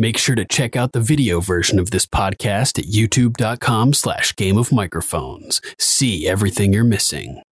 Make sure to check out the video version of this podcast at youtube.com slash game of microphones. See everything you're missing.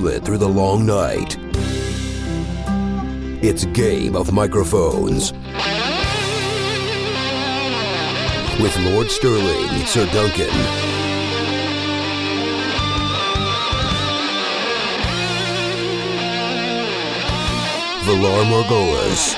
Through the long night. It's Game of Microphones. With Lord Sterling, Sir Duncan, Valar Morghulis,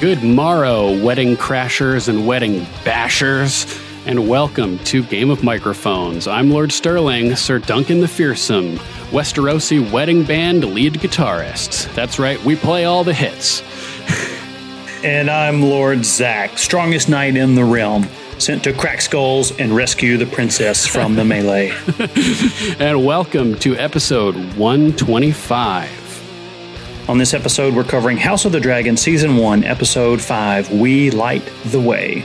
Good morrow, wedding crashers and wedding bashers, and welcome to Game of Microphones. I'm Lord Sterling, Sir Duncan the Fearsome, Westerosi wedding band lead guitarist. That's right, we play all the hits. And I'm Lord Zack, strongest knight in the realm, sent to crack skulls and rescue the princess from the melee. and welcome to episode 125. On this episode, we're covering House of the Dragon Season 1, Episode 5 We Light the Way.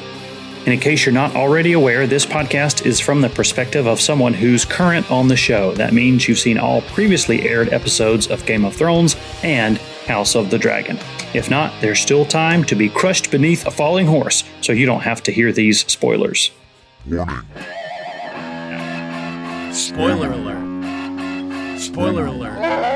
And in case you're not already aware, this podcast is from the perspective of someone who's current on the show. That means you've seen all previously aired episodes of Game of Thrones and House of the Dragon. If not, there's still time to be crushed beneath a falling horse so you don't have to hear these spoilers. Spoiler alert. Spoiler alert.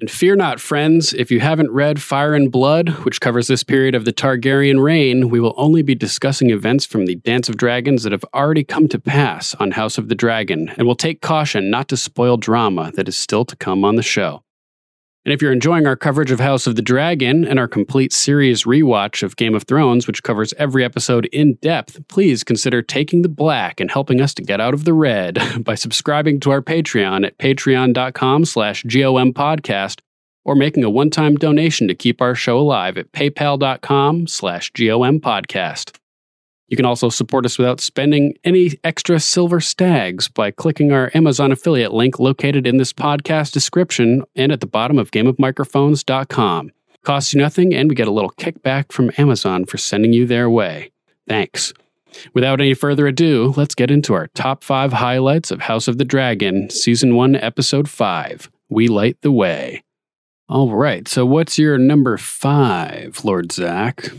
And fear not, friends, if you haven't read Fire and Blood, which covers this period of the Targaryen reign, we will only be discussing events from the Dance of Dragons that have already come to pass on House of the Dragon, and will take caution not to spoil drama that is still to come on the show. And if you're enjoying our coverage of House of the Dragon and our complete series rewatch of Game of Thrones, which covers every episode in depth, please consider taking the black and helping us to get out of the red by subscribing to our Patreon at patreon.com slash gompodcast or making a one-time donation to keep our show alive at paypal.com slash gompodcast. You can also support us without spending any extra silver stags by clicking our Amazon affiliate link located in this podcast description and at the bottom of gameofmicrophones.com. Costs you nothing, and we get a little kickback from Amazon for sending you their way. Thanks. Without any further ado, let's get into our top five highlights of House of the Dragon, Season 1, Episode 5 We Light the Way. All right, so what's your number five, Lord Zach?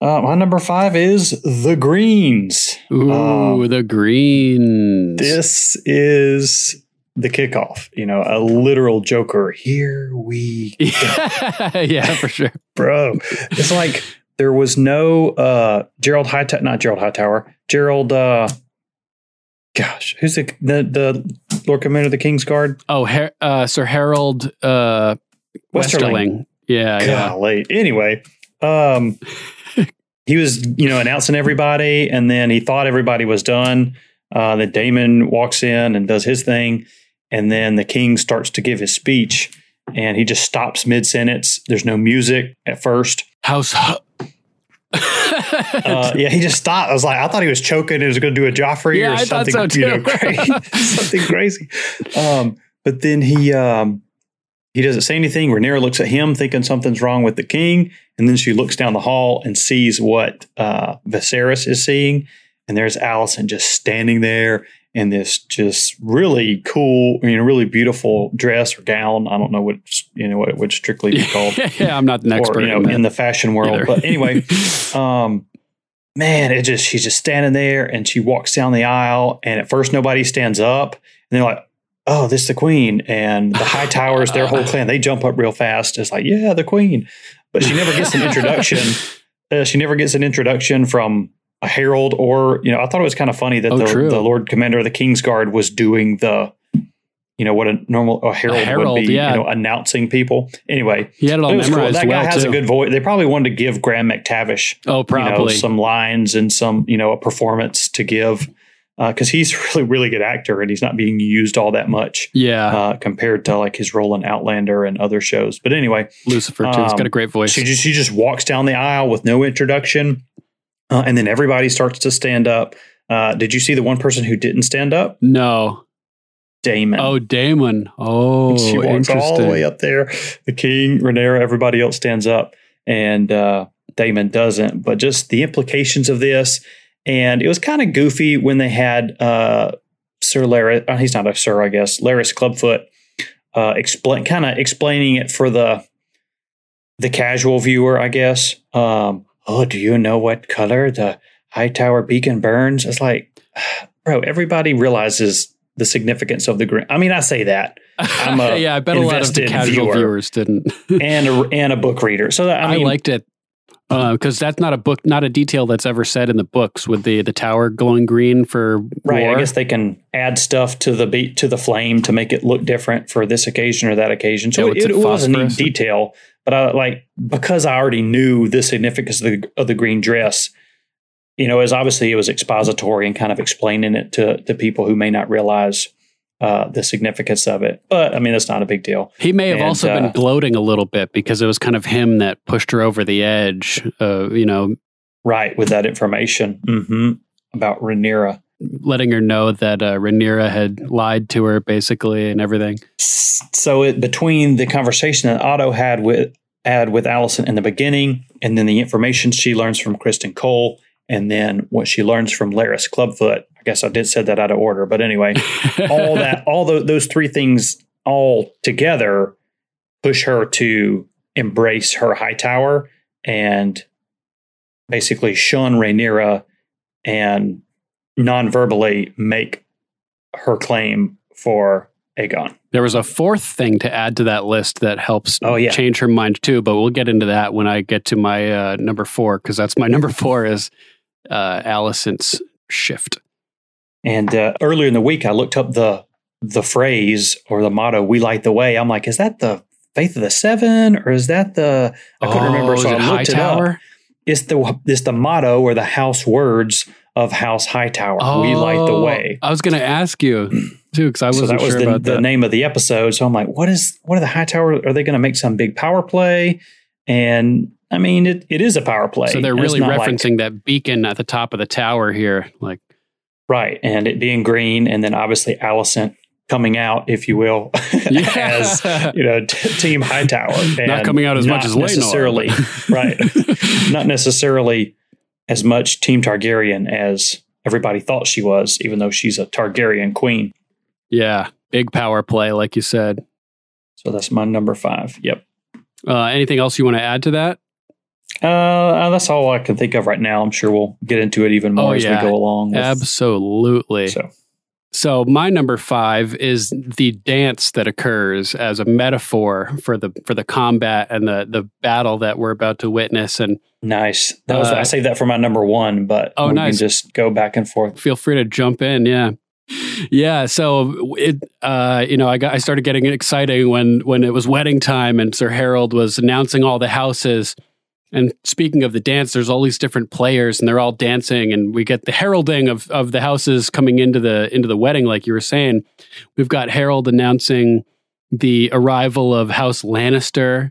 Uh, my number five is the Greens. Ooh, Um, the Greens. This is the kickoff. You know, a literal Joker. Here we go. yeah, for sure. bro. It's like there was no uh Gerald Hightower, not Gerald Hightower, Gerald. uh Gosh, who's the the, the Lord Commander of the King's Guard? Oh, Her- uh, Sir Harrold uh, Westerling. Westerling. Yeah, yeah. Golly. Anyway, um, he was you know announcing everybody, and then he thought everybody was done. Uh, then Daemon walks in and does his thing, and then the king starts to give his speech, and he just stops mid sentence. There's no music at first. House. Hu- Uh, yeah, he just stopped. I was like, I thought he was choking. He was going to do a Joffrey Yeah, or I something, so you know, crazy, something crazy. Um, but then he um, he doesn't say anything. Rhaenyra looks at him, thinking something's wrong with the king, and then she looks down the hall and sees what uh, Viserys is seeing, and there's Alicent just standing there in this just really cool, you know, really beautiful dress or gown. I don't know what you know what it would strictly be called yeah, I'm not an expert you know in, in the fashion world. either. But anyway, um, man, it just she's just standing there and she walks down the aisle, and at first nobody stands up, and they're like, "Oh, this is the queen," and the high towers, their whole clan, they jump up real fast. It's like, yeah, the queen, but she never gets an introduction. Uh, she never gets an introduction from a herald or you know. I thought it was kind of funny that Oh, the, the Lord Commander of the King's Guard was doing the. You know what a normal a herald, herald, would be, yeah. you know, announcing people. Anyway, he had it all it was cool. memorized That guy has too. a good voice. They probably wanted to give Graham McTavish, oh, you know, probably. some lines and some, you know, a performance to give because he's really, really good actor and he's not being used all that much yeah, uh, compared to like his role in Outlander and other shows. But anyway, Lucifer too. He's um, got a great voice. she just she just walks down the aisle with no introduction, uh, and then everybody starts to stand up. Uh, did you see the one person who didn't stand up? no. Daemon. Oh, Daemon. Oh, she walks all the way up there. The king, Rhaenyra, everybody else stands up, and uh, Daemon doesn't. But just the implications of this, and it was kind of goofy when they had uh, Sir Larys. Uh, he's not a Sir, I guess. Larys Clubfoot uh, explain, kind of explaining it for the the casual viewer, I guess. Um, oh, do you know what color the high tower beacon burns? It's like, bro, everybody realizes the significance of the green. I mean, I say that. I'm a yeah, I bet a lot of casual viewer. viewers didn't. and a, and a book reader. So that, I I, liked it Uh, because that's not a book, not a detail that's ever said in the books with the the tower glowing green for right. war. I guess they can add stuff to the beat to the flame to make it look different for this occasion or that occasion. So oh, Yeah, it, it it, was a neat detail. But I like because I already knew the significance of the, of the green dress. You know, as obviously it was expository and kind of explaining it to to people who may not realize uh, the significance of it. But I mean, that's not a big deal. He may have And, also uh, been gloating a little bit because it was kind of him that pushed her over the edge. Uh, you know, Right with that information hmm about Rhaenyra. letting her know that uh, Rhaenyra had lied to her basically and everything. so it, between the conversation that Otto had with had with Alicent in the beginning, and then the information she learns from Criston Cole, and then what she learns from Larys Clubfoot. I guess I did said that out of order, but anyway, all that, all tho- those three things all together push her to embrace her high tower and basically shun Rhaenyra and non-verbally make her claim for Aegon. There was a fourth thing to add to that list that helps Oh, yeah. change her mind too, but we'll get into that when I get to my uh, number four because that's my number four is uh, Alicent's shift. And uh, earlier in the week, I looked up the the phrase or the motto "We light the way." I'm like, is that the Faith of the Seven, or is that the? I couldn't remember, Oh, so I looked it up. It's the it's the motto or the house words of House Hightower. we light the Oh, way. I was going to ask you too because I wasn't that was sure the, about the that. name of the episode. So I'm like, what is what are the Hightower? Are they going to make some big power play? And I mean, it, it is a power play. So they're really not like- referencing that beacon at the top of the tower here. Like, right. And it being green, and then obviously Alicent coming out, if you will, as you know, t- Team Hightower. Not coming out as much as necessarily, right? not necessarily as much Team Targaryen as everybody thought she was, even though she's a Targaryen queen. yeah, big power play, like you said. So that's my number five. Yep. Uh, anything else you want to add to that? Uh, that's all I can think of right now. I'm sure we'll get into it even more Oh, as yeah. we go along. with- Absolutely. So So my number five is the dance that occurs as a metaphor for the for the combat and the the battle that we're about to witness. And nice. That was Uh, I saved that for my number one, but Oh, we nice. can just go back and forth. feel free to jump in. Yeah. Yeah, so it, uh, you know, I got, I started getting exciting when when it was wedding time and Sir Harrold was announcing all the houses. And speaking of the dance, there's all these different players, and they're all dancing, and we get the heralding of of the houses coming into the into the wedding, like you were saying. We've got Harrold announcing the arrival of House Lannister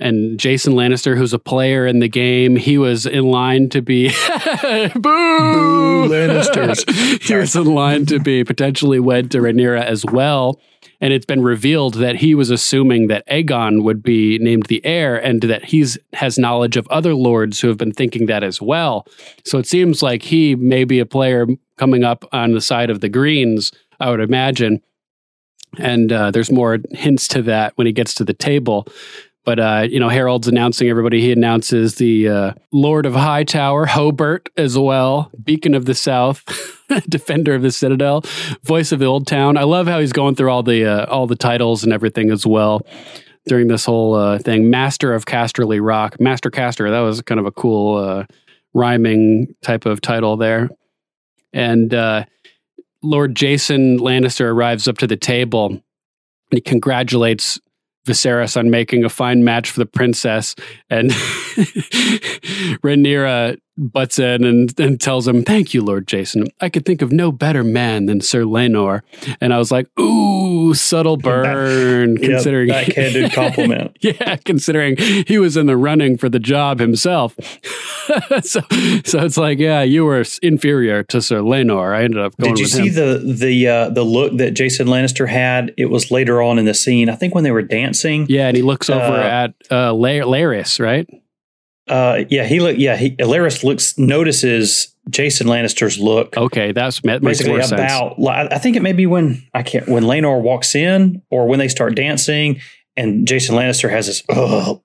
and Jason Lannister, who's a player in the game. He was in line to be boo, Lannisters. he was in line to be potentially wed to Rhaenyra as well. And it's been revealed that he was assuming that Aegon would be named the heir, and that he's has knowledge of other lords who have been thinking that as well. So it seems like he may be a player coming up on the side of the Greens. I would imagine, and uh, there's more hints to that when he gets to the table. But uh, you know, Harrold's announcing everybody. He announces the uh, Lord of Hightower, Hobert, as well, Beacon of the South, Defender of the Citadel, Voice of the Old Town. I love how he's going through all the uh, all the titles and everything as well during this whole uh, thing. Master of Casterly Rock, Master Caster. That was kind of a cool uh, rhyming type of title there. And uh, Lord Jason Lannister arrives up to the table and he congratulates Viserys on making a fine match for the princess. And Rhaenyra butts in and, and tells him, Thank you, Lord Jason. I could think of no better man than Sir Laenor. And I was like, Ooh, subtle burn, Yep, considering. backhanded compliment. yeah, considering he was in the running for the job himself. so, so it's like, yeah, you were inferior to Sir Laenor. I ended up going Did you see him. the the uh, the look that Jason Lannister had? It was later on in the scene. I think when they were dancing. yeah, and he looks over Uh, at uh, Larys, right? Uh, yeah, he look. Yeah, he Alaris looks notices Jason Lannister's look. Okay, that's that makes basically sense. about. li- I think it may be when I can't when Laenor walks in or when they start dancing. And Jason Lannister has this,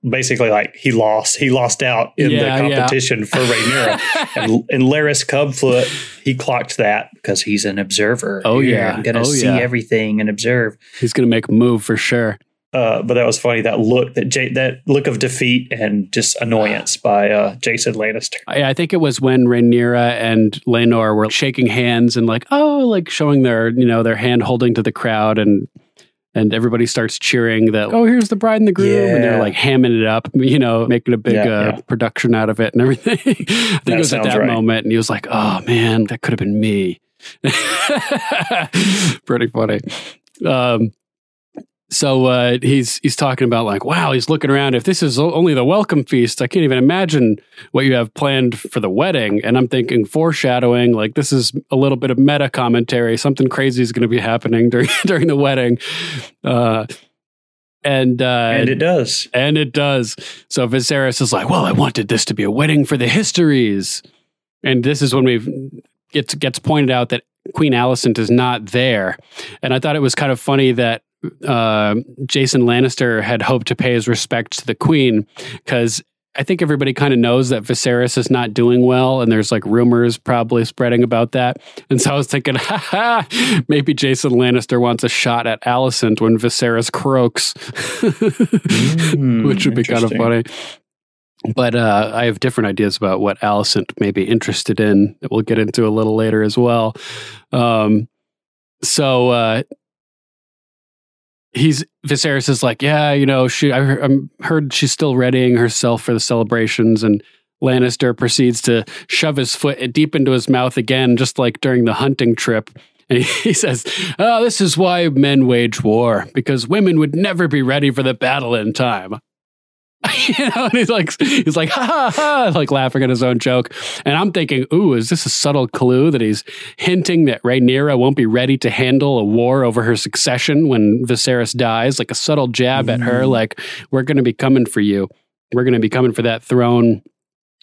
basically like he lost, he lost out in Yeah, the yeah. competition for Rhaenyra. and, and Larys Clubfoot, he clocked that because he's an observer. Oh, yeah. I'm gonna Oh, see yeah. everything and observe. He's to make a move for sure. Uh, but that was funny. That look, that J- that look of defeat and just annoyance by uh, Jason Lannister. I, I think it was when Rhaenyra and Laenor were shaking hands and like, oh, like showing their, you know, their hand holding to the crowd and and everybody starts cheering that, oh, here's the bride and the groom. And they're like hamming it up, you know, making a big Yeah, uh, yeah. production out of it and everything. I think That it was at that right. moment. And he was like, oh, man, that could have been me. Pretty funny. Um, so uh, he's he's talking about like, wow, he's looking around. If this is only the welcome feast, I can't even imagine what you have planned for the wedding. And I'm thinking foreshadowing, like this is a little bit of meta commentary. Something crazy is going to be happening during during the wedding. Uh, and uh, and it does. and it does. So Viserys is like, "Well, I wanted this to be a wedding for the histories," and this is when we've gets gets pointed out that Queen Alicent is not there, and I thought it was kind of funny that uh, Jason Lannister had hoped to pay his respects to the Queen because. I think everybody kind of knows that Viserys is not doing well, and there's like rumors probably spreading about that. And so I was thinking, ha ha, maybe Jason Lannister wants a shot at Alicent when Viserys croaks. which would be kind of funny. But uh, I have different ideas about what Alicent may be interested in that we'll get into a little later as well. Um, so uh, he's Viserys is like, yeah, you know, she I heard, I'm um, heard she's still readying herself for the celebrations, and Lannister proceeds to shove his foot deep into his mouth again, just like during the hunting trip. And he says, Oh, this is why men wage war, because women would never be ready for the battle in time. you know, and he's like, he's like, ha ha ha, like laughing at his own joke. And I'm thinking, ooh, is this a subtle clue that he's hinting that Rhaenyra won't be ready to handle a war over her succession when Viserys dies? Like a subtle jab at her, mm. like, we're going to be coming for you. We're going to be coming for that throne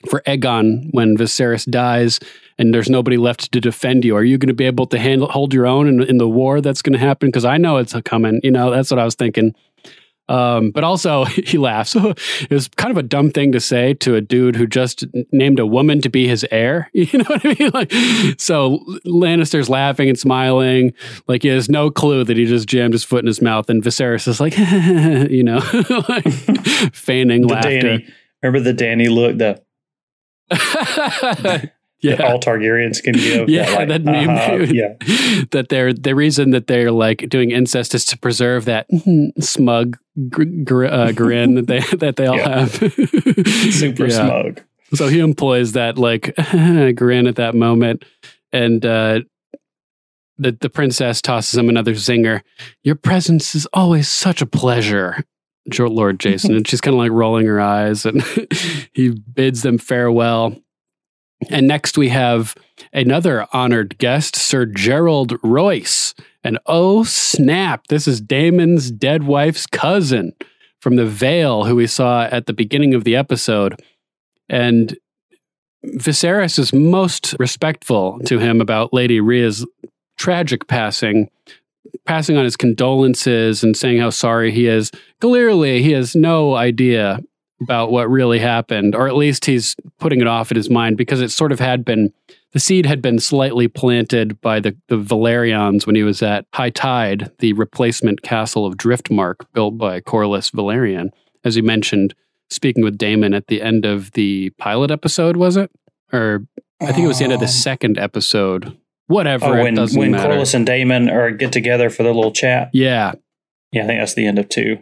for Aegon when Viserys dies and there's nobody left to defend you. Are you going to be able to handle hold your own in, in the war that's going to happen? Because I know it's coming. You know, that's what I was thinking. Um, but also, he laughs. it was kind of a dumb thing to say to a dude who just named a woman to be his heir. You know what I mean? Like, so Lannister's laughing and smiling, like he has no clue that he just jammed his foot in his mouth, and Viserys is like, you know, like, feigning The laughter. Danny, remember the Danny look, the yeah. that all Targaryens can give. Yeah, like, that meme. uh-huh, yeah, that they're the reason that they're like doing incest is to preserve that smug gr- gr- uh, grin that they that they all Yeah. have. super Yeah. smug. So he employs that like grin at that moment, and uh, the the princess tosses him another zinger. Your presence is always such a pleasure. Lord Jason, and she's kind of like rolling her eyes, and he bids them farewell. And next we have another honored guest, Sir Gerald Royce. And oh snap, this is Daemon's dead wife's cousin from the Vale, who we saw at the beginning of the episode. And Viserys is most respectful to him about Lady Rhea's tragic passing, passing on his condolences and saying how sorry he is. Clearly, he has no idea about what really happened, or at least he's putting it off in his mind because it sort of had been the seed had been slightly planted by the, the Velaryons when he was at High Tide, the replacement castle of Driftmark built by Corlys Velaryon, as he mentioned, speaking with Daemon at the end of the pilot episode, was it? Or I think it was the end of the Um, second episode. Whatever, Oh, it when when matter. Corlys and Daemon are get together for the little chat. yeah, Yeah, I think that's the end of two.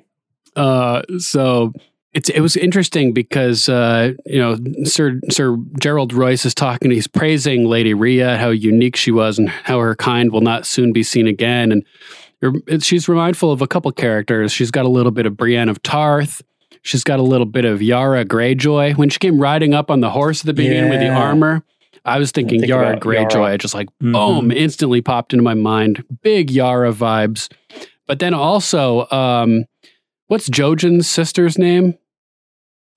Uh, so it's it was interesting because uh, you know Sir Sir Gerald Royce is talking. He's praising Lady Rhea, how unique she was, and how her kind will not soon be seen again. And she's mindful of a couple characters. She's got a little bit of Brienne of Tarth. She's got a little bit of Yara Greyjoy. When she came riding up on the horse at the beginning with the armor, I was thinking think Yara Greyjoy. Yara. Just like Mhm. boom, instantly popped into my mind. Big Yara vibes. But then also, um, what's Jojen's sister's name?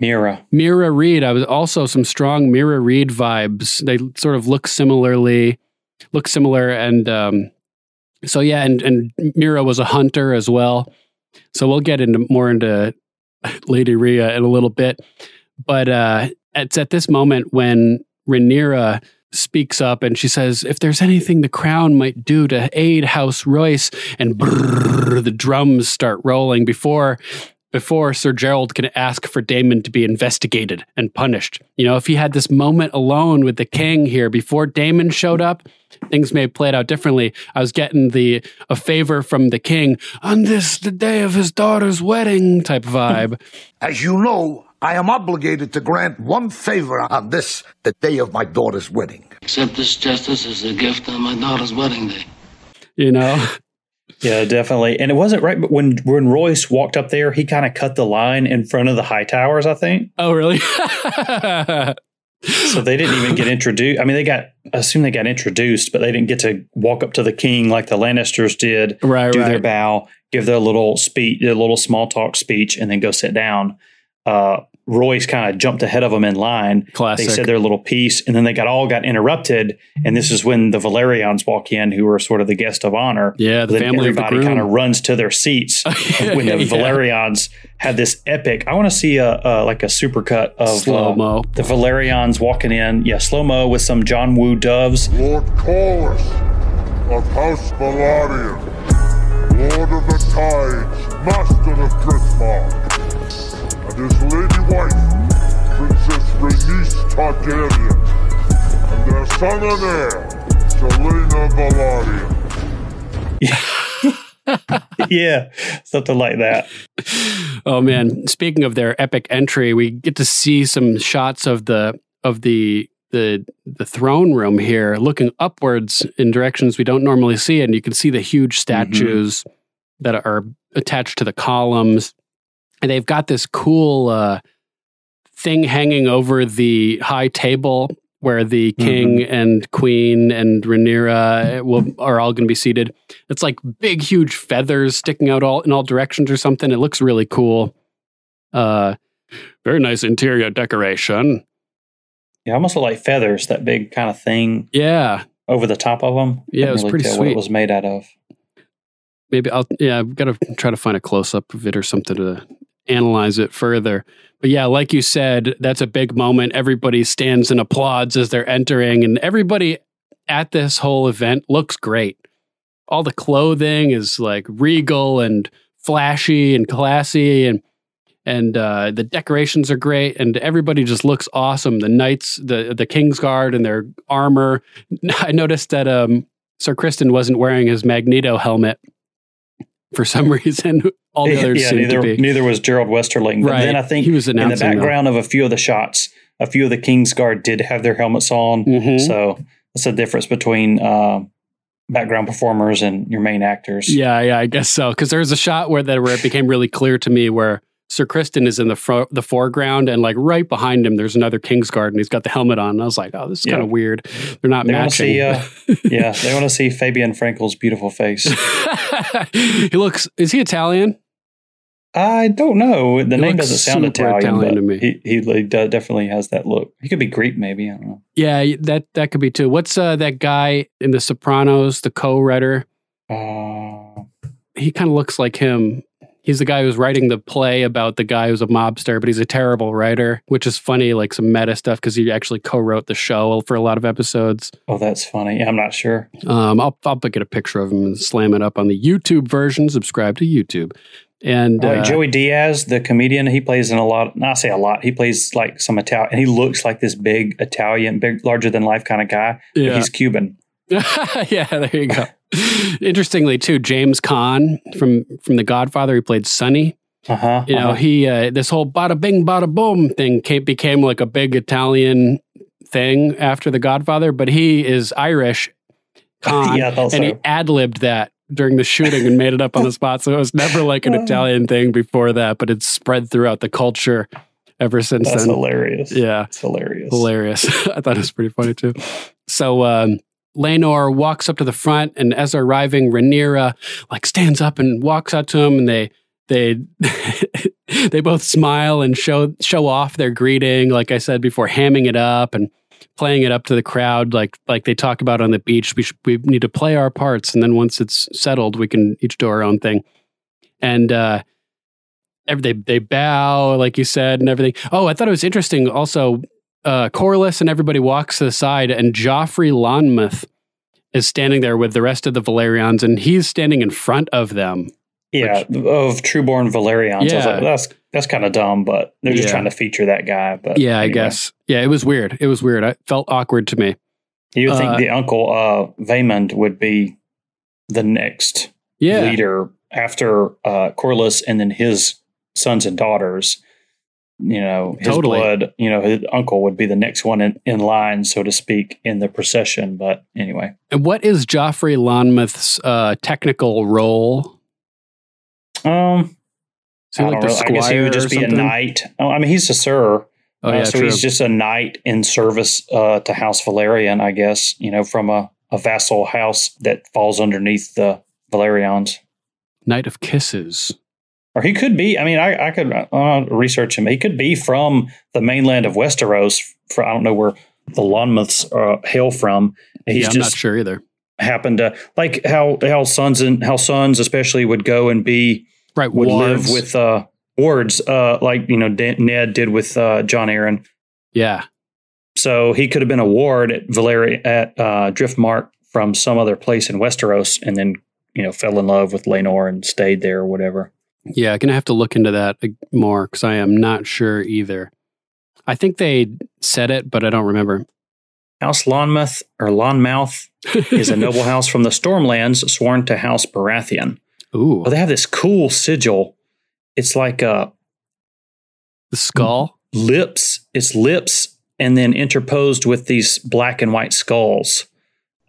Meera. Meera Reed. I was also some strong Meera Reed vibes. They sort of look similarly, look similar, and um, so yeah. And and Meera was a hunter as well. So we'll get into more into Lady Rhea in a little bit. But uh, it's at this moment when Rhaenyra speaks up and she says, "If there's anything the crown might do to aid House Royce," and brrr, the drums start rolling before before Sir Gerald can ask for Daemon to be investigated and punished. You know, if he had this moment alone with the king here before Daemon showed up, things may have played out differently. I was getting the a favor from the king on this the day of his daughter's wedding type vibe. As you know, I am obligated to grant one favor on this, the day of my daughter's wedding. Accept this justice as a gift on my daughter's wedding day. you know? Yeah, definitely. And it wasn't right, but when when Royce walked up there, he kind of cut the line in front of the high towers. I think. Oh, really? So they didn't even get introduced. I mean, they got I assume they got introduced, but they didn't get to walk up to the king like the Lannisters did. Right, do their bow, give their little speech, their little small talk speech, and then go sit down. Uh, Royce kind of jumped ahead of them in line. Classic. They said their little piece, and then they got all got interrupted. And this is when the Velaryons walk in, who are sort of the guest of honor. Yeah, the then family of the everybody kind of runs to their seats when the Yeah. Velaryons had this epic. I want to see a, a like a supercut of uh, Slow-mo. the Velaryons walking in. Yeah, slow mo with some John Woo doves. Lord Corlys of House Velaryon, Lord of the Tides, Master of Driftmark, and his lady wife, Princess Rhaenys Targaryen, and their son and heir, Selena Velaryon. yeah, something like that. Oh man! Speaking of their epic entry, we get to see some shots of the of the the the throne room here, looking upwards in directions we don't normally see, and you can see the huge mm-hmm. statues that are attached to the columns. And they've got this cool uh, thing hanging over the high table where the king and queen and Rhaenyra will, are all going to be seated. It's like big, huge feathers sticking out all in all directions or something. It looks really cool. Uh, very nice interior decoration. Yeah, almost look like feathers. That big kind of thing Yeah, over the top of them. Yeah, it was pretty What sweet. it was made out of. maybe I'll yeah, I've got to try to find a close up of it or something to analyze it further. But yeah, like you said, that's a big moment. Everybody stands and applauds as they're entering, and everybody at this whole event looks great. All the clothing is like regal and flashy and classy, and and uh, the decorations are great, and everybody just looks awesome. The knights, the the Kingsguard, and their armor. I noticed that um, Sir Criston wasn't wearing his Magneto helmet for some reason. All the others yeah, seemed neither, to be. neither was Gerald Westerling. But Right. then I think He was in the background of a few of the shots, a few of the Kingsguard did have their helmets on. Mhm. So that's the difference between uh, background performers and your main actors. Yeah, yeah, I guess so. Because there was a shot where that where it became really clear to me where Sir Criston is in the fro- the foreground, and like right behind him, there's another Kingsguard, and he's got the helmet on. And I was like, oh, this is Yeah. kind of weird. They're not They matching. see, uh, yeah, they want to see Fabien Frankel's beautiful face. he looks. Is he Italian? I don't know. The He name doesn't sound Italian, Italian to me. He, he de- definitely has that look. He could be Greek, maybe. I don't know. Yeah, that that could be too. What's uh, that guy in The Sopranos, the co-writer? Uh, he kind of looks like him. He's the guy who's writing the play about the guy who's a mobster, but he's a terrible writer, which is funny, like some meta stuff because he actually co-wrote the show for a lot of episodes. oh, that's funny. I'm not sure. Um, I'll I'll get a picture of him and slam it up on the YouTube version. Subscribe to YouTube. And Uh, Joey Diaz, the comedian, he plays in a lot. Not say a lot. He plays like some Italian, and he looks like this big Italian, big, larger than life kind of guy. but Yeah. he's Cuban. yeah, there you go. Interestingly, too, James Caan from from The Godfather, he played Sonny. Uh huh. You know, he uh, this whole bada bing bada boom thing came, became like a big Italian thing after The Godfather, but he is Irish, Caan, Yeah, and he ad libbed that during the shooting and made it up on the spot. So it was never like an Italian thing before that, but it's spread throughout the culture ever since that's then. hilarious. Yeah, It's hilarious. hilarious. I thought it was pretty funny too. So um, Laenor walks up to the front, and as they're arriving, Rhaenyra like stands up and walks out to him, and they they they both smile and show show off their greeting. Like I said before, hamming it up and playing it up to the crowd, like like they talk about on the beach. We we need to play our parts, and then once it's settled, we can each do our own thing. And uh, they they bow, like you said, and everything. Oh, I thought it was interesting. Also, uh, Corlys and everybody walks to the side, and Joffrey Lonmouth is standing there with the rest of the Velaryons, and he's standing in front of them. Yeah, of Trueborn Velaryons. I was Yeah. like, that's that's kind of dumb, but they're just Yeah. trying to feature that guy. But yeah, I guess. Yeah, it was weird. It was weird. It felt awkward to me. you would think Uh, the uncle uh, Vaemond would be the next Yeah. leader after uh, Corlys, and then his sons and daughters. You know, his Totally. blood. You know, his uncle would be the next one in, in line, so to speak, in the procession. But anyway, And what is Joffrey Lonmouth's uh, technical role? um, Is he I, like the know. I guess he would just be a knight. Oh, I mean, he's a sir. Oh, Uh, yeah, so true. he's just a knight in service uh, to House Velaryon, I guess. You know, from a, a vassal house that falls underneath the Velaryons. Knight of Kisses. Or he could be. I mean, I, I could uh, research him. He could be from the mainland of Westeros. For I don't know where the Lonmouths uh, hail from. He's yeah, I'm just not sure either. happened to like how how sons and how sons especially would go and be Right, would wards. live with uh, wards, uh, like you know Dan- Ned did with uh, Jon Arryn. Yeah. So he could have been a ward at Valeri at uh, Driftmark from some other place in Westeros, and then you know fell in love with Laenor and stayed there or whatever. Yeah, I'm gonna have to look into that uh, more because I am not sure either. I think they said it, but I don't remember. House Lonmouth or Lonmouth is a noble house from the Stormlands sworn to House Baratheon. Ooh, Well, they have this cool sigil. It's like a the skull. lips. It's lips, and then interposed with these black and white skulls.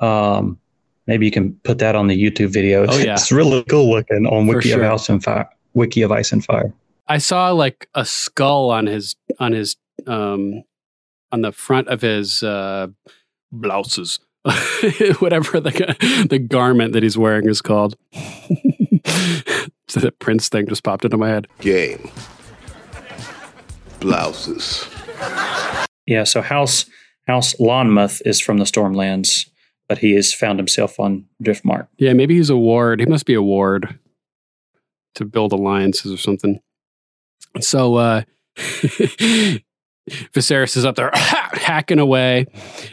Um, maybe you can put that on the YouTube video. Oh, yeah. it's really cool looking on Wiki sure. of House and Fire. Wiki of Ice and Fire. I saw like a skull on his on his um on the front of his uh blouses. Whatever the the garment that he's wearing is called. so that Prince thing just popped into my head. Game. Blouses. Yeah, so House House Lonmouth is from the Stormlands, but he has found himself on Driftmark. Yeah, maybe he's a ward. He must be a ward to build alliances or something. So uh Viserys is up there hacking away.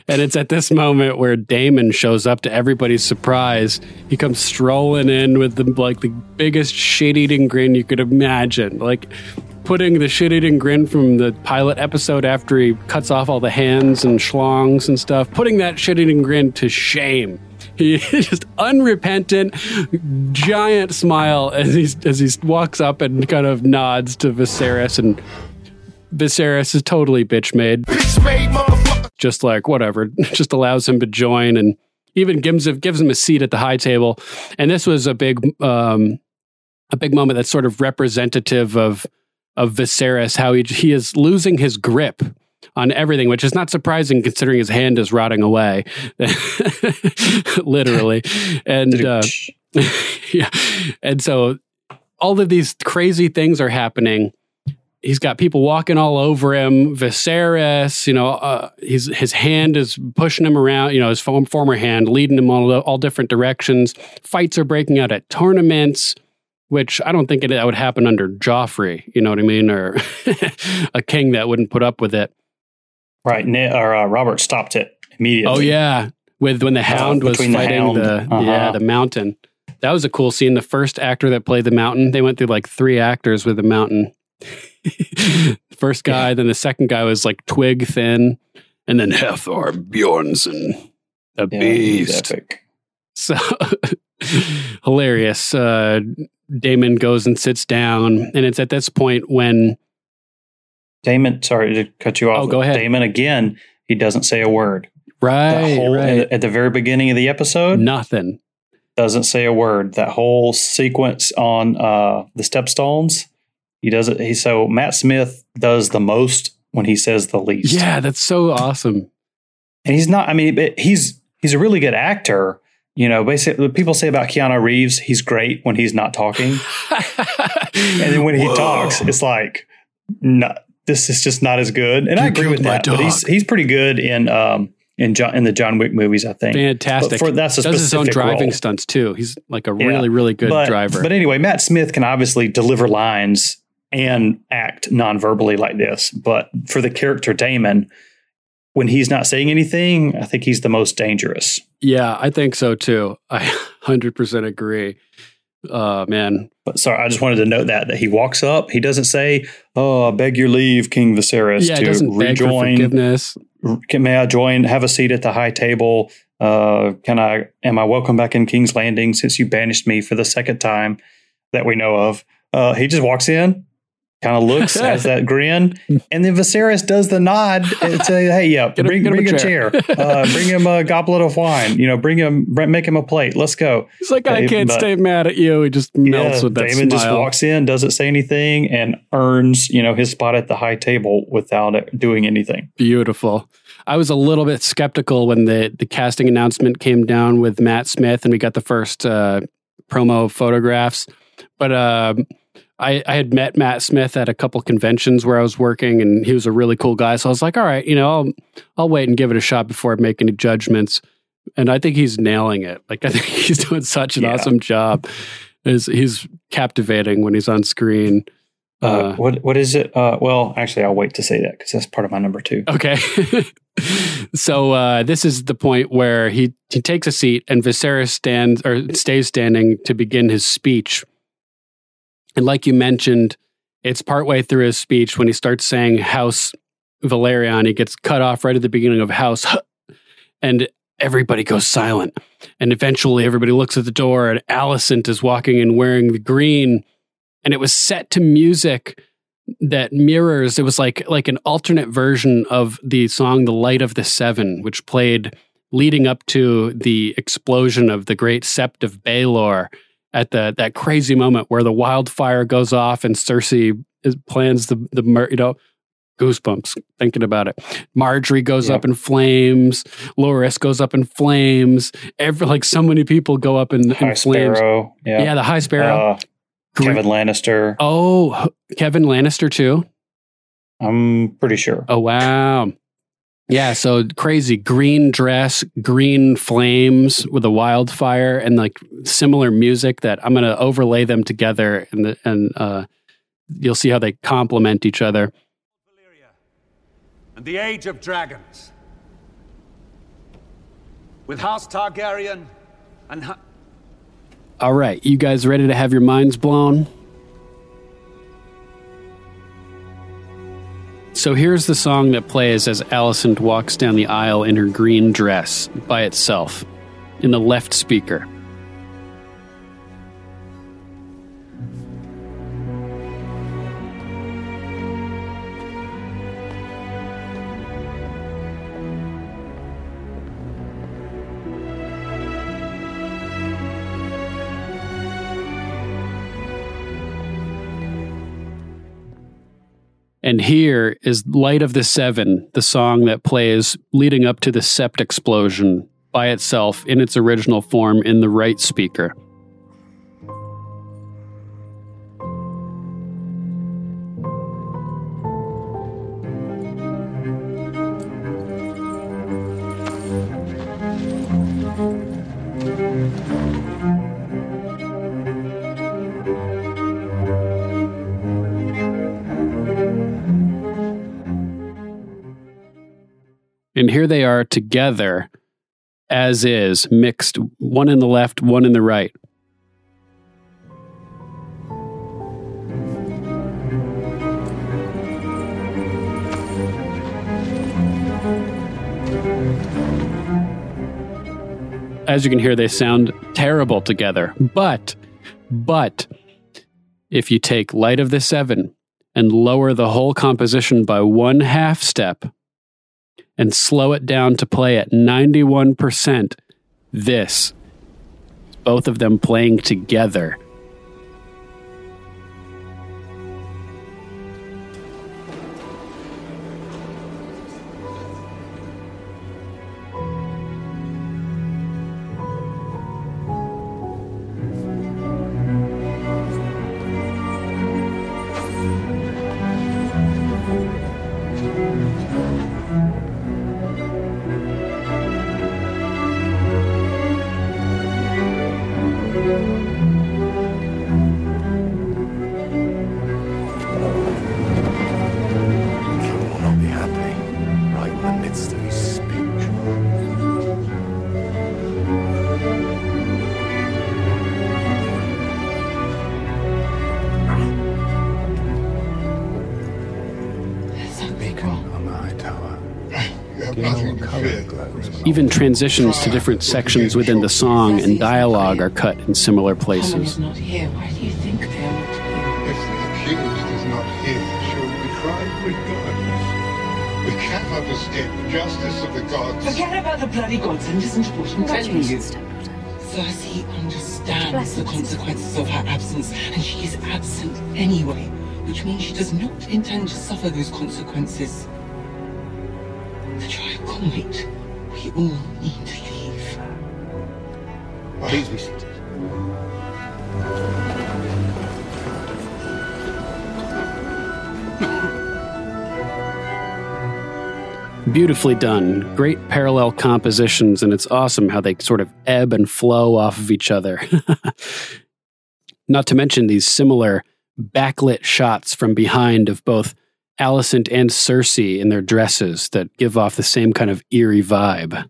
And it's at this moment where Daemon shows up to everybody's surprise. He comes strolling in with the like the biggest shit-eating grin you could imagine. Like putting the shit-eating grin from the pilot episode after he cuts off all the hands and schlongs and stuff, putting that shit-eating grin to shame. He just unrepentant, giant smile as he as he walks up and kind of nods to Viserys and Viserys is totally bitch made. Bitch made Just like whatever, just allows him to join and even gives him gives him a seat at the high table. And this was a big um, a big moment that's sort of representative of of Viserys, how he he is losing his grip on everything, which is not surprising considering his hand is rotting away, literally. And uh, yeah, and so all of these crazy things are happening he's got people walking all over him. Viserys, you know, uh, his his hand is pushing him around. You know, his former hand leading him all all different directions. Fights are breaking out at tournaments, which I don't think it, that would happen under Joffrey. You know what I mean, or a king that wouldn't put up with it. Right, or uh, Robert stopped it immediately. Oh yeah, with when the Hound uh, was fighting the, hound. the uh-huh. yeah the Mountain. That was a cool scene. The first actor that played the Mountain, they went through like three actors with the Mountain. First guy, yeah. then the second guy was like twig thin, and then Hafthor Bjornsson, a yeah, beast. So hilarious. Uh, Daemon goes and sits down, and it's at this point when Daemon. Sorry to cut you off. Oh, go ahead. Daemon again. He doesn't say a word. Right, whole, right. At the very beginning of the episode, nothing. Doesn't say a word. That whole sequence on uh, the stepstones he does it. He so Matt Smith does the most when he says the least. Yeah, that's so awesome. And he's not. I mean, he's he's a really good actor. You know, basically, people say about Keanu Reeves, he's great when he's not talking, and then when he Whoa. talks, it's like, not, this is just not as good. And you I agree with that. Dog. But he's he's pretty good in um in John in the John Wick movies. I think fantastic. But for that's a does his own driving role. stunts too. He's like a really yeah. really good but, driver. But anyway, Matt Smith can obviously deliver lines and act non-verbally like this. But for the character Daemon, when he's not saying anything, I think he's the most dangerous. Yeah, I think so too. I 100% agree. Uh man. But sorry, I just wanted to note that that he walks up, he doesn't say, "Oh, I beg your leave, King Viserys, yeah, to rejoin forgiveness. Can, may I join? Have a seat at the high table. Uh, can I? Am I welcome back in King's Landing since you banished me for the second time that we know of?" Uh, he just walks in, kind of looks, has that grin, and then Viserys does the nod and say, "Hey, yeah, get bring, bring a, a chair, uh, bring him a goblet of wine, you know, bring him, make him a plate. Let's go." He's like, "I can't but, stay mad at you." He just melts yeah, with that Daemon smile. just walks in, doesn't say anything, and earns you know his spot at the high table without doing anything. Beautiful. I was a little bit skeptical when the the casting announcement came down with Matt Smith, and we got the first uh, promo photographs, but. Uh, I, I had met Matt Smith at a couple conventions where I was working, and he was a really cool guy. So I was like, all right, you know, I'll I'll wait and give it a shot before I make any judgments. And I think he's nailing it. Like I think he's doing such an yeah. awesome job. Is he's captivating when he's on screen. Uh, uh, what what is it? Uh, well, actually, I'll wait to say that because that's part of my number two. Okay. so uh, this is the point where he he takes a seat and Viserys stands or stays standing to begin his speech and like you mentioned, it's partway through his speech when he starts saying House Velaryon. He gets cut off right at the beginning of House, and everybody goes silent. And eventually, everybody looks at the door, and Alicent is walking in wearing the green. And it was set to music that mirrors. It was like like an alternate version of the song "The Light of the Seven, which played leading up to the explosion of the great Sept of Baelor at the that crazy moment where the wildfire goes off and Cersei is, plans the the mur- you know goosebumps thinking about it. Margaery goes Yeah. up in flames. Loras goes up in flames. Every like so many people go up in, in High flames. Sparrow. Yeah. Yeah, the High Sparrow. Uh, Kevan Lannister. Oh, Kevan Lannister too. I'm pretty sure. Oh wow. Yeah, so crazy green dress, green flames with a wildfire, and like similar music that I'm gonna overlay them together, and the, and uh, you'll see how they complement each other. and the Age of Dragons. With House Targaryen and Ha- All right, you guys ready to have your minds blown? So here's the song that plays as Alicent walks down the aisle in her green dress by itself in the left speaker. And here is Light of the Seven, the song that plays leading up to the sept explosion by itself in its original form in the right speaker. And here they are together as is, mixed, one in the left, one in the right. As you can hear, they sound terrible together. But, but, if you take Light of the Seven and lower the whole composition by one half step, and slow it down to play at 91%. This, both of them playing together. Even transitions to different sections within the song and dialogue are cut in similar places. not here. Why do you think they are not here? If the accused is not here, she'll be tried regardless. We cannot escape the justice of the gods. Forget about the bloody gods and listen to what I'm telling you. Cersei understands the consequences of her absence, and she is absent anyway, which means she does not intend to suffer those consequences. The trial can't wait. All need leave. Please be seated. Beautifully done. Great parallel compositions, and it's awesome how they sort of ebb and flow off of each other. Not to mention these similar backlit shots from behind of both Alicent and Cersei in their dresses that give off the same kind of eerie vibe.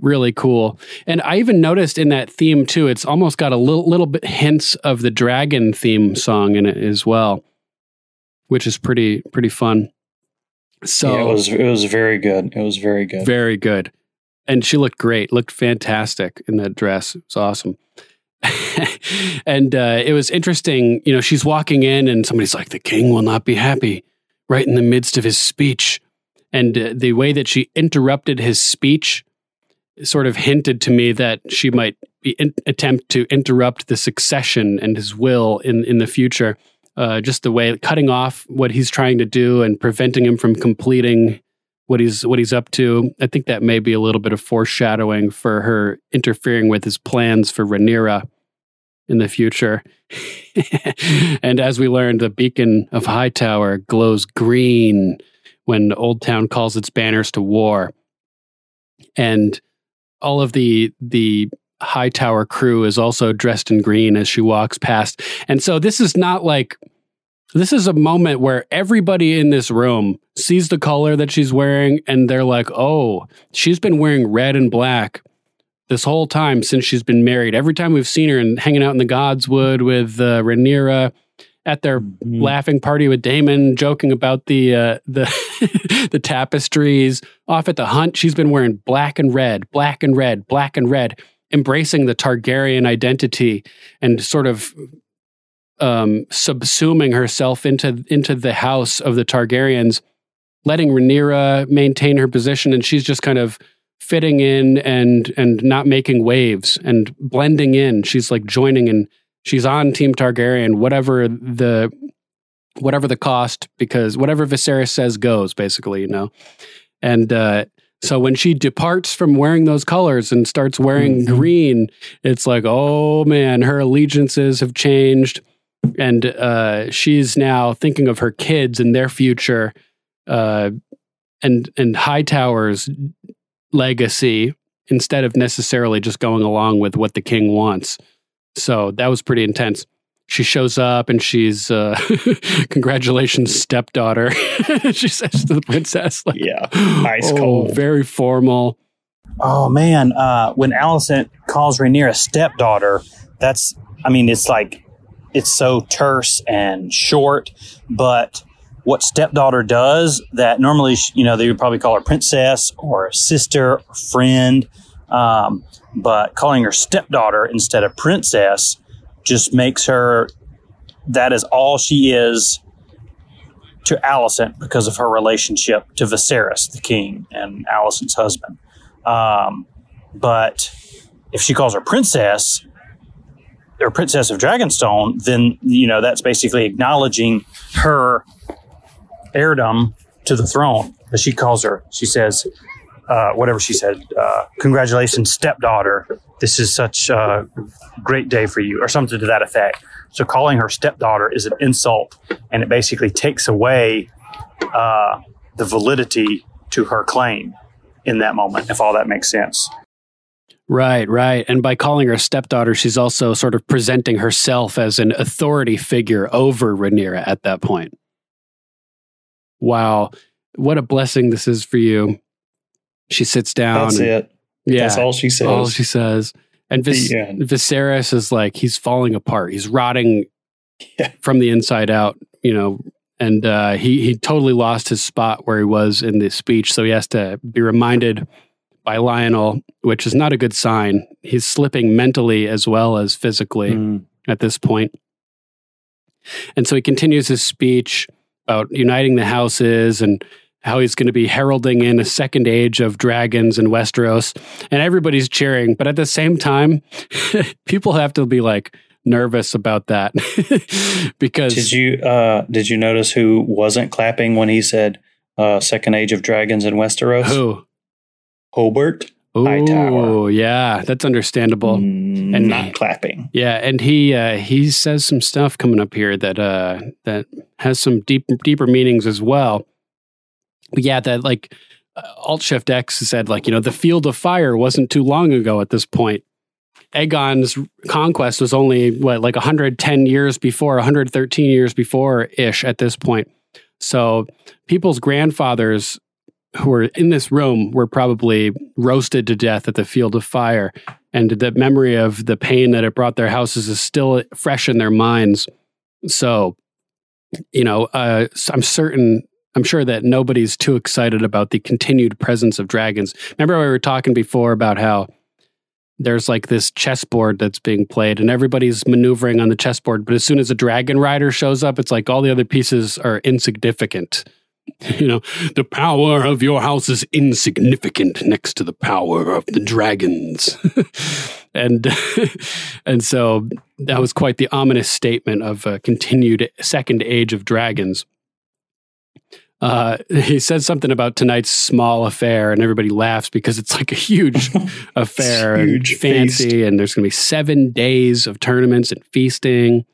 Really cool. And I even noticed in that theme too, it's almost got a little little bit hints of the dragon theme song in it as well, which is pretty pretty fun. So Yeah, it was it was very good. It was very good. very good. And she looked great, looked fantastic in that dress. It was awesome. and uh, it was interesting, you know, she's walking in and somebody's like, the king will not be happy right in the midst of his speech. And uh, the way that she interrupted his speech sort of hinted to me that she might in, attempt to interrupt the succession and his will in in the future. Uh, just the way cutting off what he's trying to do and preventing him from completing what he's what he's up to. I think that may be a little bit of foreshadowing for her interfering with his plans for Rhaenyra in the future. and as we learned, the beacon of Hightower glows green when Old Town calls its banners to war. And all of the the Hightower crew is also dressed in green as she walks past. And so this is not like this is a moment where everybody in this room sees the color that she's wearing and they're like, "Oh, she's been wearing red and black this whole time since she's been married. Every time we've seen her and hanging out in the Godswood with uh, Rhaenyra at their laughing party with Daemon, joking about the uh, the the tapestries. Off at the hunt, she's been wearing black and red, black and red, black and red, embracing the Targaryen identity and sort of um, subsuming herself into into the house of the Targaryens, letting Rhaenyra maintain her position, and she's just kind of fitting in and and not making waves and blending in. She's like joining and she's on Team Targaryen, whatever the whatever the cost, because whatever Viserys says goes, basically, you know. And uh, so when she departs from wearing those colors and starts wearing Mm-hmm. green, it's like, oh man, her allegiances have changed, and uh, she's now thinking of her kids and their future, uh, and and Hightower's legacy instead of necessarily just going along with what the king wants. So that was pretty intense. She shows up and she's uh congratulations stepdaughter. she says to the princess like Yeah. Ice oh, cold. very formal. Oh man, uh, when Alicent calls Rhaenyra stepdaughter, that's I mean it's like it's so terse and short, but what stepdaughter does that normally sh- you know they would probably call her princess or sister or friend, um, but calling her stepdaughter instead of princess just makes her that is all she is to Alicent because of her relationship to Viserys, the king, and Alicent's husband. Um, but if she calls her princess or princess of Dragonstone, then you know that's basically acknowledging her heirdom to the throne. But she calls her. She says, uh, whatever she said. Uh, Congratulations, stepdaughter. This is such a great day for you, or something to that effect. So calling her stepdaughter is an insult, and it basically takes away uh, the validity to her claim in that moment, if all that makes sense. Right, right. And by calling her stepdaughter, she's also sort of presenting herself as an authority figure over Rhaenyra at that point. Wow. What a blessing this is for you. She sits down. That's and- it. Yeah. That's all she says. All she says. And Vis- Viserys is like, he's falling apart. He's rotting from the inside out, you know, and uh, he, he totally lost his spot where he was in the speech. So he has to be reminded by by Lyonel, which is not a good sign. He's slipping mentally as well as physically Mm. at this point. And so he continues his speech about uniting the houses and how he's going to be heralding in a second age of dragons in Westeros. And everybody's cheering. But at the same time, people have to be like nervous about that because. Did you uh, did you notice who wasn't clapping when he said uh, "Second Age of Dragons" in Westeros? Who? Hobert Oh, yeah, that's understandable. and not clapping. Yeah, and he uh, he says some stuff coming up here that uh, that has some deep deeper meanings as well. Yeah, that like uh, Alt Shift X said, like you know, the Field of Fire wasn't too long ago at this point. Aegon's conquest was only what like 110 years before, 113 years before ish at this point. So people's grandfathers who were in this room were probably roasted to death at the field of fire and the memory of the pain that it brought their houses is still fresh in their minds so you know uh, i'm certain i'm sure that nobody's too excited about the continued presence of dragons remember we were talking before about how there's like this chessboard that's being played and everybody's maneuvering on the chessboard but as soon as a dragon rider shows up it's like all the other pieces are insignificant you know, the power of your house is insignificant next to the power of the dragons. and and so that was quite the ominous statement of a continued second age of dragons. Uh, he says something about tonight's small affair, and everybody laughs because it's like a huge affair huge and fancy, feast. and there's going to be seven days of tournaments and feasting.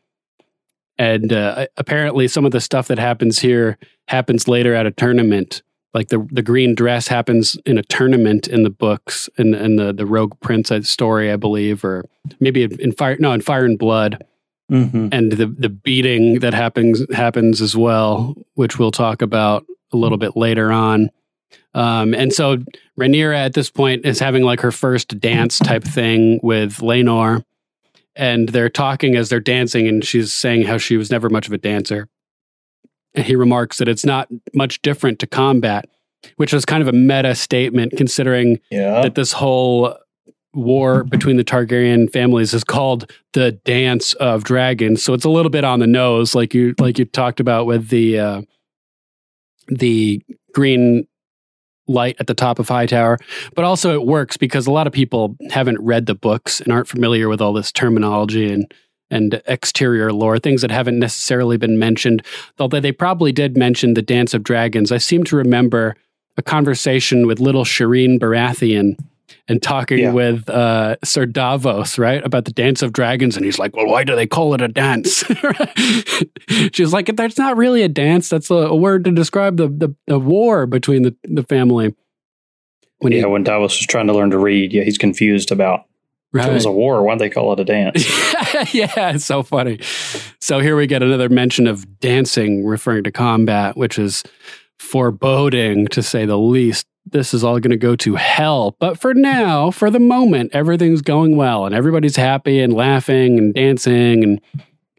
And uh, apparently, some of the stuff that happens here happens later at a tournament. Like the the green dress happens in a tournament in the books, in, in the the Rogue Prince story, I believe, or maybe in Fire no in Fire and Blood, Mhm. and the the beating that happens happens as well, which we'll talk about a little bit later on. Um, and so Rhaenyra at this point is having like her first dance type thing with Laenor and they're talking as they're dancing and she's saying how she was never much of a dancer and he remarks that it's not much different to combat which was kind of a meta statement considering Yeah. that this whole war between the Targaryen families is called the dance of dragons so it's a little bit on the nose like you like you talked about with the uh the green light at the top of Hightower, but also it works because a lot of people haven't read the books and aren't familiar with all this terminology and and exterior lore, things that haven't necessarily been mentioned. Although they probably did mention the Dance of Dragons. I seem to remember a conversation with little Shireen Baratheon and talking Yeah. with uh, Sir Davos, right, about the Dance of Dragons. And he's like, well, why do they call it a dance? She's like, that's not really a dance. That's a, a word to describe the, the, the war between the, the family. When yeah, when Davos was trying to learn to read, yeah, he's confused about if it was a war. Why'd they call it a dance? yeah, it's so funny. So here we get another mention of dancing referring to combat, which is foreboding to say the least. This is all going to go to hell. But for now, for the moment, everything's going well and everybody's happy and laughing and dancing and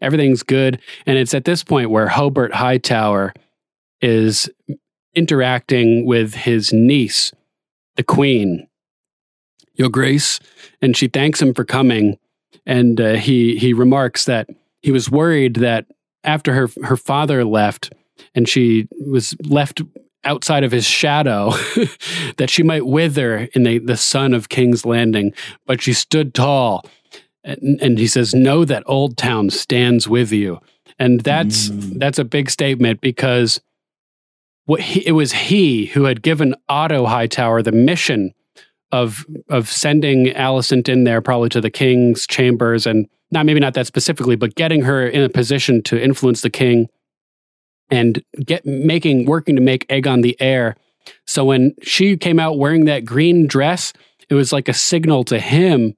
everything's good. And it's at this point where Hobert Hightower is interacting with his niece, the queen, Your Grace, and she thanks him for coming. And uh, he he remarks that he was worried that after her her father left, and she was left outside of his shadow, that she might wither in the, the sun of King's Landing. But she stood tall, and, and he says, "Know that Old Town stands with you." And that's mm. that's a big statement because what he, it was he who had given Otto Hightower the mission of of sending Alicent in there probably to the king's chambers and not maybe not that specifically but getting her in a position to influence the king and get making working to make Aegon the heir so when she came out wearing that green dress it was like a signal to him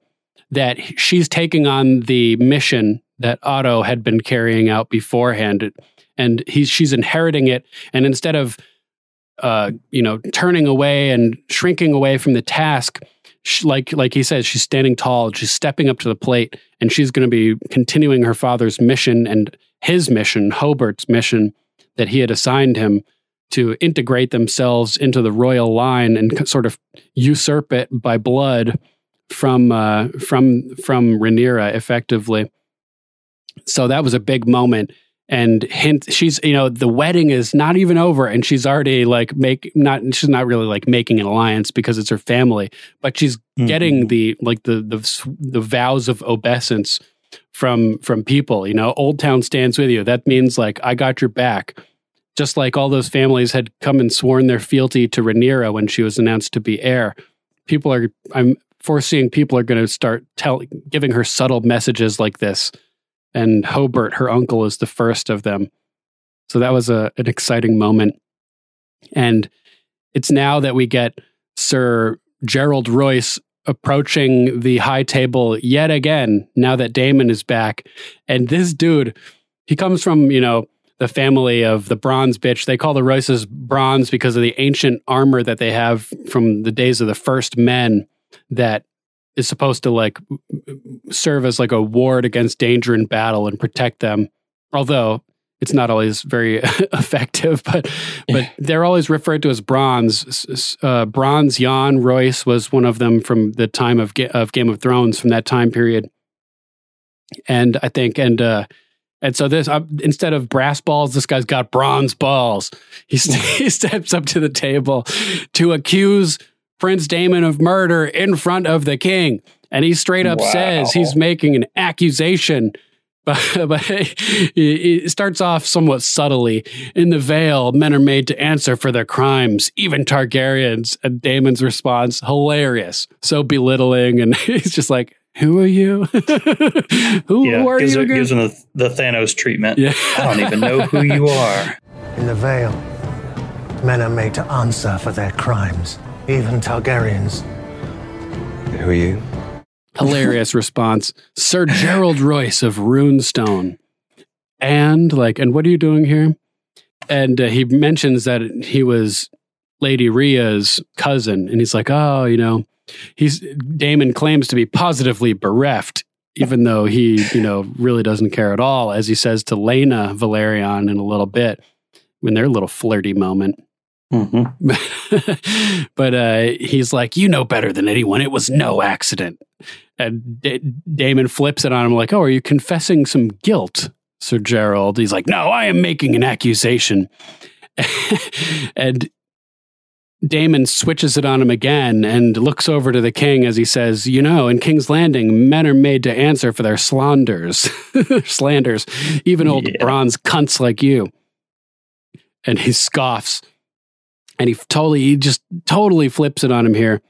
that she's taking on the mission that Otto had been carrying out beforehand and he's she's inheriting it and instead of uh, you know, turning away and shrinking away from the task. She, like like he says, she's standing tall. She's stepping up to the plate, and she's going to be continuing her father's mission and his mission, Hobert's mission that he had assigned him to integrate themselves into the royal line and sort of usurp it by blood from uh, from from Rhaenyra effectively. So that was a big moment. And hint, she's you know the wedding is not even over, and she's already like make not she's not really like making an alliance because it's her family, but she's getting the like the the the vows of obeisance from from people. You know, Old Town stands with you. That means like I got your back. Just like all those families had come and sworn their fealty to Rhaenyra when she was announced to be heir. People are I'm foreseeing people are going to start telling, giving her subtle messages like this. And Hobert, her uncle, is the first of them. So that was a, an exciting moment. And it's now that we get Sir Gerold Royce approaching the high table yet again, now that Daemon is back. And this dude, he comes from, you know, the family of the bronze bitch. They call the Royces bronze because of the ancient armor that they have from the days of the first men that is supposed to like serve as like a ward against danger in battle and protect them. Although it's not always very effective, but but they're always referred to as bronze. Uh, bronze Yohn Royce was one of them from the time of of Game of Thrones from that time period, and I think and uh, and so this uh, instead of brass balls, this guy's got bronze balls. He, st- he steps up to the table to accuse Prince Daemon of murder in front of the king, and he straight up says he's making an accusation. But, but he, he starts off somewhat subtly. In the Vale, men are made to answer for their crimes, even Targaryens. And Daemon's response, hilarious, so belittling, and he's just like, "Who are you? who, yeah, who are gives, you her- again?" gives him the, the Thanos treatment. Yeah. I don't even know who you are. In the Vale, men are made to answer for their crimes, even Targaryens. Who are you? Hilarious response. Sir Gerold Royce of runestone. And like and what are you doing here? And uh, he mentions that he was lady Rhea's cousin. And he's like oh you know he's Daemon claims to be positively bereft even though he you know really doesn't care at all as he says to Laena Velaryon in a little bit in their little flirty moment but uh, he's like, you know better than anyone. It was no accident. And D- Daemon flips it on him like, oh, are you confessing some guilt, Sir Gerold? He's like, no, I am making an accusation. and Daemon switches it on him again and looks over to the king as he says, You know, in King's Landing, men are made to answer for their slanders, slanders, even old bronze cunts like you. And he scoffs and he totally, he just totally flips it on him here,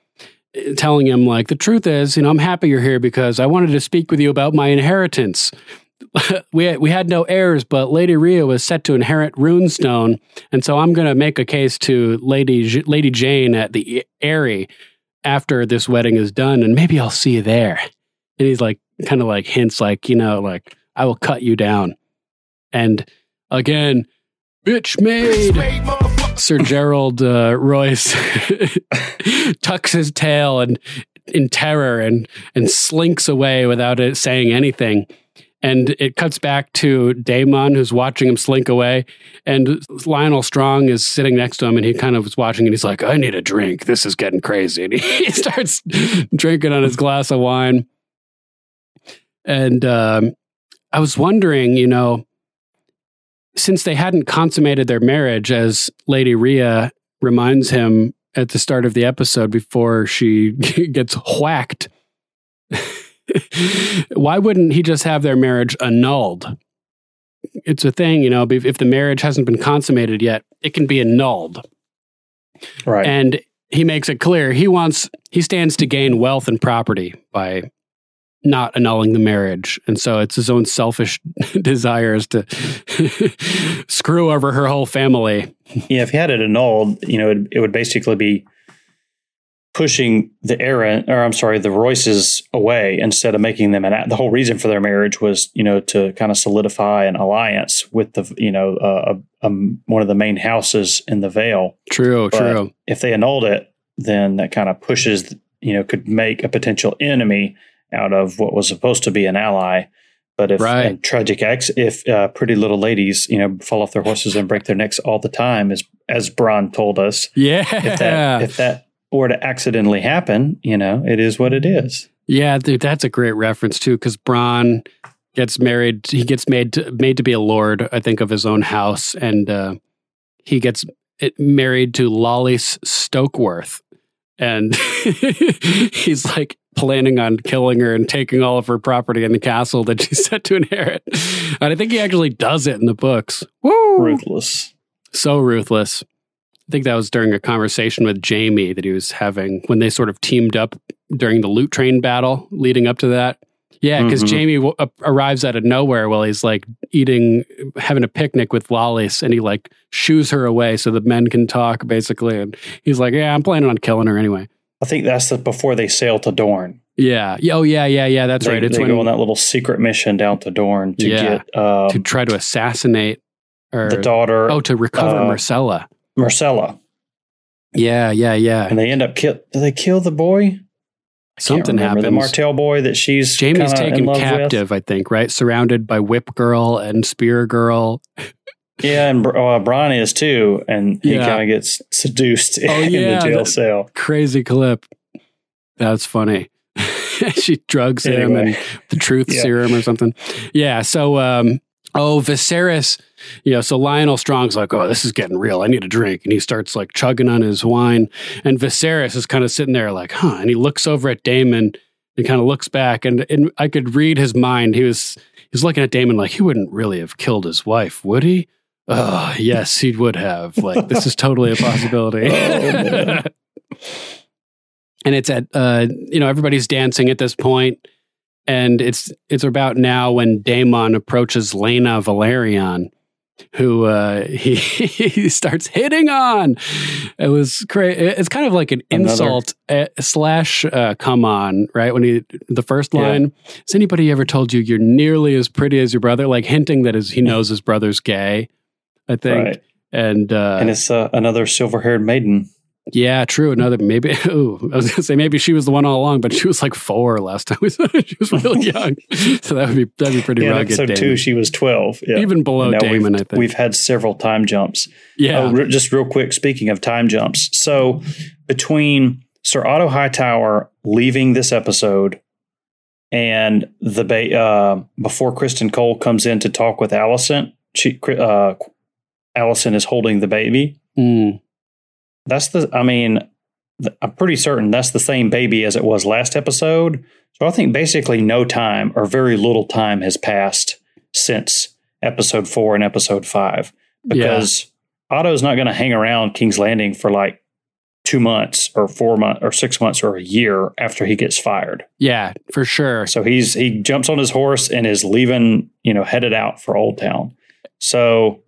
telling him, like, the truth is, you know, I'm happy you're here because I wanted to speak with you about my inheritance. we we had no heirs, but Lady Rhea was set to inherit Runestone, and so I'm going to make a case to Lady J- Lady Jeyne at the Eyrie after this wedding is done, and maybe I'll see you there. And he's like, kind of like hints, like you know, like I will cut you down. And again, bitch made. Sir Gerold uh, Royce tucks his tail and in terror and and slinks away without it saying anything. And it cuts back to Daemon, who's watching him slink away. And Lyonel Strong is sitting next to him, and he kind of is watching, and he's like, "I need a drink. This is getting crazy." And he starts drinking on his glass of wine. And um, I was wondering, you know, since they hadn't consummated their marriage, as Lady Rhea reminds him at the start of the episode before she gets whacked, why wouldn't he just have their marriage annulled? It's a thing, you know, if if the marriage hasn't been consummated yet, it can be annulled. Right. And he makes it clear he wants, he stands to gain wealth and property by not annulling the marriage. And so it's his own selfish desires to screw over her whole family. Yeah, if he had it annulled, you know, it, it would basically be pushing the Arryn, or I'm sorry, the Royces away instead of making them an. The whole reason for their marriage was, you know, to kind of solidify an alliance with the, you know, uh, um, one of the main houses in the Vale. True, But true. If they annulled it, then that kind of pushes, you know, could make a potential enemy out of what was supposed to be an ally. But if Right. tragic acts, if uh, pretty little ladies, you know, fall off their horses and break their necks all the time, as as Bronn told us, Yeah. if that if that were to accidentally happen, you know, it is what it is. Yeah, dude, that's a great reference too, because Bronn gets married. He gets made to, made to be a lord, I think, of his own house, and uh, he gets married to Lollys Stokeworth, and he's like planning on killing her and taking all of her property in the castle that she's set to inherit. And I think he actually does it in the books. Woo! Ruthless. So ruthless. I think that was during a conversation with Jaime that he was having when they sort of teamed up during the loot train battle leading up to that. Yeah, because Mhm. Jaime w- uh, arrives out of nowhere while he's like eating, having a picnic with Lollys, and he like shoos her away so the men can talk, basically. And he's like, "Yeah, I'm planning on killing her anyway." I think that's the, before they sail to Dorne. Yeah. Oh, yeah, yeah, yeah. That's they, right. It's they when go on that little secret mission down to Dorne to Yeah. get um, to try to assassinate or the daughter. Oh, to recover uh, Myrcella. Myrcella, Yeah, yeah, yeah. and they end up kill. Do they kill the boy? I Something happens. The Martell boy that she's Jaime's taken love with. captive, I think, right? Surrounded by Whip Girl and Spear Girl. Yeah, and uh, Bronn is too, and he Yeah. kind of gets seduced Oh, in yeah, the jail cell. Crazy clip. That's funny. she drugs him and the truth Yeah. serum or something. Yeah. So, um, oh, Viserys, you know, so Lyonel Strong's like, oh, this is getting real. I need a drink. And he starts like chugging on his wine. And Viserys is kind of sitting there like, huh. And he looks over at Daemon and kind of looks back. And, and I could read his mind. He was, he was looking at Daemon like, he wouldn't really have killed his wife, would he? Oh, yes, he would have. Like, this is totally a possibility. man. and it's at uh you know everybody's dancing at this point and it's it's about now when Daemon approaches Laena Velaryon who uh he, he starts hitting on it was crazy it's kind of like an Another- insult uh, slash uh, come on right when he the first Yeah. line has anybody ever told you you're nearly as pretty as your brother like hinting that his, he knows his brother's gay i think Right. and uh and it's uh, another silver-haired maiden. yeah, true. Another maybe. Ooh, I was gonna say maybe she was the one all along, but she was like four last time we saw her. She was really young, so that would be that'd be pretty Yeah, rugged. Daemon. two, she was twelve. Yeah. Even below Daemon, I think. we've had several time jumps. Yeah. Oh, re- just real quick. Speaking of time jumps, so between Sir Otto Hightower leaving this episode and the ba- uh, before Criston Cole comes in to talk with Alicent, she uh, Alicent is holding the baby. Mm. That's the. I mean, I'm pretty certain that's the same baby as it was last episode. So I think basically no time or very little time has passed since episode four and episode five because Otto's not going to hang around King's Landing for like two months or four months or six months or a year after he gets fired. Yeah, for sure. So he's he jumps on his horse and is leaving, you know, headed out for Old Town. So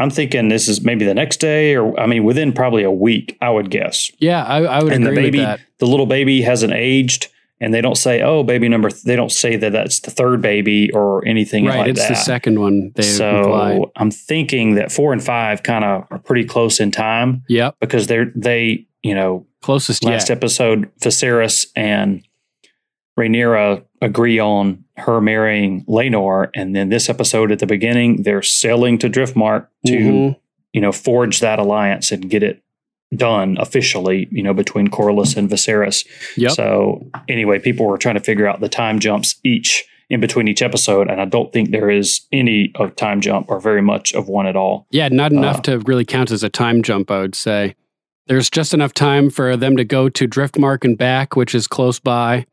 I'm thinking this is maybe the next day, or I mean, within probably a week, I would guess. Yeah, I, I would and the agree baby, the little baby hasn't aged, and they don't say, "Oh, baby number." Th-. They don't say that that's the third baby or anything Right, like it's that. It's the second one they so imply. I'm thinking that four and five kind of are pretty close in time Yep, because they're they you know closest last yet. episode Viserys and Rhaenyra agree on her marrying Laenor, and then this episode at the beginning they're sailing to Driftmark to Mhm. you know forge that alliance and get it done officially. You know between Corlys and Viserys. Yep. So anyway, people were trying to figure out the time jumps each in between each episode, and I don't think there is any of time jump or very much of one at all. Yeah, not enough Uh, to really count as a time jump, I would say. There's just enough time for them to go to Driftmark and back, which is close by,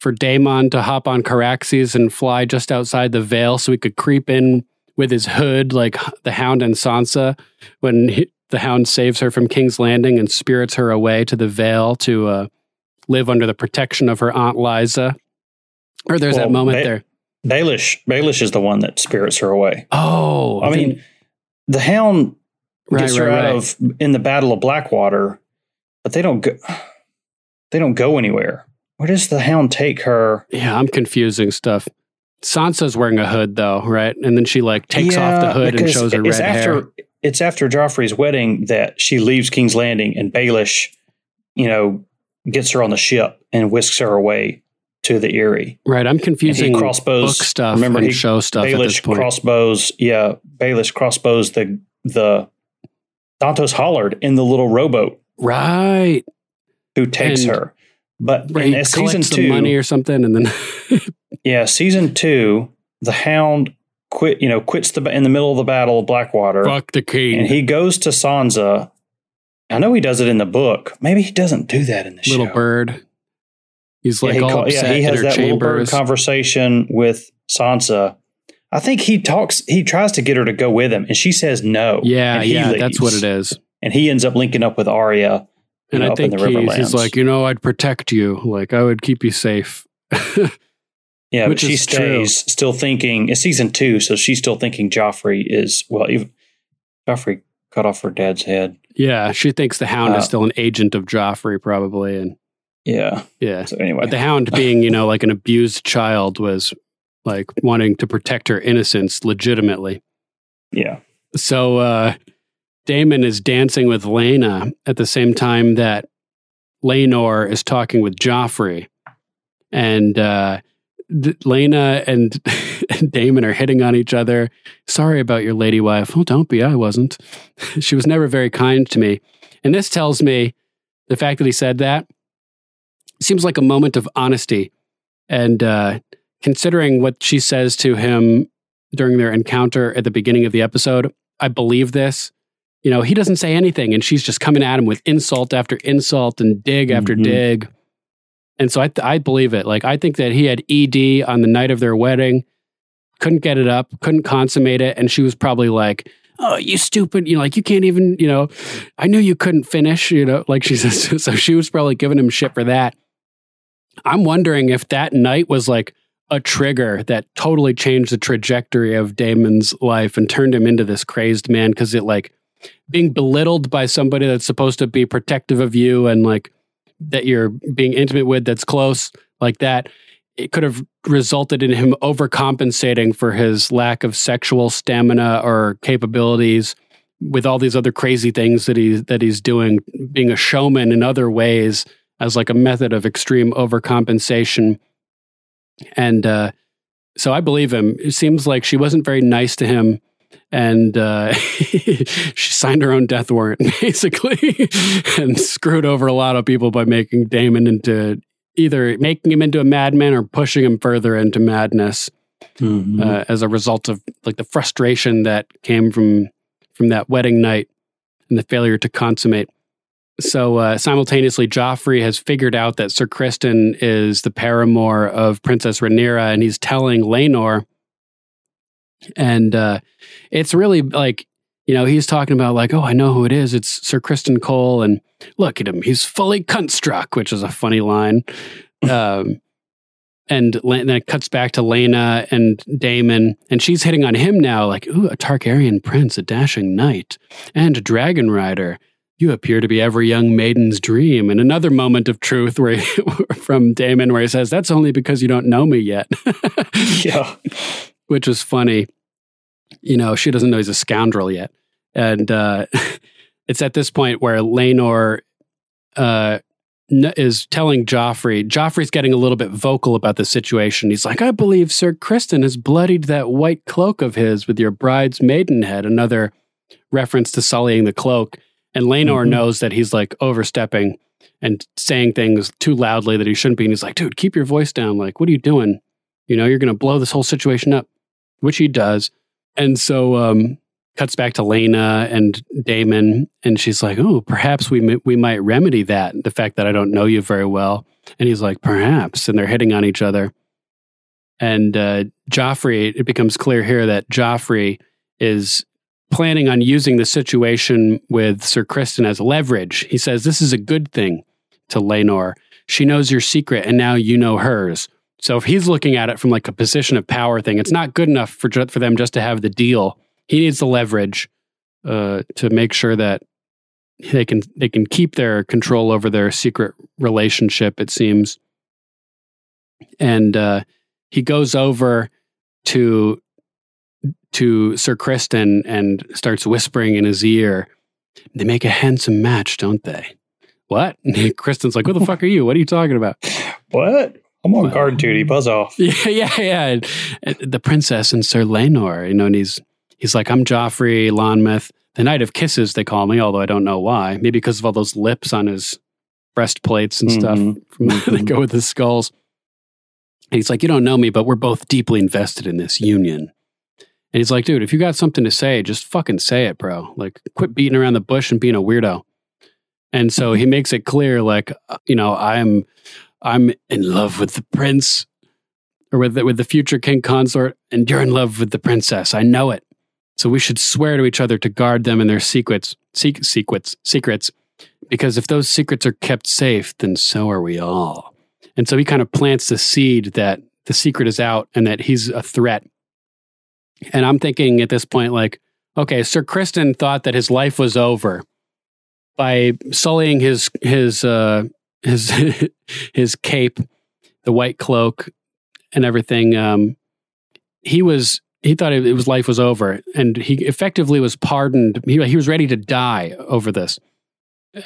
for Daemon to hop on Caraxes and fly just outside the Vale so he could creep in with his hood like the Hound and Sansa when he, the Hound saves her from King's Landing and spirits her away to the Vale to uh, live under the protection of her Aunt Lysa. Or there's that moment Ba- there. Baelish, Baelish is the one that spirits her away. Oh, I mean, the Hound Right, gets her right, out right. of in the Battle of Blackwater, but they don't go. They don't go anywhere. Where does the Hound take her? Yeah, I'm confusing stuff. Sansa's wearing a hood though, right? And then she like takes off the hood and shows her it's red after, hair. It's after Joffrey's wedding that she leaves King's Landing and Baelish, you know, gets her on the ship and whisks her away to the Eyrie. Right. I'm And he confusing crossbows book stuff Remember, he, show stuff at Baelish this point. crossbows. Yeah, Baelish crossbows. The the Dontos Hollard in the little rowboat. Right. Who takes And- her? But Right, in season two, money or something, and then yeah, season two, the Hound quit. You know, quits the in the middle of the battle of Blackwater. fuck the king. and he goes to Sansa. I know he does it in the book. Maybe he doesn't do that in the little show. bird. He's Yeah, like he all call- upset he has that little bird conversation with Sansa. I think he talks. He tries to get her to go with him, and she says no. yeah, yeah, that's what it is. And he ends up linking up with Arya. And know, I think he's, he's like, you know, I'd protect you. Like I would keep you safe. yeah, which but she is true. still thinking. It's season two, so she's still thinking Joffrey is well. Even Joffrey cut off her dad's head. yeah, she thinks the Hound Uh, is still an agent of Joffrey, probably, and Yeah. yeah. So anyway, But the Hound, being you know like an abused child, was like wanting to protect her innocence legitimately. yeah. So uh, Daemon is dancing with Laena at the same time that Laenor is talking with Joffrey, and uh, D- Laena and, Daemon are hitting on each other. Sorry about your lady wife. Oh, don't be. I wasn't. she was never very kind to me. And this tells me the fact that he said that seems like a moment of honesty. And uh, considering what she says to him during their encounter at the beginning of the episode, I believe this. You know, he doesn't say anything, and she's just coming at him with insult after insult and dig after Mhm. dig. And so I, I believe it. Like, I think that he had ED on the night of their wedding, couldn't get it up, couldn't consummate it. And she was probably like, Oh, you stupid. You know, like, you can't even, you know, I knew you couldn't finish, you know, like she says. So she was probably giving him shit for that. I'm wondering if that night was like a trigger that totally changed the trajectory of Daemon's life and turned him into this crazed man because it like being belittled by somebody that's supposed to be protective of you and like that you're being intimate with that's close like that it could have resulted in him overcompensating for his lack of sexual stamina or capabilities with all these other crazy things that he that he's doing being a showman in other ways as like a method of extreme overcompensation and uh so I believe him. It seems like she wasn't very nice to him and uh, she signed her own death warrant basically and screwed over a lot of people by making Daemon into either making him into a madman or pushing him further into madness Mhm. uh, as a result of like the frustration that came from from that wedding night and the failure to consummate. So uh, simultaneously, Joffrey has figured out that Sir Criston is the paramour of Princess Rhaenyra, and he's telling Laenor. And uh, it's really like you know he's talking about like, oh, I know who it is. It's Sir Criston Cole, and look at him, he's fully cunt struck, which is a funny line. Um, and then it cuts back to Laena and Daemon, and she's hitting on him now, like, ooh, a Targaryen prince, a dashing knight, and a dragon rider. You appear to be every young maiden's dream. And another moment of truth where he, from Daemon, where he says, "That's only because you don't know me yet," Yeah. Which is funny. You know, she doesn't know he's a scoundrel yet, and uh, it's at this point where Laenor uh, is telling Joffrey. Joffrey's getting a little bit vocal about the situation. He's like, "I believe Sir Criston has bloodied that white cloak of his with your bride's maidenhead." Another reference to sullying the cloak. And Laenor Mhm. knows that he's like overstepping and saying things too loudly that he shouldn't be. And he's like, "Dude, keep your voice down. Like, what are you doing? You know, you're going to blow this whole situation up." Which he does. And so um, cuts back to Laena and Daemon, and she's like, "Oh, perhaps we we might remedy that. The fact that I don't know you very well." And he's like, "Perhaps." And they're hitting on each other. And uh, Joffrey, it becomes clear here that Joffrey is planning on using the situation with Sir Criston as leverage. He says, "This is a good thing to Laenor. She knows your secret, and now you know hers." So if he's looking at it from like a position of power thing, it's not good enough for for them just to have the deal. He needs the leverage uh, to make sure that they can they can keep their control over their secret relationship. It seems, and uh, he goes over to to Sir Criston and starts whispering in his ear. They make a handsome match, don't they? What? And Criston's like, "What the fuck are you? What are you talking about?" What? I'm on guard duty. Buzz off. Yeah, yeah, yeah. The princess and Sir Laenor, you know, and he's he's like, I'm Joffrey Lonmouth, the Knight of Kisses, they call me, although I don't know why. Maybe because of all those lips on his breastplates and stuff Mm-hmm. from, that go with his skulls. And he's like, You don't know me, but we're both deeply invested in this union. And he's like, Dude, if you got something to say, just fucking say it, bro. Like, quit beating around the bush and being a weirdo. And so he makes it clear, like, uh, you know, I'm I'm in love with the prince or with the, with the future king consort, and you're in love with the princess. I know it. So we should swear to each other to guard them and their secrets, se- secrets, secrets, because if those secrets are kept safe, then so are we all. And so he kind of plants the seed that the secret is out and that he's a threat. And I'm thinking at this point, like, okay, Sir Criston thought that his life was over by sullying his his uh, his his cape, the white cloak, and everything. Um, he was he thought it, was life was over, and he effectively was pardoned. He he was ready to die over this,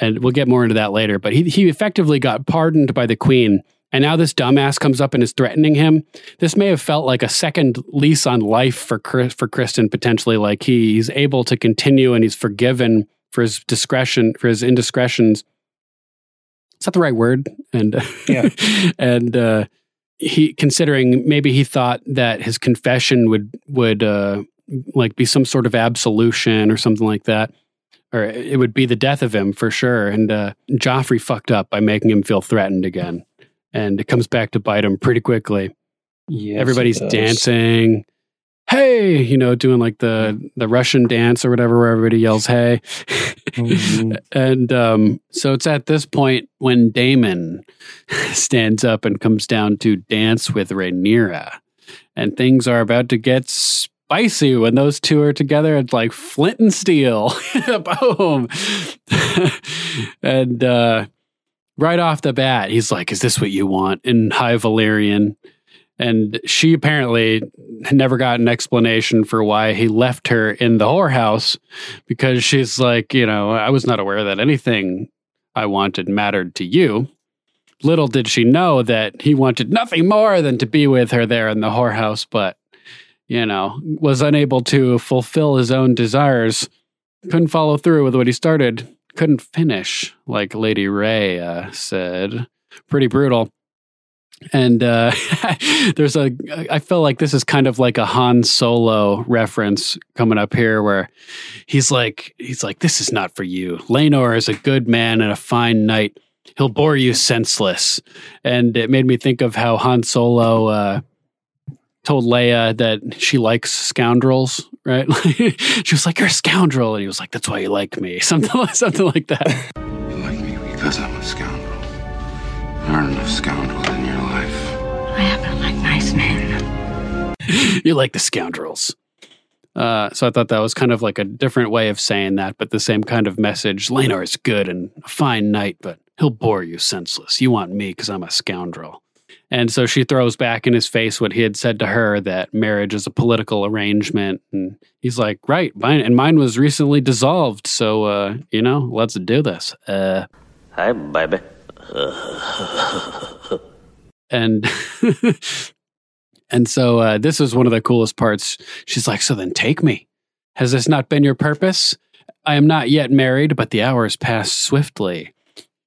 and we'll get more into that later. But he he effectively got pardoned by the queen. And now this dumbass comes up and is threatening him. This may have felt like a second lease on life for Chris, for Criston potentially. Like he, he's able to continue and he's forgiven for his discretion for his indiscretions. Is that the right word? And Yeah. and uh, he considering maybe he thought that his confession would would uh, like be some sort of absolution or something like that, or it would be the death of him for sure. And uh, Joffrey fucked up by making him feel threatened again, and it comes back to bite him pretty quickly. Yes, Everybody's dancing. Hey, you know, doing like the the Russian dance or whatever, where everybody yells "Hey," and um, so it's at this point when Daemon stands up and comes down to dance with Rhaenyra, and things are about to get spicy when those two are together. It's like flint and steel, boom, and uh, right off the bat, he's like, "Is this what you want?" in High Valyrian. And she apparently never got an explanation for why he left her in the whorehouse because she's like, you know, I was not aware that anything I wanted mattered to you. Little did she know that he wanted nothing more than to be with her there in the whorehouse, but, you know, was unable to fulfill his own desires. Couldn't follow through with what he started. Couldn't finish, like Lady Rhea uh, said. Pretty brutal. And uh, there's a, I feel like this is kind of like a Han Solo reference coming up here, where he's like, he's like, this is not for you. Laenor is a good man and a fine knight. He'll bore you senseless. And it made me think of how Han Solo uh, told Leia that she likes scoundrels, right? she was like, "You're a scoundrel," and he was like, "That's why you like me." Something, something like that. You like me because I'm a scoundrel. There aren't enough scoundrels in your life. I happen like nice men. you like the scoundrels. Uh, so I thought that was kind of like a different way of saying that, but the same kind of message. Laenor is good and a fine knight, but he'll bore you senseless. You want me because I'm a scoundrel. And so she throws back in his face what he had said to her that marriage is a political arrangement. And he's like, right, mine, and mine was recently dissolved. So, uh, you know, let's do this. Uh, Hi, baby. and and so uh, this was one of the coolest parts. She's like, "So then, take me. Has this not been your purpose? I am not yet married, but the hours pass swiftly.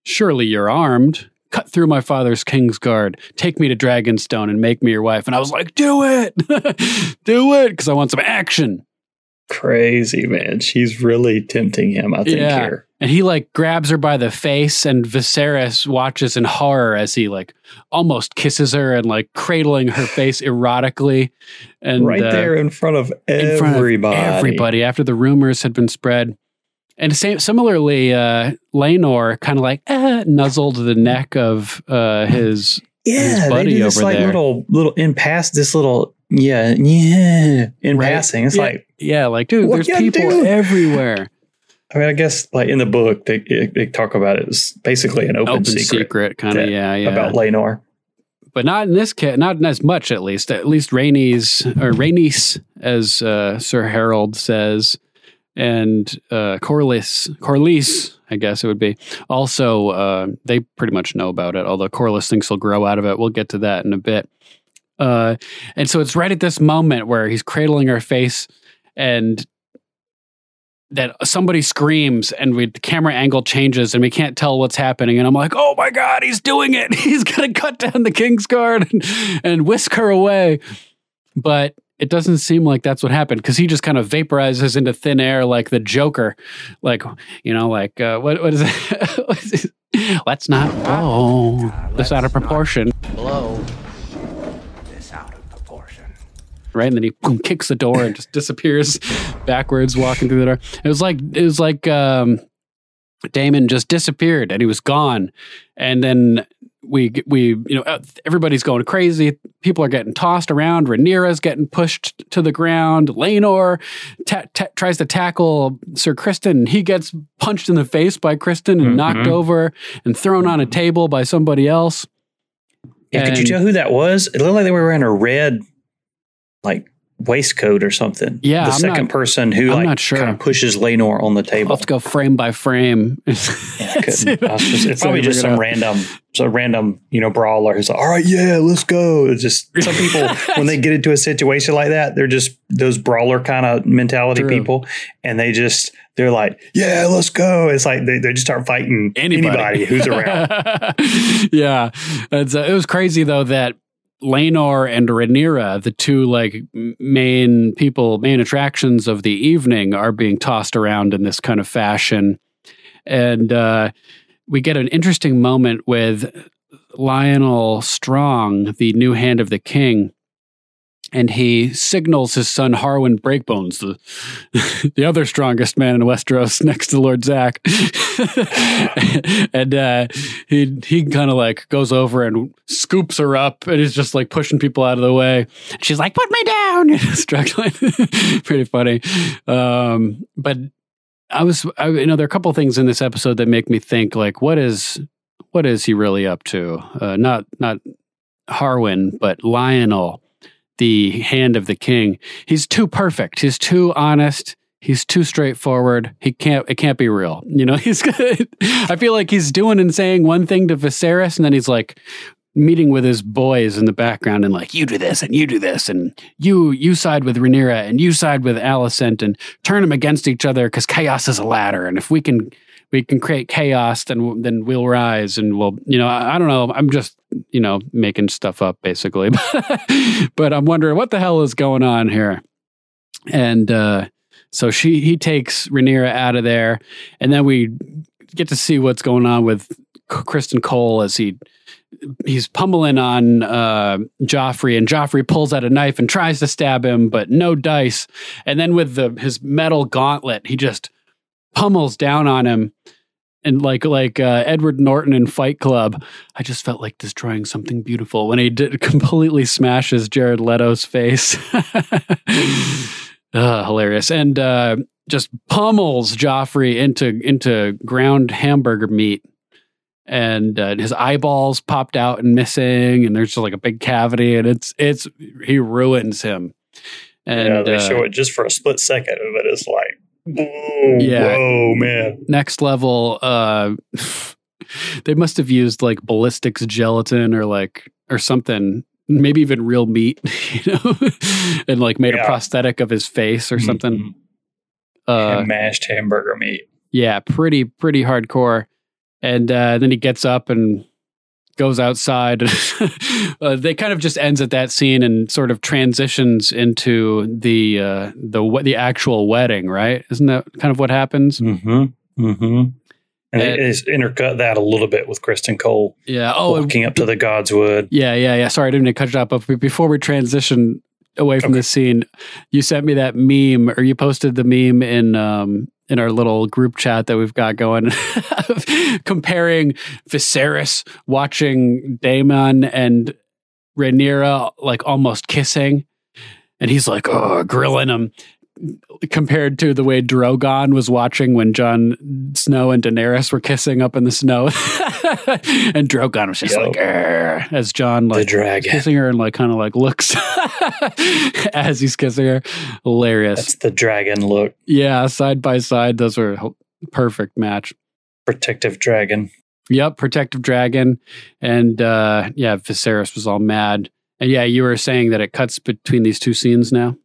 Surely you're armed. Cut through my father's king's guard. Take me to Dragonstone and make me your wife." And I was like, "Do it, do it," because I want some action. Crazy man. She's really tempting him. I think here. And he like grabs her by the face, and Viserys watches in horror as he like almost kisses her and like cradling her face erotically. And right uh, there in front of in front of everybody. everybody after the rumors had been spread. And same, similarly, uh, Laenor kind of like eh, nuzzled the neck of uh, his, Yeah, his buddy over like there. little little in pass this little yeah yeah in Right? passing. It's Yeah, like yeah, like dude, there's people do? everywhere. I mean, I guess like in the book they they talk about it as basically an open, Open secret, secret, kind of, yeah, yeah. about Laenor. but not in this case, not as much at least. At least Rainey's or Rainice, as uh, Sir Harrold says, and uh, Corliss, Corliss I guess it would be. Also, uh, they pretty much know about it, although Corlys thinks he'll grow out of it. We'll get to that in a bit. Uh, and so it's right at this moment where he's cradling her face and that somebody screams and we, the camera angle changes and we can't tell what's happening. And I'm like, oh my God, he's doing it. He's to cut down the King's Guard and, and whisk her away. But it doesn't seem like that's what happened because he just kind of vaporizes into thin air like the Joker. Like, you know, like, uh, what, what is it? Let's not blow this out of proportion. Blow. Right? And then he boom, kicks the door and just disappears backwards, walking through the door. It was like it was like um, Daemon just disappeared and he was gone, and then we we you know everybody's going crazy. People are getting tossed around. Rhaenyra's getting pushed to the ground. Laenor ta- ta- tries to tackle Sir Criston. and he gets punched in the face by Criston and Mm-hmm. knocked over and thrown on a table by somebody else. Yeah, could you tell who that was? It looked like they were wearing a red, like waistcoat or something. Yeah, the I'm second not- person who I'm like not sure. kind of pushes Laenor on the table. I'll have to go frame by frame. I couldn't. I just- it's probably just some random, some random, you know, brawler who's like, "All right, yeah, let's go." It's just some people when they get into a situation like that, they're just those brawler kind of mentality True. people, and they just they're like, "Yeah, let's go." It's like they, they just start fighting anybody, who's around. yeah, it's, uh, it was crazy though that Laenor and Rhaenyra, the two like main people, main attractions of the evening, are being tossed around in this kind of fashion, and uh, we get an interesting moment with Lyonel Strong, the new hand of the king. And he signals his son Harwin Breakbones, the the other strongest man in Westeros, next to Lord Zach. and uh, he he kind of like goes over and scoops her up, and is just like pushing people out of the way. She's like, "Put me down!" Struggling. Pretty funny. Um, but I was, I, you know, there are a couple things in this episode that make me think, like, what is what is he really up to? Uh, not not Harwin, but Lyonel, the hand of the king. He's too perfect. He's too honest. He's too straightforward. He can't. It can't be real. You know. He's. I feel like he's doing and saying one thing to Viserys, and then he's like meeting with his boys in the background and like you do this and you do this and you you side with Rhaenyra and you side with Alicent and turn them against each other because chaos is a ladder and if we can we can create chaos then then we'll rise and we'll you know I, I don't know I'm just you know making stuff up basically but I'm wondering what the hell is going on here and uh so she he takes Rhaenyra out of there and then we get to see what's going on with Criston Cole as he he's pummeling on uh, Joffrey, and Joffrey pulls out a knife and tries to stab him, but no dice. And then with the his metal gauntlet, he just pummels down on him. And like like uh, Edward Norton in Fight Club, I just felt like destroying something beautiful when he did, completely smashes Jared Leto's face. uh, hilarious, and uh, just pummels Joffrey into into ground hamburger meat and uh, his eyeballs popped out and missing, and there's just like a big cavity, and it's it's he ruins him. And yeah, they uh, show it just for a split second, but it's like, whoa, Yeah. whoa, man. next level. Uh, they must have used like ballistics gelatin or like or something, maybe even real meat, you know, and like made a prosthetic of his face or something. Uh, mashed hamburger meat. yeah, pretty pretty hardcore. And uh, then he gets up and goes outside. uh, they kind of just ends at that scene and sort of transitions into the uh, the the actual wedding, right? Isn't that kind of what happens? Mm-hmm. Mm-hmm. And And- they intercut that a little bit with Criston Cole. Yeah. Oh, walking up to the Godswood. Yeah, yeah, yeah. Sorry, I didn't mean to cut it up. But before we transition away from this scene, you sent me that meme, or you posted the meme in um, in our little group chat that we've got going, comparing Viserys watching Daemon and Rhaenyra like almost kissing, and he's like, oh, grilling him. Compared to the way Drogon was watching when Jon Snow and Daenerys were kissing up in the snow, and Drogon was just Yo. like, as Jon like dragon. kissing her and like kind of like looks as he's kissing her. Hilarious. That's the dragon look. yeah, side by side, those were a perfect match. Protective dragon. Yep, protective dragon, and uh, yeah, Viserys was all mad. And yeah, you were saying that it cuts between these two scenes now.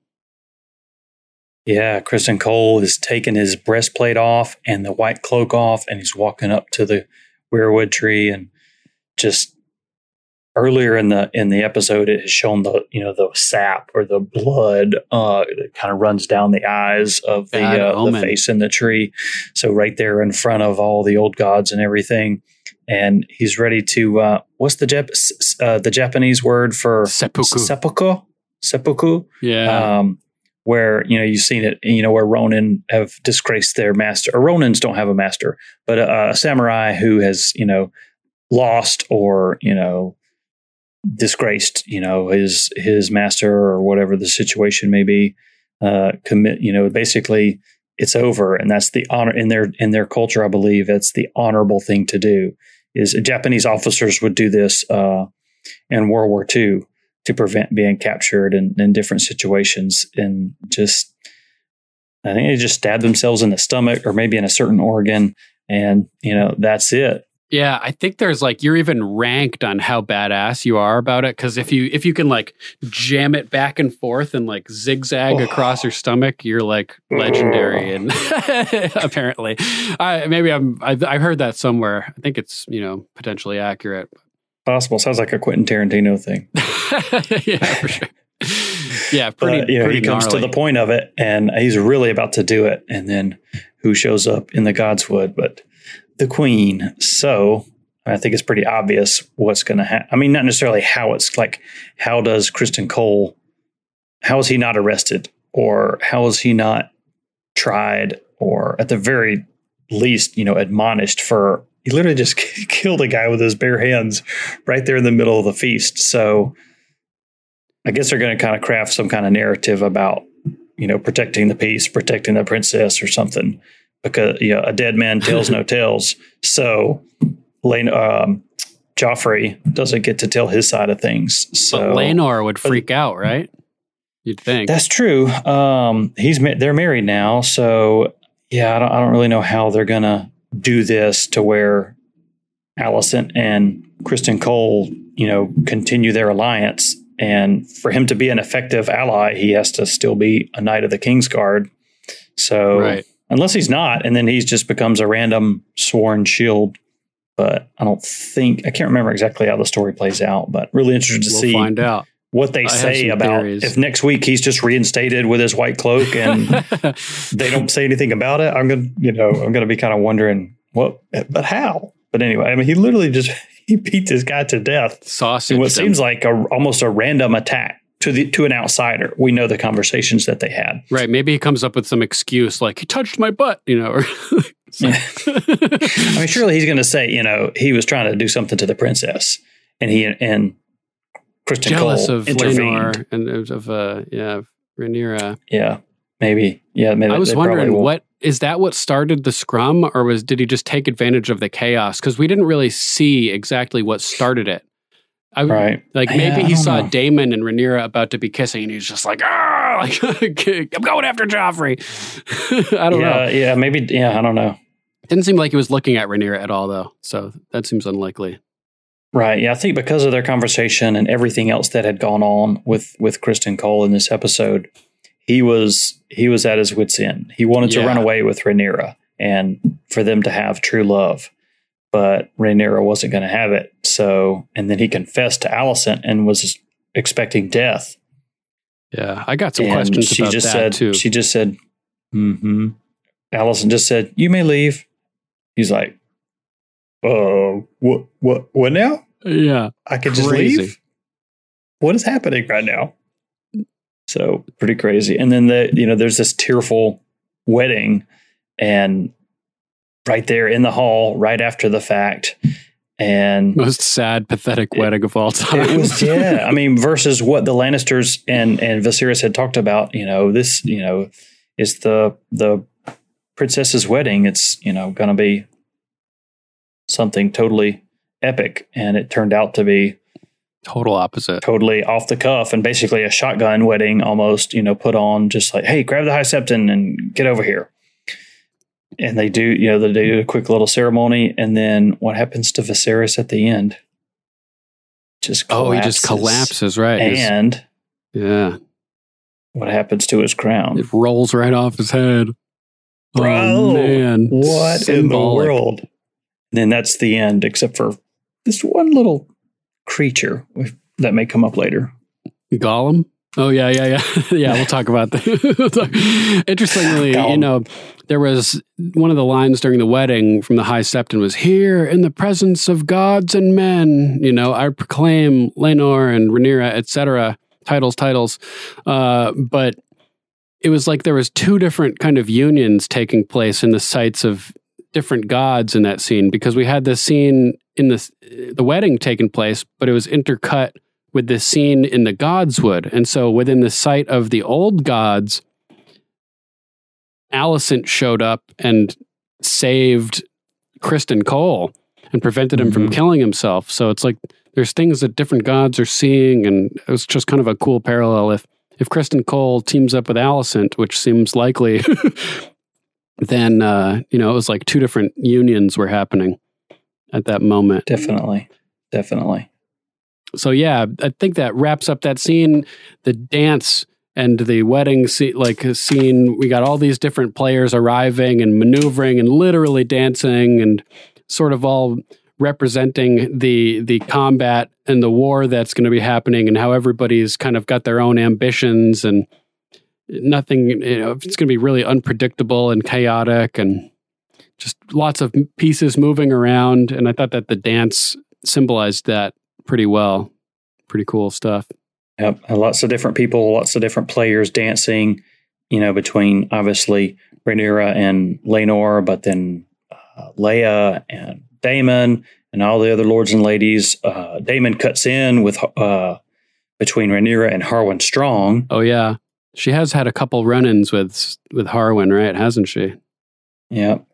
Yeah, Criston Cole is taking his breastplate off and the white cloak off, and he's walking up to the weirwood tree and just earlier in the in the episode it has shown the you know the sap or the blood uh that kind of runs down the eyes of the uh, the face in the tree. So right there in front of all the old gods and everything. And he's ready to uh what's the Jap- uh, the japanese word for Seppuku. seppuku? Seppuku? Yeah, um, where you know you've seen it, you know, where Ronin have disgraced their master, or Ronins don't have a master, but a, a samurai who has you know lost or you know disgraced, you know, his his master or whatever the situation may be, uh, commit, you know, basically it's over, and that's the honor in their in their culture. I believe it's the honorable thing to do. Is Japanese officers would do this uh, in World War II to prevent being captured in, in different situations and just I think they just stab themselves in the stomach or maybe in a certain organ and you know that's it. yeah. I think there's like you're even ranked on how badass you are about it because if you if you can like jam it back and forth and like zigzag oh. across your stomach, you're like legendary. And apparently, I maybe I'm I, I heard that somewhere. I think it's you know potentially accurate. Possible sounds like a Quentin Tarantino thing. yeah, for sure. Yeah, pretty. but, you know, pretty he comes gnarly. to the point of it and he's really about to do it and then who shows up in the Godswood but the queen. So I think it's pretty obvious what's going to happen. I mean, not necessarily how it's like, how does Criston Cole, how is he not arrested or how is he not tried or at the very least, you know, admonished for, he literally just killed a guy with his bare hands right there in the middle of the feast. So I guess they're going to kind of craft some kind of narrative about, you know, protecting the peace, protecting the princess or something because, you know, a dead man tells no tales. So, Lane, um, Joffrey doesn't get to tell his side of things. So But Laenor would freak out, right? You'd think. That's true. Um, he's they're married now, so yeah, I don't, I don't really know how they're gonna do this to where Alicent and Criston Cole, you know, continue their alliance. And for him to be an effective ally, he has to still be a knight of the King's Guard. So Right. unless he's not, and then he just becomes a random sworn shield. But I don't think I can't remember exactly how the story plays out. But really interested to We'll see find out. What they I say about theories. if next week he's just reinstated with his white cloak and they don't say anything about it. I'm gonna, you know, I'm gonna be kind of wondering what, but how? But anyway, I mean, he literally just he beat this guy to death. Sausage. in what them. seems like a almost a random attack to the to an outsider. We know the conversations that they had. Right. Maybe he comes up with some excuse like he touched my butt, you know. Or I mean, surely he's going to say, you know, he was trying to do something to the princess, and he and Jealous Cole of intervened. Laenor and of, uh yeah, Rhaenyra. Yeah, maybe. Yeah, maybe. I was wondering what is that what started the scrum or was did he just take advantage of the chaos cuz we didn't really see exactly what started it. I, Right. Like maybe I he saw know. Daemon and Rhaenyra about to be kissing and he's just like, ah, like, I'm going after Joffrey. I don't yeah, know. Yeah, maybe. Yeah, I don't know. Didn't seem like he was looking at Rhaenyra at all though. So that seems unlikely. Right. Yeah, I think because of their conversation and everything else that had gone on with with Criston Cole in this episode, he was he was at his wits end. He wanted to run away with Rhaenyra and for them to have true love, but Rhaenyra wasn't going to have it. So, and then he confessed to Alicent and was expecting death. Yeah, I got some And questions she about just that said, too. She just said, "Hmm." Alicent just said, "You may leave." He's like, "Oh, what? What? What now? yeah. I could just leave? What is happening right now?" So pretty crazy. And then the you know there's this tearful wedding, and right there in the hall, right after the fact, and Most sad, pathetic wedding of all time. it was yeah. I mean, versus what the Lannisters and and Viserys had talked about. You know, this you know is the the princess's wedding. It's you know going to be something totally epic, and it turned out to be Total opposite. totally off the cuff and basically a shotgun wedding almost. You know, put on just like, hey, grab the high septon and get over here. and they do, you know, they do a quick little ceremony, and then what happens to Viserys at the end? Just Oh, he just collapses, right? His- and yeah, what happens to his crown? it rolls right off his head. Oh, Bro, oh man, what in the world? Then that's the end, except for this one little creature that may come up later. Gollum? Oh yeah, yeah, yeah, yeah. We'll talk about that. Interestingly, you know, there was one of the lines during the wedding from the High Septon was "Here in the presence of gods and men." You know, I proclaim Laenor and Rhaenyra, etc. Titles, titles. Uh, but it was like there was two different kind of unions taking place in the sites of different gods in that scene because we had this scene in the the wedding taking place, but it was intercut with this scene in the Godswood. And so within the site of the old gods, Alicent showed up and saved Criston Cole and prevented him from mm-hmm. killing himself. So it's like there's things that different gods are seeing, and it was just kind of a cool parallel. If if Criston Cole teams up with Alicent, which seems likely, then uh, you know it was like two different unions were happening at that moment. Definitely, definitely. So yeah, I think that wraps up that scene. The dance and the wedding scene, like a scene. We got all these different players arriving and maneuvering and literally dancing and sort of all representing the the combat and the war that's going to be happening and how everybody's kind of got their own ambitions and nothing. You know, it's going to be really unpredictable and chaotic and just lots of pieces moving around. And I thought that the dance symbolized that pretty well. Pretty cool stuff. Yep, and lots of different people, lots of different players dancing. You know, between obviously Rhaenyra and Laenor, but then uh, Leia and Daemon and all the other lords and ladies. Uh, Daemon cuts in with uh, between Rhaenyra and Harwin Strong. Oh yeah, she has had a couple run-ins with with Harwin, right? Hasn't she? Yep.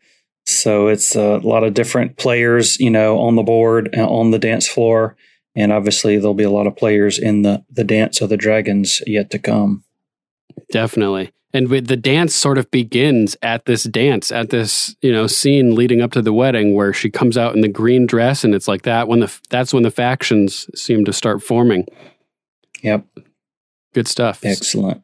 So it's a lot of different players, you know, on the board and on the dance floor, and obviously there'll be a lot of players in the the dance of the dragons yet to come. Definitely. And with the dance sort of begins at this dance, at this, you know, scene leading up to the wedding where she comes out in the green dress and it's like that when the that's when the factions seem to start forming. Yep. Good stuff. Excellent.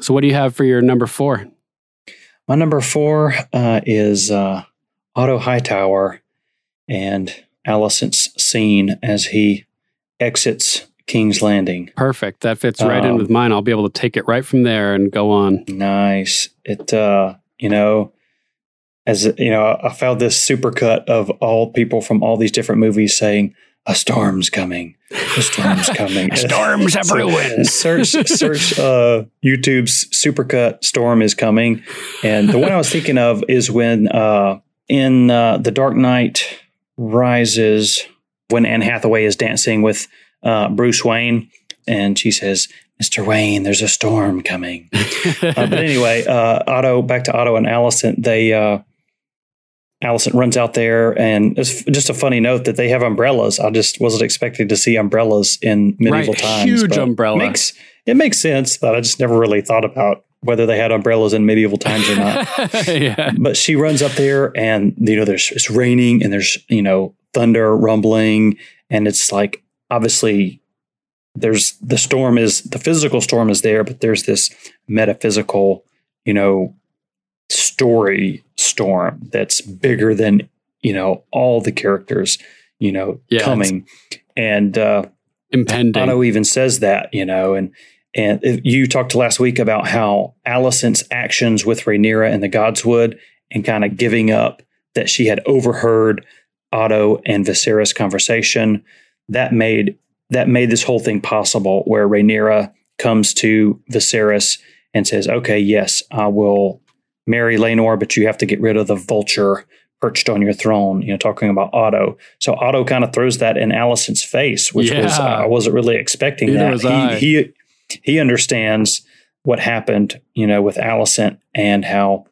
So what do you have for your number 4? My number four uh, is uh, Otto Hightower and Alicent's scene as he exits King's Landing. Perfect. That fits right in Um, with mine. I'll be able to take it right from there and go on. Nice. It, uh, you know, as you know, I found this supercut of all people from all these different movies saying, "A storm's coming, a storm's coming, A storm's So, search, search uh, YouTube's supercut "Storm is coming," and the one I was thinking of is when uh, in uh, The Dark Knight Rises, when Anne Hathaway is dancing with uh, Bruce Wayne, and she says. Mr. Wayne, there's a storm coming. uh, but anyway, uh, Otto, back to Otto and Alicent, they, Alicent runs out there, and it's just a funny note that they have umbrellas. I just wasn't expecting to see umbrellas in medieval Right, times. huge umbrella. Makes, it makes sense, but I just never really thought about whether they had umbrellas in medieval times or not. yeah. But she runs up there, and you know, there's it's raining, and there's you know thunder rumbling, and it's like obviously there's the storm is the physical storm is there, but there's this metaphysical, you know, story storm that's bigger than you know all the characters you know Yeah, coming. And uh impending. Otto even says that you know and and if- you talked last week about how Alicent's actions with Rhaenyra and the Godswood and kind of giving up that she had overheard Otto and Viserys conversation that made that made this whole thing possible where Rhaenyra comes to Viserys and says okay yes I will marry Laenor but you have to get rid of the vulture perched on your throne you know talking about Otto so Otto kind of throws that in Alicent's face which was Yeah. I wasn't really expecting Neither that he he he understands what happened, you know, with Alicent and how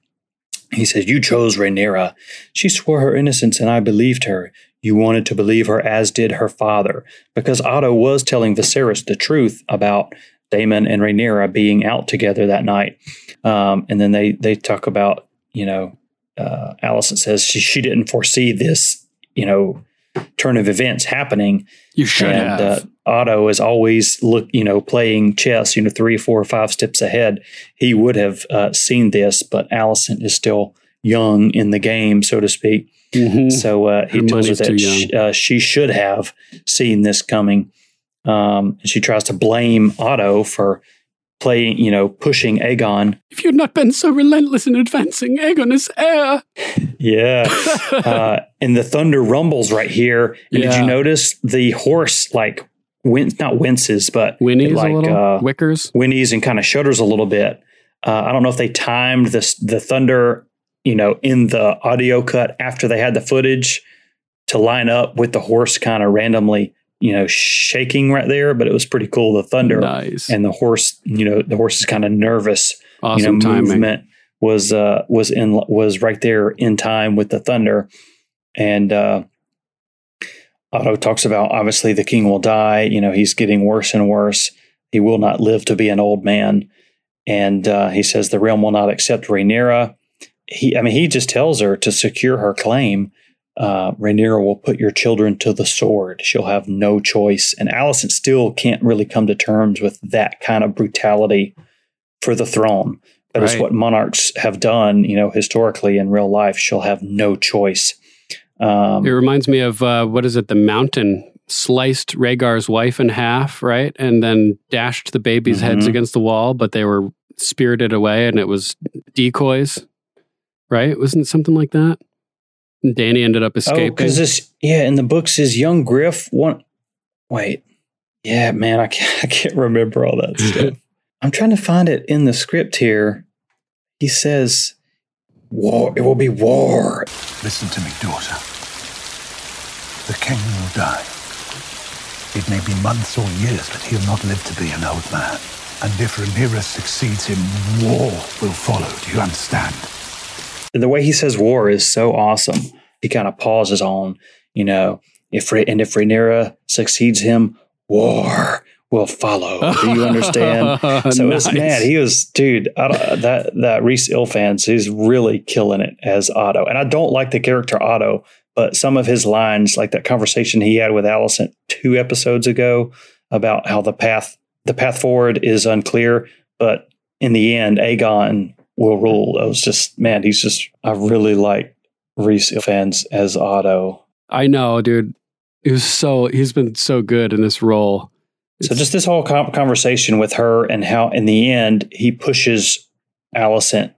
he says, You chose Rhaenyra. She swore her innocence and I believed her. You wanted to believe her as did her father. Because Otto was telling Viserys the truth about Daemon and Rhaenyra being out together that night. Um, and then they they talk about, you know, uh, Alicent says she, she didn't foresee this, you know, turn of events happening. You should and, have. Uh, Otto is always look, you know, playing chess, you know, three, four, five steps ahead. He would have uh, seen this, but Alicent is still young in the game, so to speak. So uh, he Her tells her that she, uh, she should have seen this coming. Um, and she tries to blame Otto for playing, you know, pushing Aegon. If you'd not been so relentless in advancing Aegon as heir. Yeah. uh, and the thunder rumbles right here. And did you notice the horse like win not winces, but Whinnies a like little? uh, Wickers? whinnies and kind of shudders a little bit. Uh, I don't know if they timed this the thunder, you know, in the audio cut after they had the footage to line up with the horse kind of randomly, you know, shaking right there. But it was pretty cool. The thunder Nice. and the horse, you know, the horse is kind of nervous. Awesome you know, timing. movement was uh was in was right there in time with the thunder, and uh, Otto talks about obviously the king will die. You know, he's getting worse and worse. He will not live to be an old man, and uh, he says the realm will not accept Rhaenyra. He, I mean, he just tells her to secure her claim. Uh, Rhaenyra will put your children to the sword. She'll have no choice. And Alicent still can't really come to terms with that kind of brutality for the throne. It's Right. what monarchs have done, you know, historically in real life. She'll have no choice. Um, It reminds me of uh, what is it? The mountain sliced Rhaegar's wife in half, right, and then dashed the babies' heads Mhm. against the wall, but they were spirited away, and it was decoys, right? Wasn't it something like that? And Danny ended up Oh, escaping. because this, yeah, in the books is young Griff. One, wait, yeah, man, I can't, I can't remember all that stuff. I'm trying to find it in the script here. He says, "War. It will be war." Listen to me, daughter. The king will die. It may be months or years, but he'll not live to be an old man. And if Rhaenyra succeeds him, war will follow. Do you understand? The way he says war is so awesome. He kind of pauses on, you know, if and if Rhaenyra succeeds him, war will follow. Do you understand? so it's Nice. man, he was dude. I don't, that that Rhys Ifans is really killing it as Otto, and I don't like the character Otto, but some of his lines, like that conversation he had with Alicent two episodes ago about how the path the path forward is unclear, but in the end, Aegon will rule. I was just man, he's just I really like Rhys Ifans as Otto. I know, dude. He was so he's been so good in this role. So just this whole com- conversation with her and how in the end he pushes Alicent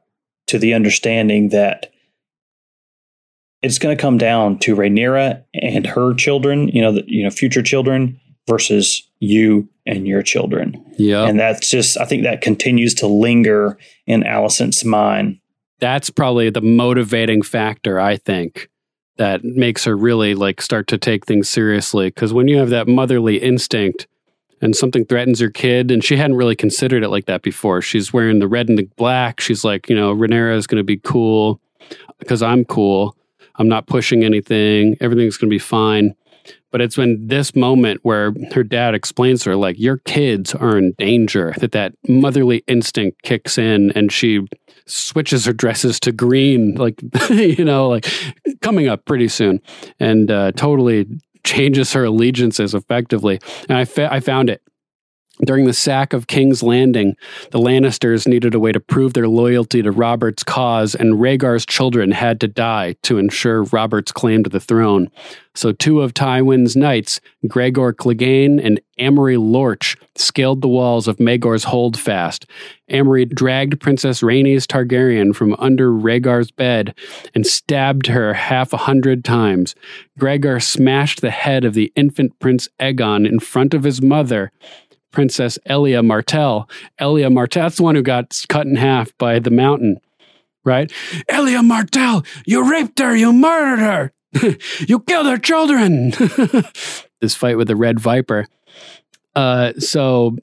to the understanding that it's going to come down to Rhaenyra and her children, you know, the, you know, future children versus you and your children. Yeah. And that's just I think that continues to linger in Alicent's mind. That's probably the motivating factor, I think, that makes her really like start to take things seriously. Because when you have that motherly instinct and something threatens your kid, and she hadn't really considered it like that before. She's wearing the red and the black. She's like, you know, Rhaenyra is going to be cool because I'm cool. I'm not pushing anything. Everything's going to be fine. But it's when this moment where her dad explains to her, like, your kids are in danger, that that motherly instinct kicks in and she switches her dresses to green, like, you know, like coming up pretty soon and uh, totally changes her allegiances effectively. And I, fa- I found it. During the sack of King's Landing, the Lannisters needed a way to prove their loyalty to Robert's cause, and Rhaegar's children had to die to ensure Robert's claim to the throne. So two of Tywin's knights, Gregor Clegane and Amory Lorch, scaled the walls of Maegor's holdfast. Amory dragged Princess Rhaenys Targaryen from under Rhaegar's bed and stabbed her half a hundred times. Gregor smashed the head of the infant Prince Aegon in front of his mother, Princess Elia Martell. Elia Martell, that's the one who got cut in half by the mountain, right? Elia Martell, you raped her, you murdered her, you killed her children. this fight with the Red Viper. Uh, so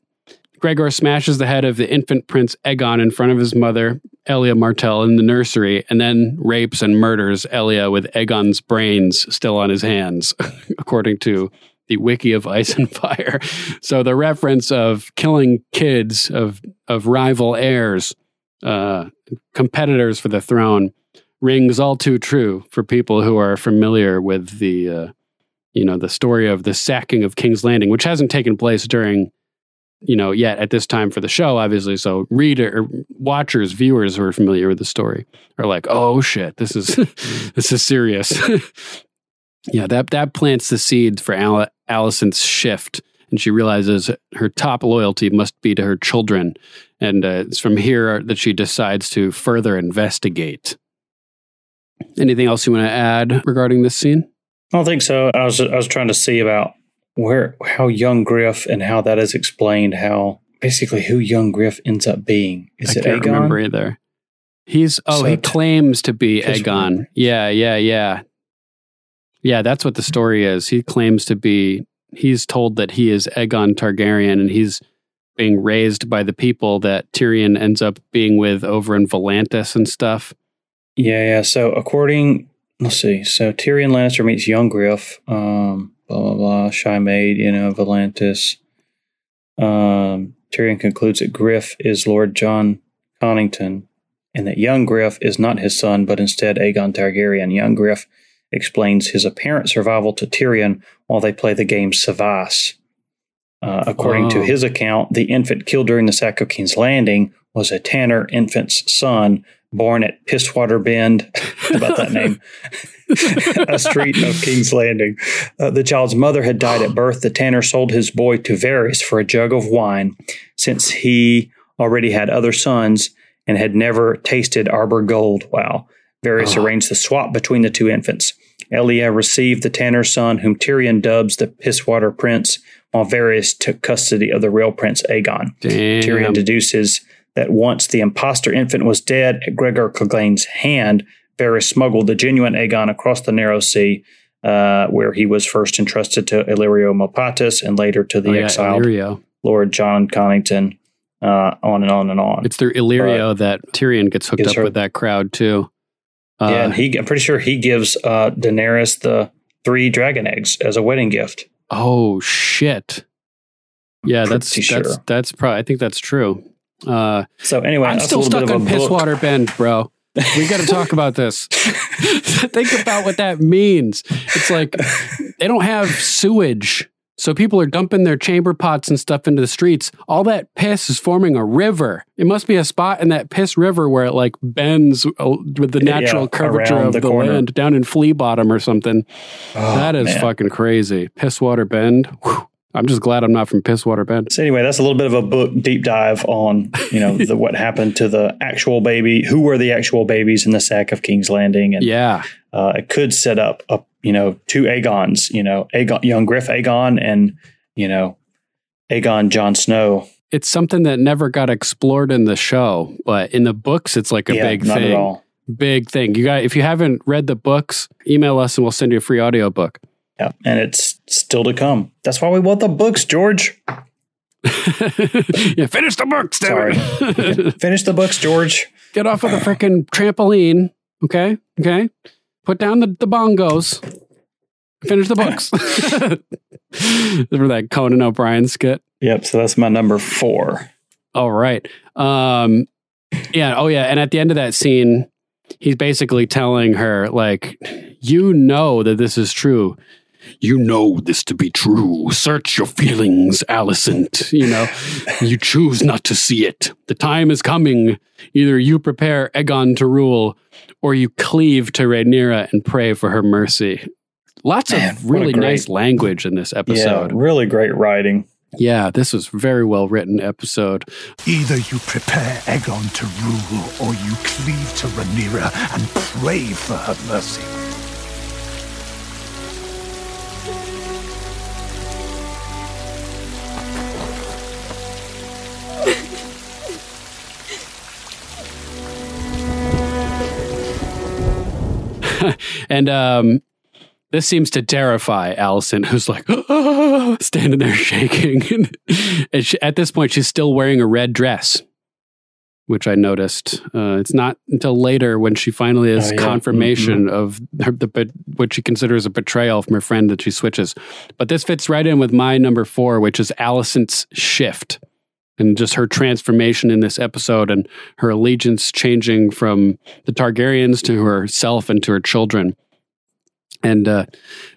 Gregor smashes the head of the infant Prince Aegon in front of his mother, Elia Martell, in the nursery, and then rapes and murders Elia with Aegon's brains still on his hands, according to the wiki of Ice and Fire. So the reference of killing kids of of rival heirs, uh, competitors for the throne, rings all too true for people who are familiar with the, uh, you know, the story of the sacking of King's Landing, which hasn't taken place during, you know, yet at this time for the show, obviously. So reader, watchers, viewers who are familiar with the story are like, oh shit, this is this is serious. yeah, that that plants the seeds for Al- Alicent's shift, and she realizes her top loyalty must be to her children, and uh, it's from here that she decides to further investigate. Anything else you want to add regarding this scene? I don't think so. I was I was trying to see about where how young Griff and how that is explained. How basically who young Griff ends up being. Is I it can't Aegon? remember either. He's oh So he claims to be Aegon. Yeah, yeah, yeah. Yeah, that's what the story is. He claims to be he's told that he is Aegon Targaryen and he's being raised by the people that Tyrion ends up being with over in Volantis and stuff. Yeah, yeah. So according, let's see. So Tyrion Lannister meets young Griff. Um, blah blah blah. Shy maid, you know, Volantis. Um, Tyrion concludes that Griff is Lord Jon Connington, and that young Griff is not his son, but instead Aegon Targaryen. Young Griff explains his apparent survival to Tyrion while they play the game cyvasse. Uh, according to Oh. his account, the infant killed during the sack of King's Landing was a Tanner infant's son born at Pisswater Bend. About that name? a street of King's Landing. Uh, the child's mother had died at birth. The Tanner sold his boy to Varys for a jug of wine, since he already had other sons and had never tasted Arbor Gold. Wow. Varys arranged the swap between the two infants. Elia received the Tanner's son, whom Tyrion dubs the Pisswater Prince, while Varys took custody of the real Prince Aegon. Damn. Tyrion deduces that once the impostor infant was dead at Gregor Clegane's hand, Varys smuggled the genuine Aegon across the narrow sea, uh, where he was first entrusted to Illyrio Mopatis and later to the Oh, yeah, exiled Illyrio. Lord Jon Connington, uh, on and on and on. It's through Illyrio that Tyrion gets hooked up her- with that crowd too. Uh, yeah, and he, I'm pretty sure he gives uh, Daenerys the three dragon eggs as a wedding gift. Oh shit. Yeah, that's Pretty that's that's probably. I think that's true. Uh, So anyway, I'm still stuck on. Pisswater Bend, bro. We got to talk about this. Think about what that means. It's like they don't have sewage, so people are dumping their chamber pots and stuff into the streets. All that piss is forming a river. It must be a spot in that piss river where it like bends uh, with the Yeah, natural curvature of the the, land down in Flea Bottom or something. Oh, that is man. fucking crazy. Pisswater Bend. Whew. I'm just glad I'm not from Pisswater Bend. So anyway, that's a little bit of a book deep dive on you know the, what happened to the actual baby, who were the actual babies in the sack of King's Landing, and Yeah. uh, it could set up a you know two Aegons, you know Aegon, young Griff Aegon, and you know Aegon Jon Snow. it's something that never got explored in the show, but in the books, it's like a Yeah, big not at thing. all. Big thing. You got if you haven't read the books, email us and we'll send you a free audiobook. Yeah, and it's still to come. That's why we want the books, George. yeah, finish the books. Sorry, finish the books, George. Get off of the freaking trampoline. Okay, okay. Put down the, the bongos. Finish the books. For that Conan O'Brien skit. Yep. So that's my number four. All right. Um yeah, oh yeah, and at the end of that scene, he's basically telling her like you know that this is true. You know this to be true. Search your feelings, Alicent. You know, you choose not to see it. The time is coming. Either you prepare Aegon to rule, or you cleave to Rhaenyra and pray for her mercy. Lots Man, of really great- nice language in this Yeah, episode. really great writing. Yeah, this was very well written episode. Either you prepare Aegon to rule, or you cleave to Rhaenyra and pray for her mercy. and um, this seems to terrify Alicent, who's like standing there shaking. and she, at this point, she's still wearing a red dress, which I noticed. Uh, it's not until later when she finally has Oh, yeah. confirmation of her, the what she considers a betrayal from her friend that she switches. But this fits right in with my number four, which is Alicent's shift. And just her transformation in this episode and her allegiance changing from the Targaryens to herself and to her children. And uh,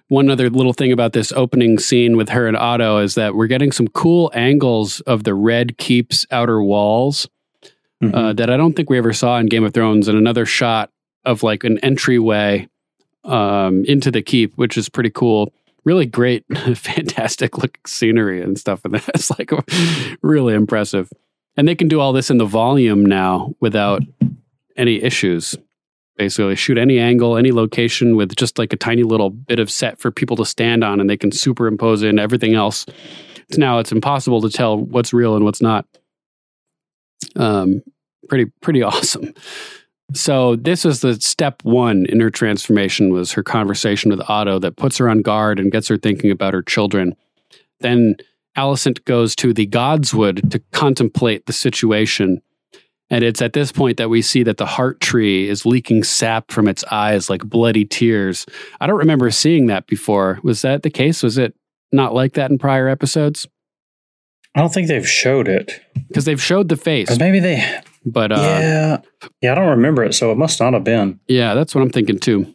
one other little thing about this opening scene with her and Otto is that we're getting some cool angles of the Red Keep's outer walls uh, that I don't think we ever saw in Game of Thrones. And another shot of like an entryway um, into the keep, which is pretty cool. Really great, fantastic looking scenery and stuff. And that's like really impressive. And they can do all this in the volume now without any issues basically shoot any angle, any location with just like a tiny little bit of set for people to stand on and they can superimpose in everything else. So now it's impossible to tell what's real and what's not. Um pretty pretty awesome. So this is the step 1 in her transformation was her conversation with Otto that puts her on guard and gets her thinking about her children. Then Alicent goes to the Godswood to contemplate the situation. And it's at this point that we see that the heart tree is leaking sap from its eyes like bloody tears. I don't remember seeing that before. Was that the case? Was it not like that in prior episodes? I don't think they've showed it. Because they've showed the face. Or maybe they. But uh, yeah. Yeah, I don't remember it, so it must not have been. Yeah, that's what I'm thinking too.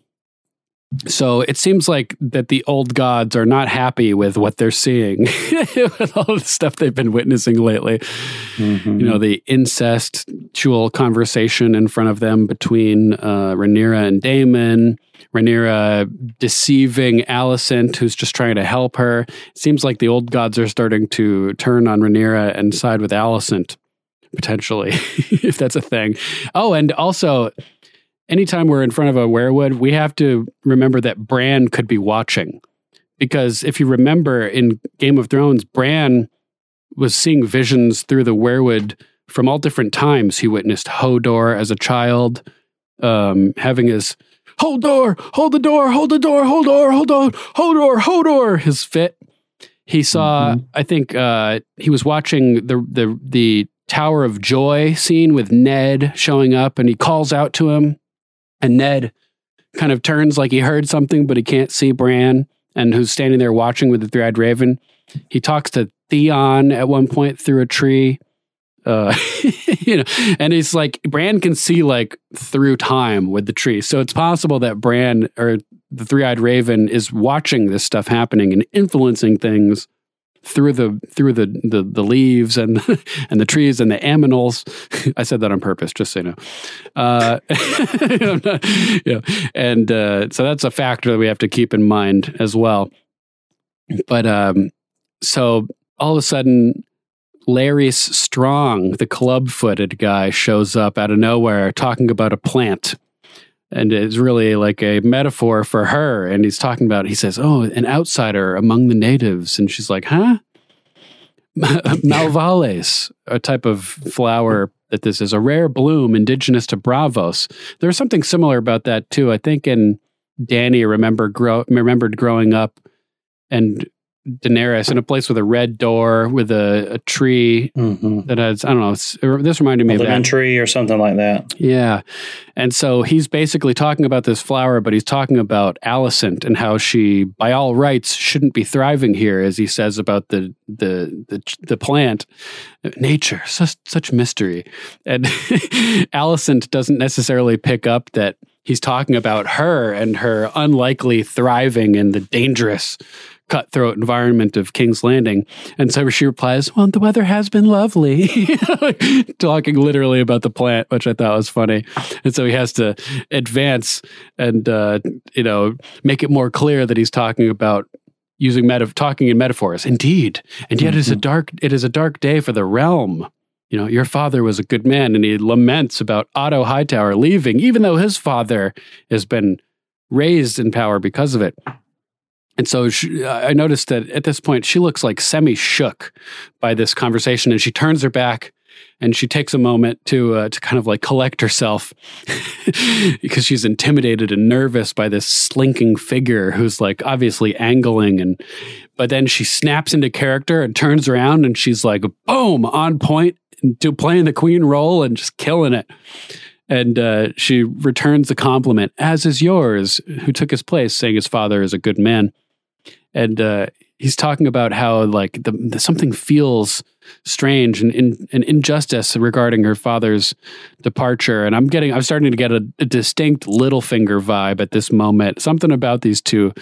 So it seems like that the old gods are not happy with what they're seeing with all the stuff they've been witnessing lately. You know, the incestual conversation in front of them between uh, Rhaenyra and Daemon, Rhaenyra deceiving Alicent, who's just trying to help her. It seems like the old gods are starting to turn on Rhaenyra and side with Alicent, potentially, if that's a thing. Oh, and also, anytime we're in front of a weirwood, we have to remember that Bran could be watching. Because if you remember in Game of Thrones, Bran was seeing visions through the weirwood from all different times. He witnessed Hodor as a child, um, having his hold door, hold the door, hold the door, hold door, hold on, Hodor, Hodor, his fit. He saw, I think, uh, he was watching the the the Tower of Joy scene with Ned showing up, and he calls out to him, and Ned kind of turns like he heard something, but he can't see Bran, and who's standing there watching with the three-eyed raven. He talks to Theon at one point through a tree. Uh, you know, and he's like Bran can see like through time with the tree, so it's possible that Bran or the three-eyed raven is watching this stuff happening and influencing things through the through the the, the leaves and and the trees and the aminals. I said that on purpose, just so you know. Uh, not- yeah, and uh, so that's a factor that we have to keep in mind as well. But um, so all of a sudden, Larys Strong, the club-footed guy, shows up out of nowhere talking about a plant. And it's really like a metaphor for her. And he's talking about, he says, Oh, an outsider among the natives. And she's like, Huh? Malvales, a type of flower that this is, a rare bloom indigenous to Braavos. There's something similar about that too. I think in Danny remember grow, remembered growing up and Daenerys in a place with a red door with a, a tree mm-hmm. that has, I don't know, it's, er, this reminded me of lemon that. tree or something like that. Yeah. And so he's basically talking about this flower, but he's talking about Alicent and how she, by all rights, shouldn't be thriving here, as he says about the the the, the plant. Nature, such such mystery. And Alicent doesn't necessarily pick up that he's talking about her and her unlikely thriving in the dangerous cutthroat environment of King's Landing. And so she replies, Well, the weather has been lovely. Talking literally about the plant, which I thought was funny. And so he has to advance and, uh, you know, make it more clear that he's talking about using meta- talking in metaphors. Indeed. And yet mm-hmm. it is a dark it is a dark day for the realm. You know, your father was a good man, and he laments about Otto Hightower leaving, even though his father has been raised in power because of it. And so she, I noticed that at this point, she looks like semi shook by this conversation and she turns her back and she takes a moment to uh, to kind of like collect herself because she's intimidated and nervous by this slinking figure who's like obviously angling and but then she snaps into character and turns around and she's like boom on point to playing the queen role and just killing it. And uh, she returns the compliment as is yours who took his place saying his father is a good man and uh, he's talking about how like the, the something feels strange and in, an injustice regarding her father's departure. And I'm getting, I'm starting to get a, a distinct Littlefinger vibe at this moment. Something about these two,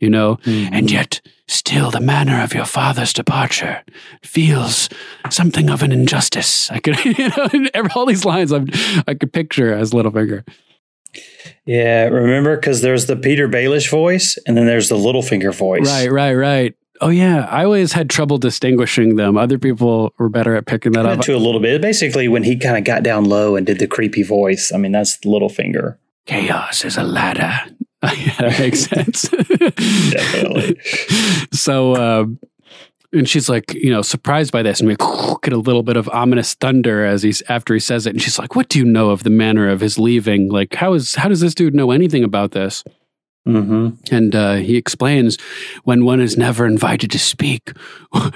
you know, mm-hmm. and yet still the manner of your father's departure feels something of an injustice. I could, you know, all these lines I'm, I could picture as Littlefinger. Yeah, remember because there's the Petyr Baelish voice, and then there's the Littlefinger voice. Right, right, right. Oh yeah, I always had trouble distinguishing them. Other people were better at picking that up. To a little bit. Basically, when he kind of got down low and did the creepy voice. I mean, that's Littlefinger. Chaos is a ladder. yeah, that makes sense. Definitely. so, uh, and she's like, you know, surprised by this, and we get a little bit of ominous thunder as he's after he says it, and she's like, "What do you know of the manner of his leaving? Like, how is how does this dude know anything about this?" Mm-hmm. And uh, he explains, when one is never invited to speak,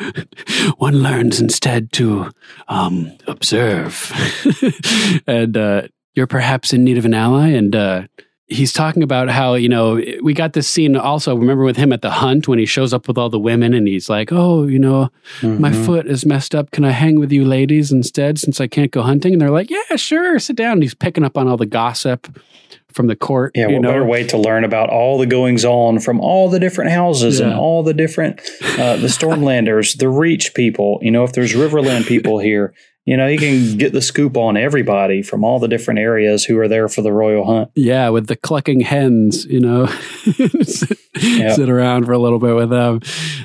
one learns instead to um, observe. and uh, you're perhaps in need of an ally, and uh, he's talking about how you know we got this scene also remember with him at the hunt when he shows up with all the women and he's like oh you know mm-hmm. my foot is messed up can i hang with you ladies instead since i can't go hunting and they're like yeah sure sit down and he's picking up on all the gossip from the court yeah what know? better way to learn about all the goings on from all the different houses yeah. and all the different uh, the stormlanders the reach people you know if there's riverland people here you know, you can get the scoop on everybody from all the different areas who are there for the royal hunt. Yeah, with the clucking hens, you know, sit, yep. sit, around for a little bit with them.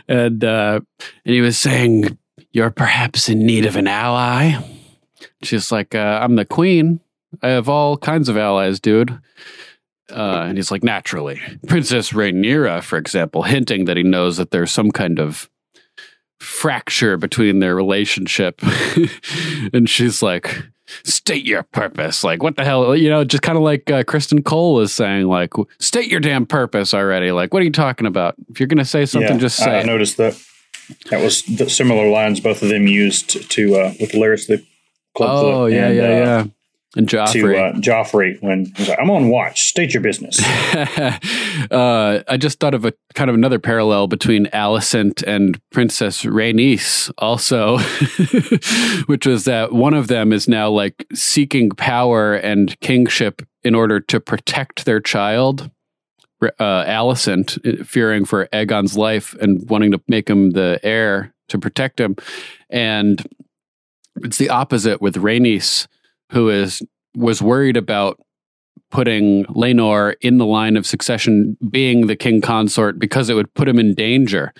And uh, and he was saying, "You're perhaps in need of an ally." She's like, uh, "I'm the queen. I have all kinds of allies, dude." Uh, and he's like, "Naturally, Princess Rhaenyra, for example, hinting that he knows that there's some kind of." Fracture between their relationship. and she's like, state your purpose. Like, what the hell? You know, just kind of like uh, Criston Cole is saying, like, state your damn purpose already. Like, what are you talking about? If you're going to say something, yeah, just say I, I noticed that. That was the similar lines both of them used to uh, with the Club Oh, yeah, and, yeah, uh, yeah and Joffrey. To uh, Joffrey when he's like, I'm on watch. State your business. uh, I just thought of a kind of another parallel between Alicent and Princess Rhaenys, also, which was that one of them is now like seeking power and kingship in order to protect their child. Uh, Alicent, fearing for Aegon's life and wanting to make him the heir to protect him, and it's the opposite with Rhaenys who is was worried about putting Laenor in the line of succession being the king consort because it would put him in danger.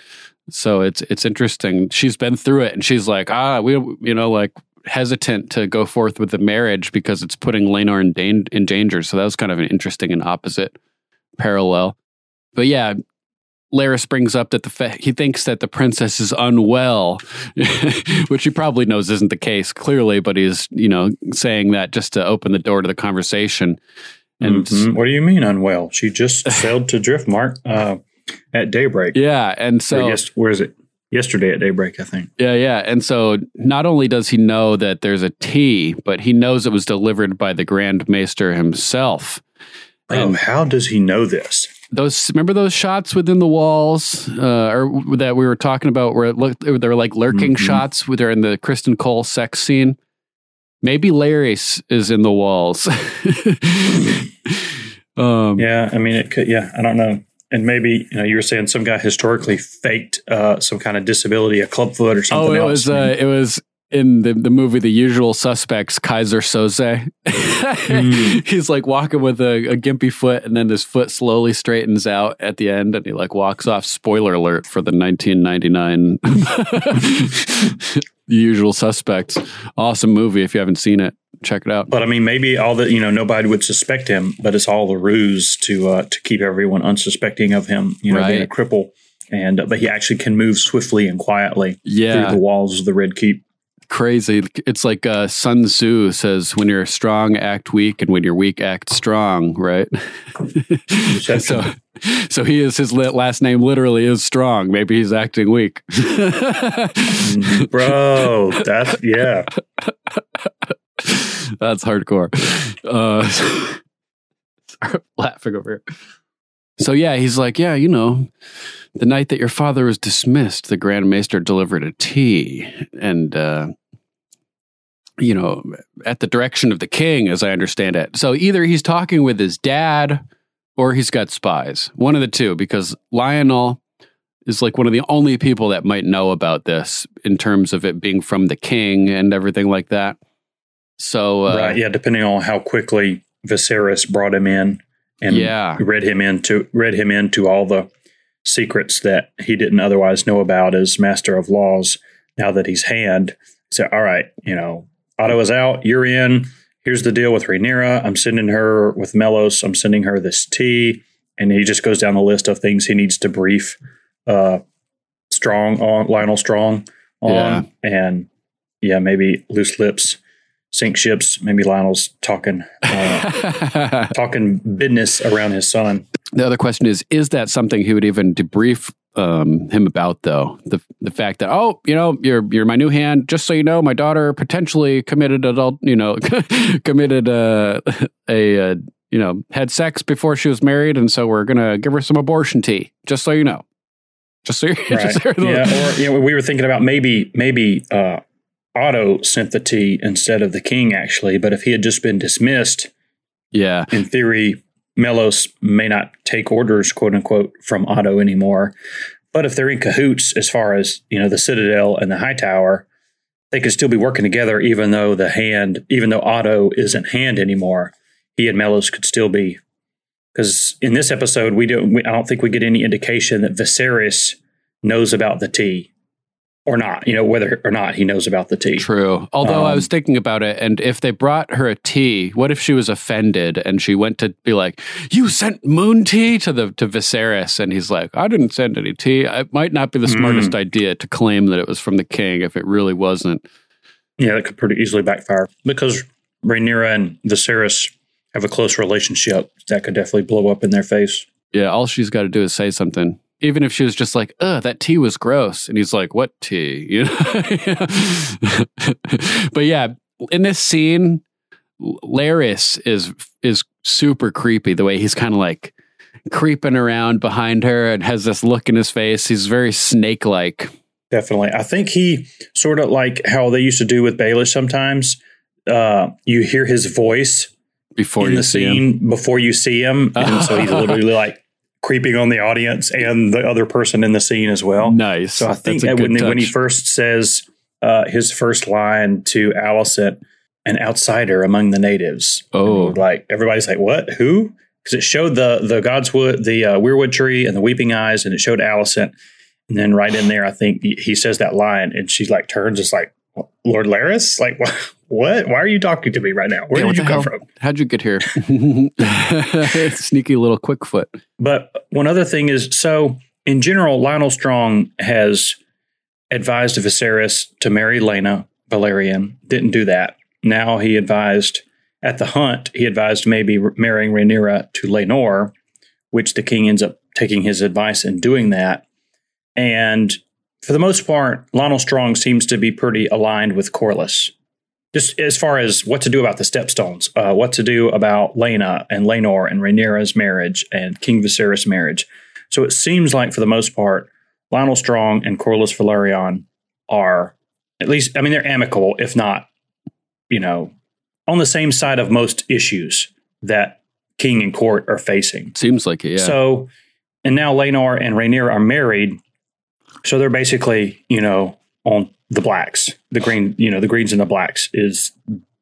So it's it's interesting. She's been through it and she's like, ah, we you know like hesitant to go forth with the marriage because it's putting Laenor in, in danger. So that was kind of an interesting and opposite parallel. But yeah, Larys brings up that the fa- he thinks that the princess is unwell, which he probably knows isn't the case clearly, but he's you know saying that just to open the door to the conversation. And mm-hmm. what do you mean unwell? She just sailed to Driftmark uh, at daybreak. Yeah, and so yes, where is it? Yesterday at daybreak, I think. Yeah, yeah. And so not only does he know that there's a tea, but he knows it was delivered by the Grand Maester himself. And how does he know this? Those remember those shots within the walls uh, or that we were talking about where it looked they were like lurking mm-hmm. shots where they're in the Criston Cole sex scene. Maybe Larys is in the walls. Um, yeah, I mean, it could. Yeah, I don't know. And maybe you know, you were saying some guy historically faked uh, some kind of disability, a clubfoot or something. Oh, it else. was uh, it was in the, the movie The Usual Suspects, Keyser Söze. He's like walking with a, a gimpy foot, and then his foot slowly straightens out at the end, and he like walks off. Spoiler alert for the 1999 The Usual Suspects. Awesome movie. If you haven't seen it, check it out. But I mean, maybe all the you know nobody would suspect him, but it's all the ruse to uh, to keep everyone unsuspecting of him. You know, being a cripple, and uh, but he actually can move swiftly and quietly Yeah. through the walls of the Red Keep. Crazy. It's like uh, Sun Tzu says, when you're strong, act weak, and when you're weak, act strong, right? so, so he is his last name literally is strong. Maybe he's acting weak. Bro, that's yeah. That's hardcore. Uh, sorry, laughing over here. So yeah, he's like, yeah, you know, the night that your father was dismissed, the Grand Maester delivered a tea, and uh, you know, at the direction of the king, as I understand it. So either he's talking with his dad, or he's got spies. One of the two, because Lyonel is like one of the only people that might know about this in terms of it being from the king and everything like that. So uh, right, yeah. Depending on how quickly Viserys brought him in and Yeah. read him into read him into all the secrets that he didn't otherwise know about as master of laws. Now that he's hand, so all right, you know, Otto is out. You're in. Here's the deal with Rhaenyra. I'm sending her with Mellos. I'm sending her this tea, and he just goes down the list of things he needs to brief uh, Strong on Lyonel Strong on, Yeah. and yeah, maybe loose lips sink ships. Maybe Lyonel's talking uh, talking business around his son. The other question is: Is that something he would even debrief um, him about, though? The the fact that oh, you know, you're you're my new hand. Just so you know, my daughter potentially committed adult, you know, committed uh, a uh, you know had sex before she was married, and so we're gonna give her some abortion tea. Just so you know. Just so you're, Right. just so you're yeah, or you know, we were thinking about maybe maybe uh, Otto sent the tea instead of the king actually, but if he had just been dismissed, yeah, in theory, Mellos may not take orders, quote unquote, from Otto anymore. But if they're in cahoots as far as you know the Citadel and the High Tower, they could still be working together, even though the hand, even though Otto isn't hand anymore, he and Mellos could still be. Because in this episode, we don't. We, I don't think we get any indication that Viserys knows about the tea, or not. You know whether or not he knows about the tea. True. Although I Um, was thinking about it, and if they brought her a tea, what if she was offended and she went to be like, "You sent moon tea to the to Viserys," and he's like, "I didn't send any tea." It might not be the smartest Mm. idea to claim that it was from the king if it really wasn't. Yeah, that could pretty easily backfire because Rhaenyra and Viserys have a close relationship. That could definitely blow up in their face. Yeah, all she's got to do is say something. Even if she was just like, "Ugh, that tea was gross," and he's like, "What tea?" You know. but yeah, in this scene, Larys is is super creepy. The way he's kind of like creeping around behind her and has this look in his face. He's very snake like. Definitely. I think he sort of like how they used to do with Baelish sometimes. Uh, you hear his voice before in the scene him. before you see him. And so he's literally like creeping on the audience and the other person in the scene as well. Nice. So I think That's a that when, when he first says uh, his first line to Alicent, an outsider among the natives. Oh, like everybody's like, what? Who? Because it showed the the Godswood, the uh, Weirwood tree, and the Weeping Eyes, and it showed Alicent. And then right in there, I think he- says that line, and she like turns, just like Lord Larys, like what? What? Why are you talking to me right now? Where Yeah, did you come hell? from? How'd you get here? Sneaky little quick foot. But one other thing is so in general, Lyonel Strong has advised Viserys to marry Laena Velaryon. Didn't do that. Now he advised at the hunt, he advised maybe marrying Rhaenyra to Laenor, which the king ends up taking his advice and doing that. And for the most part, Lyonel Strong seems to be pretty aligned with Corlys. Just as far as what to do about the stepstones, uh, what to do about Laena and Laenor and Rhaenyra's marriage and King Viserys' marriage. So it seems like, for the most part, Lyonel Strong and Corlys Velaryon are at least, I mean, they're amicable, if not, you know, on the same side of most issues that king and court are facing. Seems like it, yeah. So, and now Laenor and Rhaenyra are married. So they're basically, you know, on the blacks, the green, you know, the greens and the blacks is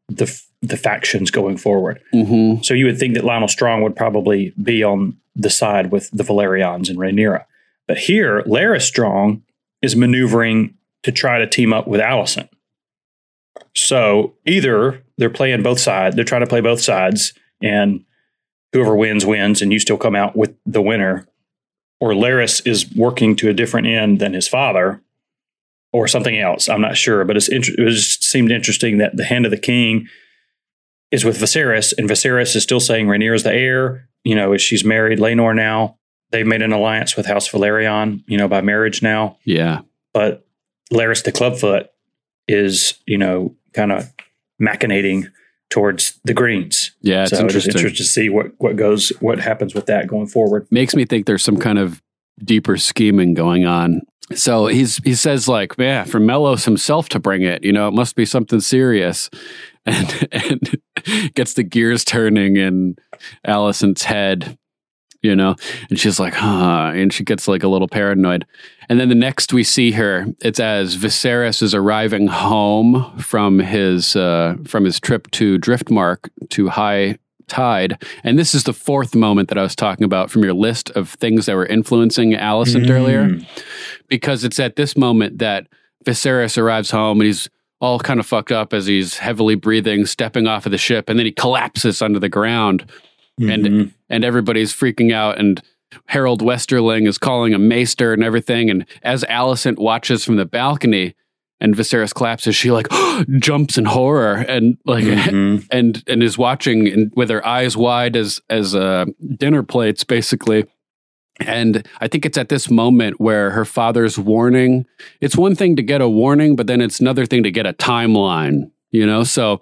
the the factions going forward. Mm-hmm. So you would think that Lyonel Strong would probably be on the side with the Velaryons and Rhaenyra. But here, Larys Strong is maneuvering to try to team up with Alicent. So either they're playing both sides, they're trying to play both sides, and whoever wins wins, and you still come out with the winner, or Larys is working to a different end than his father, or something else. I'm not sure, but it's inter- it just seemed interesting that the hand of the king is with Viserys, and Viserys is still saying Rhaenyra is the heir. You know, she's married Laenor now. They've made an alliance with House Velaryon, you know, by marriage now. Yeah. But Larys the Clubfoot is, you know, kind of machinating towards the Greens. Yeah, it's so interesting. It's interesting to see what what goes, what happens with that going forward. Makes me think there's some kind of deeper scheming going on. So he's he says like, yeah, for Mellos himself to bring it, you know, it must be something serious, and and gets the gears turning in Alicent's head, you know, and she's like, huh, and she gets like a little paranoid. And then the next we see her, it's as Viserys is arriving home from his uh, from his trip to Driftmark to High Tide, and this is the fourth moment that I was talking about from your list of things that were influencing Alicent Mm. earlier, because it's at this moment that Viserys arrives home and he's all kind of fucked up as he's heavily breathing, stepping off of the ship, and then he collapses under the ground, and and everybody's freaking out and. Harrold Westerling is calling a Maester and everything. And as Alicent watches from the balcony and Viserys collapses, she like jumps in horror and like and and is watching and with her eyes wide as as uh, dinner plates basically. And I think it's at this moment where her father's warning. It's one thing to get a warning, but then it's another thing to get a timeline. You know, so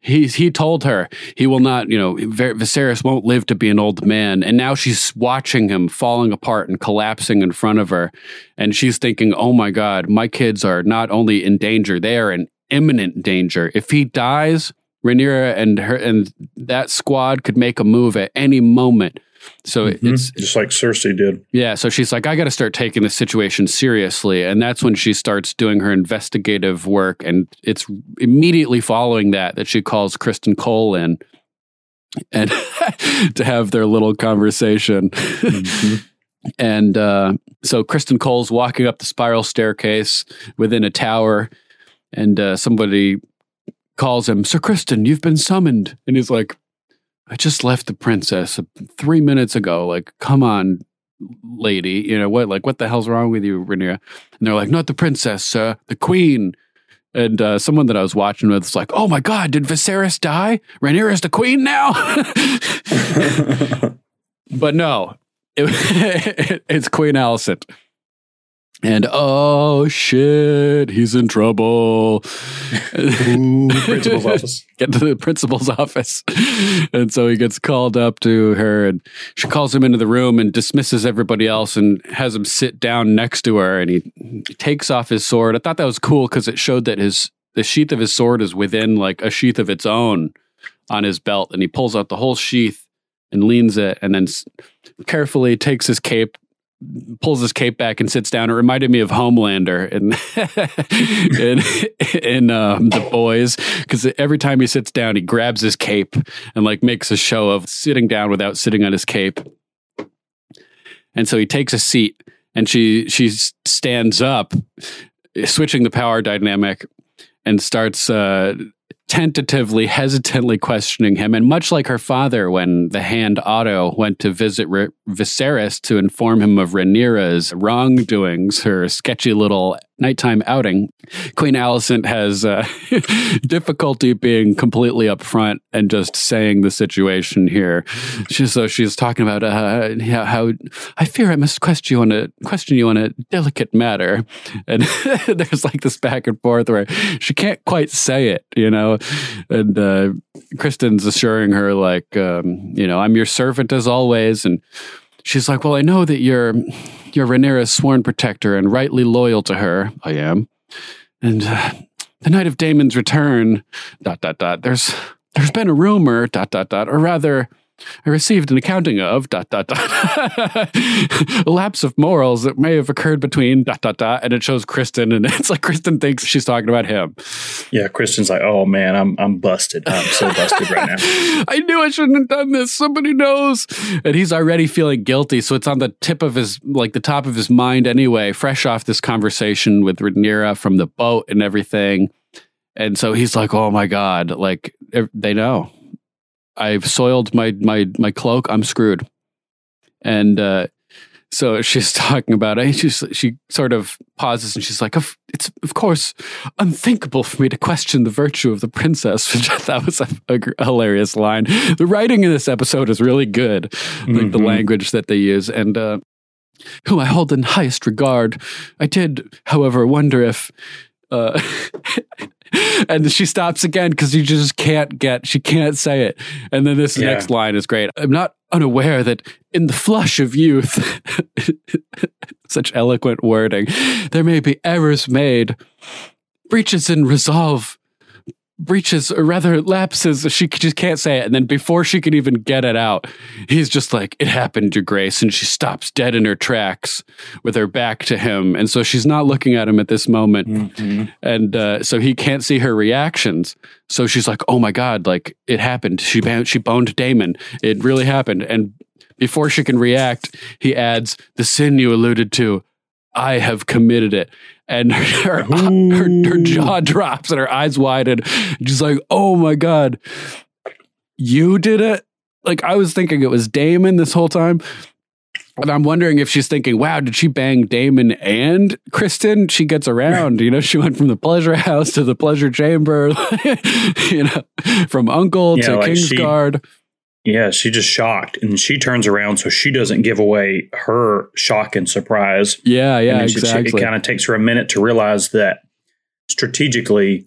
he he told her he will not. You know, Viserys won't live to be an old man, and now she's watching him falling apart and collapsing in front of her, and she's thinking, "Oh my God, my kids are not only in danger; they are in imminent danger. If he dies, Rhaenyra and her and that squad could make a move at any moment." So it's just like Cersei did. yeah, so she's like, I got to start taking this situation seriously. And that's when she starts doing her investigative work. And it's immediately following that that she calls Criston Cole in and to have their little conversation. and uh, so Criston Cole's walking up the spiral staircase within a tower, and uh, somebody calls him, Sir Criston, you've been summoned. And he's like, I just left the princess three minutes ago. Like, come on, lady. You know what? Like, what the hell's wrong with you, Rhaenyra? And they're like, not the princess, uh, the queen. And uh, someone that I was watching with was like, "Oh my god, did Viserys die? Rhaenyra is the queen now." but no, it, it's Queen Alicent. And oh shit, he's in trouble. principal's office. Get to the principal's office. And so he gets called up to her and she calls him into the room and dismisses everybody else and has him sit down next to her and he, he takes off his sword. I thought that was cool because it showed that his the sheath of his sword is within like a sheath of its own on his belt and he pulls out the whole sheath and leans it and then carefully takes his cape pulls his cape back and sits down. It reminded me of Homelander in in, in um, the boys because every time he sits down, he grabs his cape and like makes a show of sitting down without sitting on his cape. And so he takes a seat, and she she stands up, switching the power dynamic, and starts. Uh, tentatively, hesitantly questioning him. And much like her father, when the hand Otto went to visit R- Viserys to inform him of Rhaenyra's wrongdoings, her sketchy little nighttime outing, Queen Alicent has uh, difficulty being completely upfront and just saying the situation here. She, so she's talking about uh, yeah, how I fear I must question you on a question you on a delicate matter, and there's like this back and forth where she can't quite say it, you know, and uh, Criston's assuring her like, um, you know, I'm your servant as always, and she's like, well, I know that you're you're Rhaenyra's sworn protector and rightly loyal to her. I am, and uh, the night of Daemon's return, dot dot dot. There's there's been a rumor, dot dot dot, or rather, I received an accounting of dot dot dot a lapse of morals that may have occurred between dot dot dot, and it shows Criston, and it's like Criston thinks she's talking about him. Yeah, Criston's like, oh man, I'm I'm busted. I'm so busted right now. I knew I shouldn't have done this. Somebody knows, and he's already feeling guilty. So it's on the tip of his, like the top of his mind anyway, fresh off this conversation with Rhaenyra from the boat and everything. And so he's like, "Oh my god!" Like er, they know, I've soiled my my my cloak. I'm screwed. And uh, so she's talking about it. She's, she sort of pauses and she's like, of, "It's of course unthinkable for me to question the virtue of the princess." Which I thought was a, a hilarious line. The writing in this episode is really good, like the Mhm. language that they use, and uh, whom I hold in highest regard. I did, however, wonder if. Uh, and she stops again because you just can't get, she can't say it. And then this Yeah. next line is great. I'm not unaware that in the flush of youth, such eloquent wording, there may be errors made, breaches in resolve, breaches, or rather lapses. She just can't say it. And then before she can even get it out, he's just like, It happened, Your Grace. And she stops dead in her tracks with her back to him. And so she's not looking at him at this moment. And uh, so he can't see her reactions. So she's like, Oh my God, like it happened. She, she boned Daemon. It really happened. And before she can react, he adds, The sin you alluded to, I have committed it. And her, her, her jaw drops and her eyes widen. She's like, oh my God, you did it? Like, I was thinking it was Daemon this whole time. And I'm wondering if she's thinking, wow, did she bang Daemon and Criston? She gets around, you know, she went from the pleasure house to the pleasure chamber, you know, from uncle Yeah, to like she- Kingsguard. Yeah, she just shocked, and she turns around so she doesn't give away her shock and surprise. Yeah, yeah, And then she- exactly. it kind of takes her a minute to realize that strategically,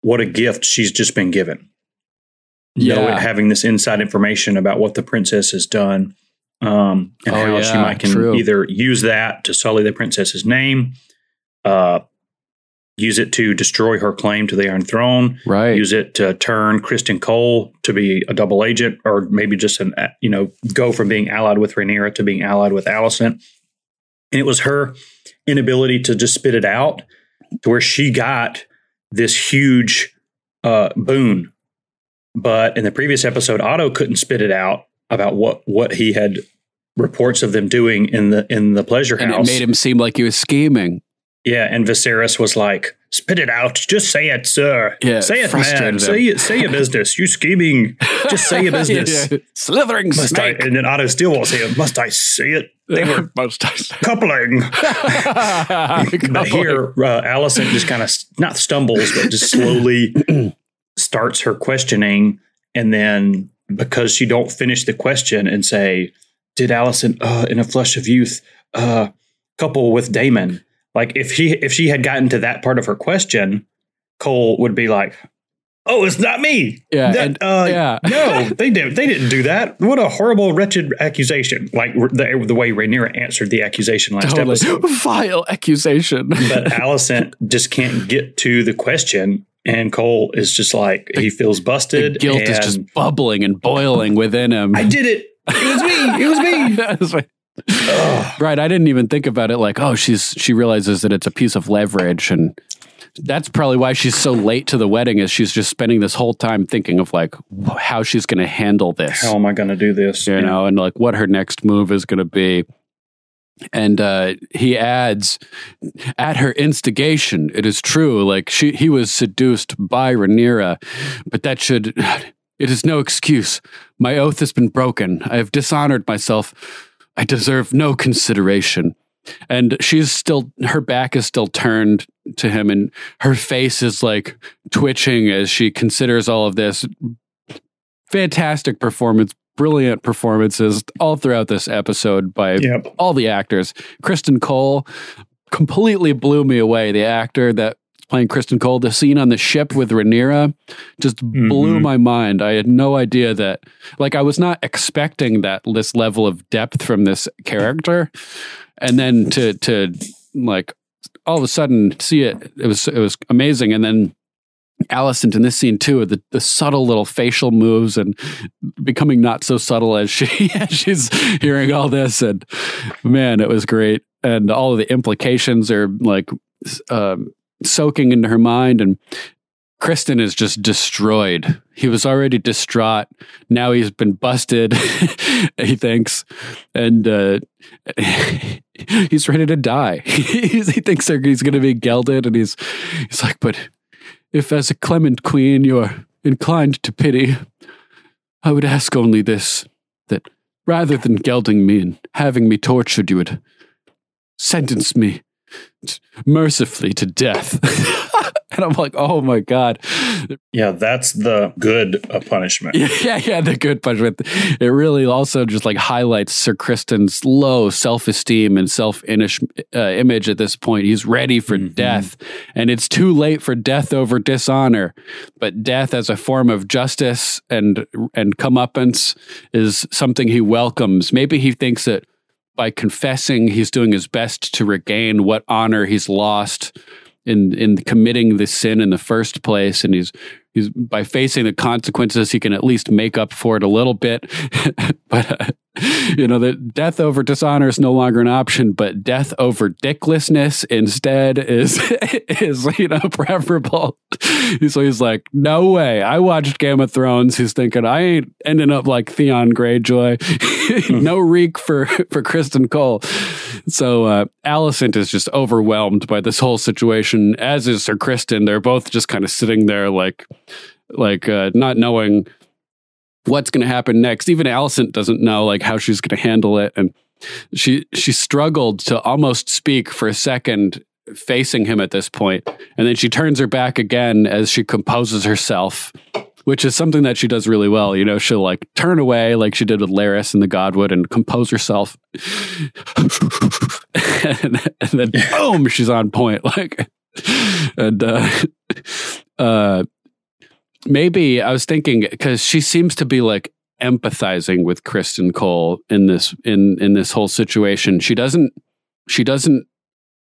what a gift she's just been given. Yeah. Know it, having this inside information about what the princess has done, um, and Oh, how she might can true. either use that to sully the princess's name, uh, use it to destroy her claim to the Iron Throne, right? Use it to turn Criston Cole to be a double agent, or maybe just an you know go from being allied with Rhaenyra to being allied with Alicent. And it was her inability to just spit it out to where she got this huge uh, boon. But in the previous episode, Otto couldn't spit it out about what what he had reports of them doing in the in the pleasure And house. it made him seem like he was scheming. Yeah, and Viserys was like, "Spit it out, just say it, sir. Yeah, say it, man. him. Say say your business. You scheming? Just say your business. Yeah. Slithering Must snake. I, and then Otto still say it. Must I say it? They were Must I say coupling. but here, uh, Alicent just kind of not stumbles, but just slowly starts her questioning, and then because she don't finish the question and say, "Did Alicent, uh, in a flush of youth, uh, couple with Daemon?" Like if she if she had gotten to that part of her question, Cole would be like. Oh, it's not me. Yeah, That- and- uh, yeah. no, they didn't. They didn't do that. What a horrible, wretched accusation! Like the, the way Rhaenyra answered the accusation last Totally. episode Vile accusation. but Alicent just can't get to the question, and Cole is just like he feels busted. The guilt is just bubbling and boiling within him. I did it. It was me. It was me. Right. I didn't even think about it like, oh, she's she realizes that it's a piece of leverage and that's probably why she's so late to the wedding is she's just spending this whole time thinking of like how she's going to handle this. How am I going to do this? you know, and like what her next move is going to be. And uh, he adds, at her instigation, it is true. Like she, he was seduced by Rhaenyra, but that should, it is no excuse. My oath has been broken. I have dishonored myself. I deserve no consideration. And she's still, her back is still turned to him, and her face is like twitching as she considers all of this fantastic performance, brilliant performances all throughout this episode by Yep. all the actors. Criston Cole completely blew me away. The actor that playing Criston Cole, the scene on the ship with Rhaenyra just blew Mhm. my mind. I had no idea that, like, I was not expecting that this level of depth from this character, and then to to like all of a sudden see it, it was it was amazing, and then Alicent in this scene too, the, the subtle little facial moves and becoming not so subtle as she as she's hearing all this. And man, it was great. And all of the implications are like um, soaking into her mind. And Criston is just destroyed. He was already distraught. Now he's been busted, he thinks. And uh, he's ready to die. he thinks he's going to be gelded. And he's, he's like, but if as a clement queen you are inclined to pity, I would ask only this that rather than gelding me and having me tortured, you would sentence me mercifully to death. and I'm like, oh my God. Yeah, that's the good punishment. Yeah, yeah, yeah, the good punishment. It really also just like highlights Sir Criston's low self esteem and self uh, image at this point. He's ready for mm-hmm. death, and it's too late for death over dishonor. But death as a form of justice and and comeuppance is something he welcomes. Maybe he thinks that by confessing, he's doing his best to regain what honor he's lost in in committing the sin in the first place, and he's he's by facing the consequences, he can at least make up for it a little bit. but uh, you know, that death over dishonor is no longer an option, but death over dicklessness instead is is you know preferable. so he's like, no way. I watched Game of Thrones. He's thinking I ain't ending up like Theon Greyjoy. no reek for for Criston Cole. So uh, Alicent is just overwhelmed by this whole situation, as is Sir Criston They're both just kind of sitting there like like uh, not knowing what's going to happen next. Even Alicent doesn't know like how she's going to handle it, and she she struggled to almost speak for a second facing him at this point, and then she turns her back again as she composes herself. Which is something that she does really well. You know, she'll like turn away like she did with Larys in the Godwood and compose herself. and, and then boom, she's on point. Like, and uh, uh, maybe I was thinking because she seems to be like empathizing with Criston Cole in this in in this whole situation. She doesn't she doesn't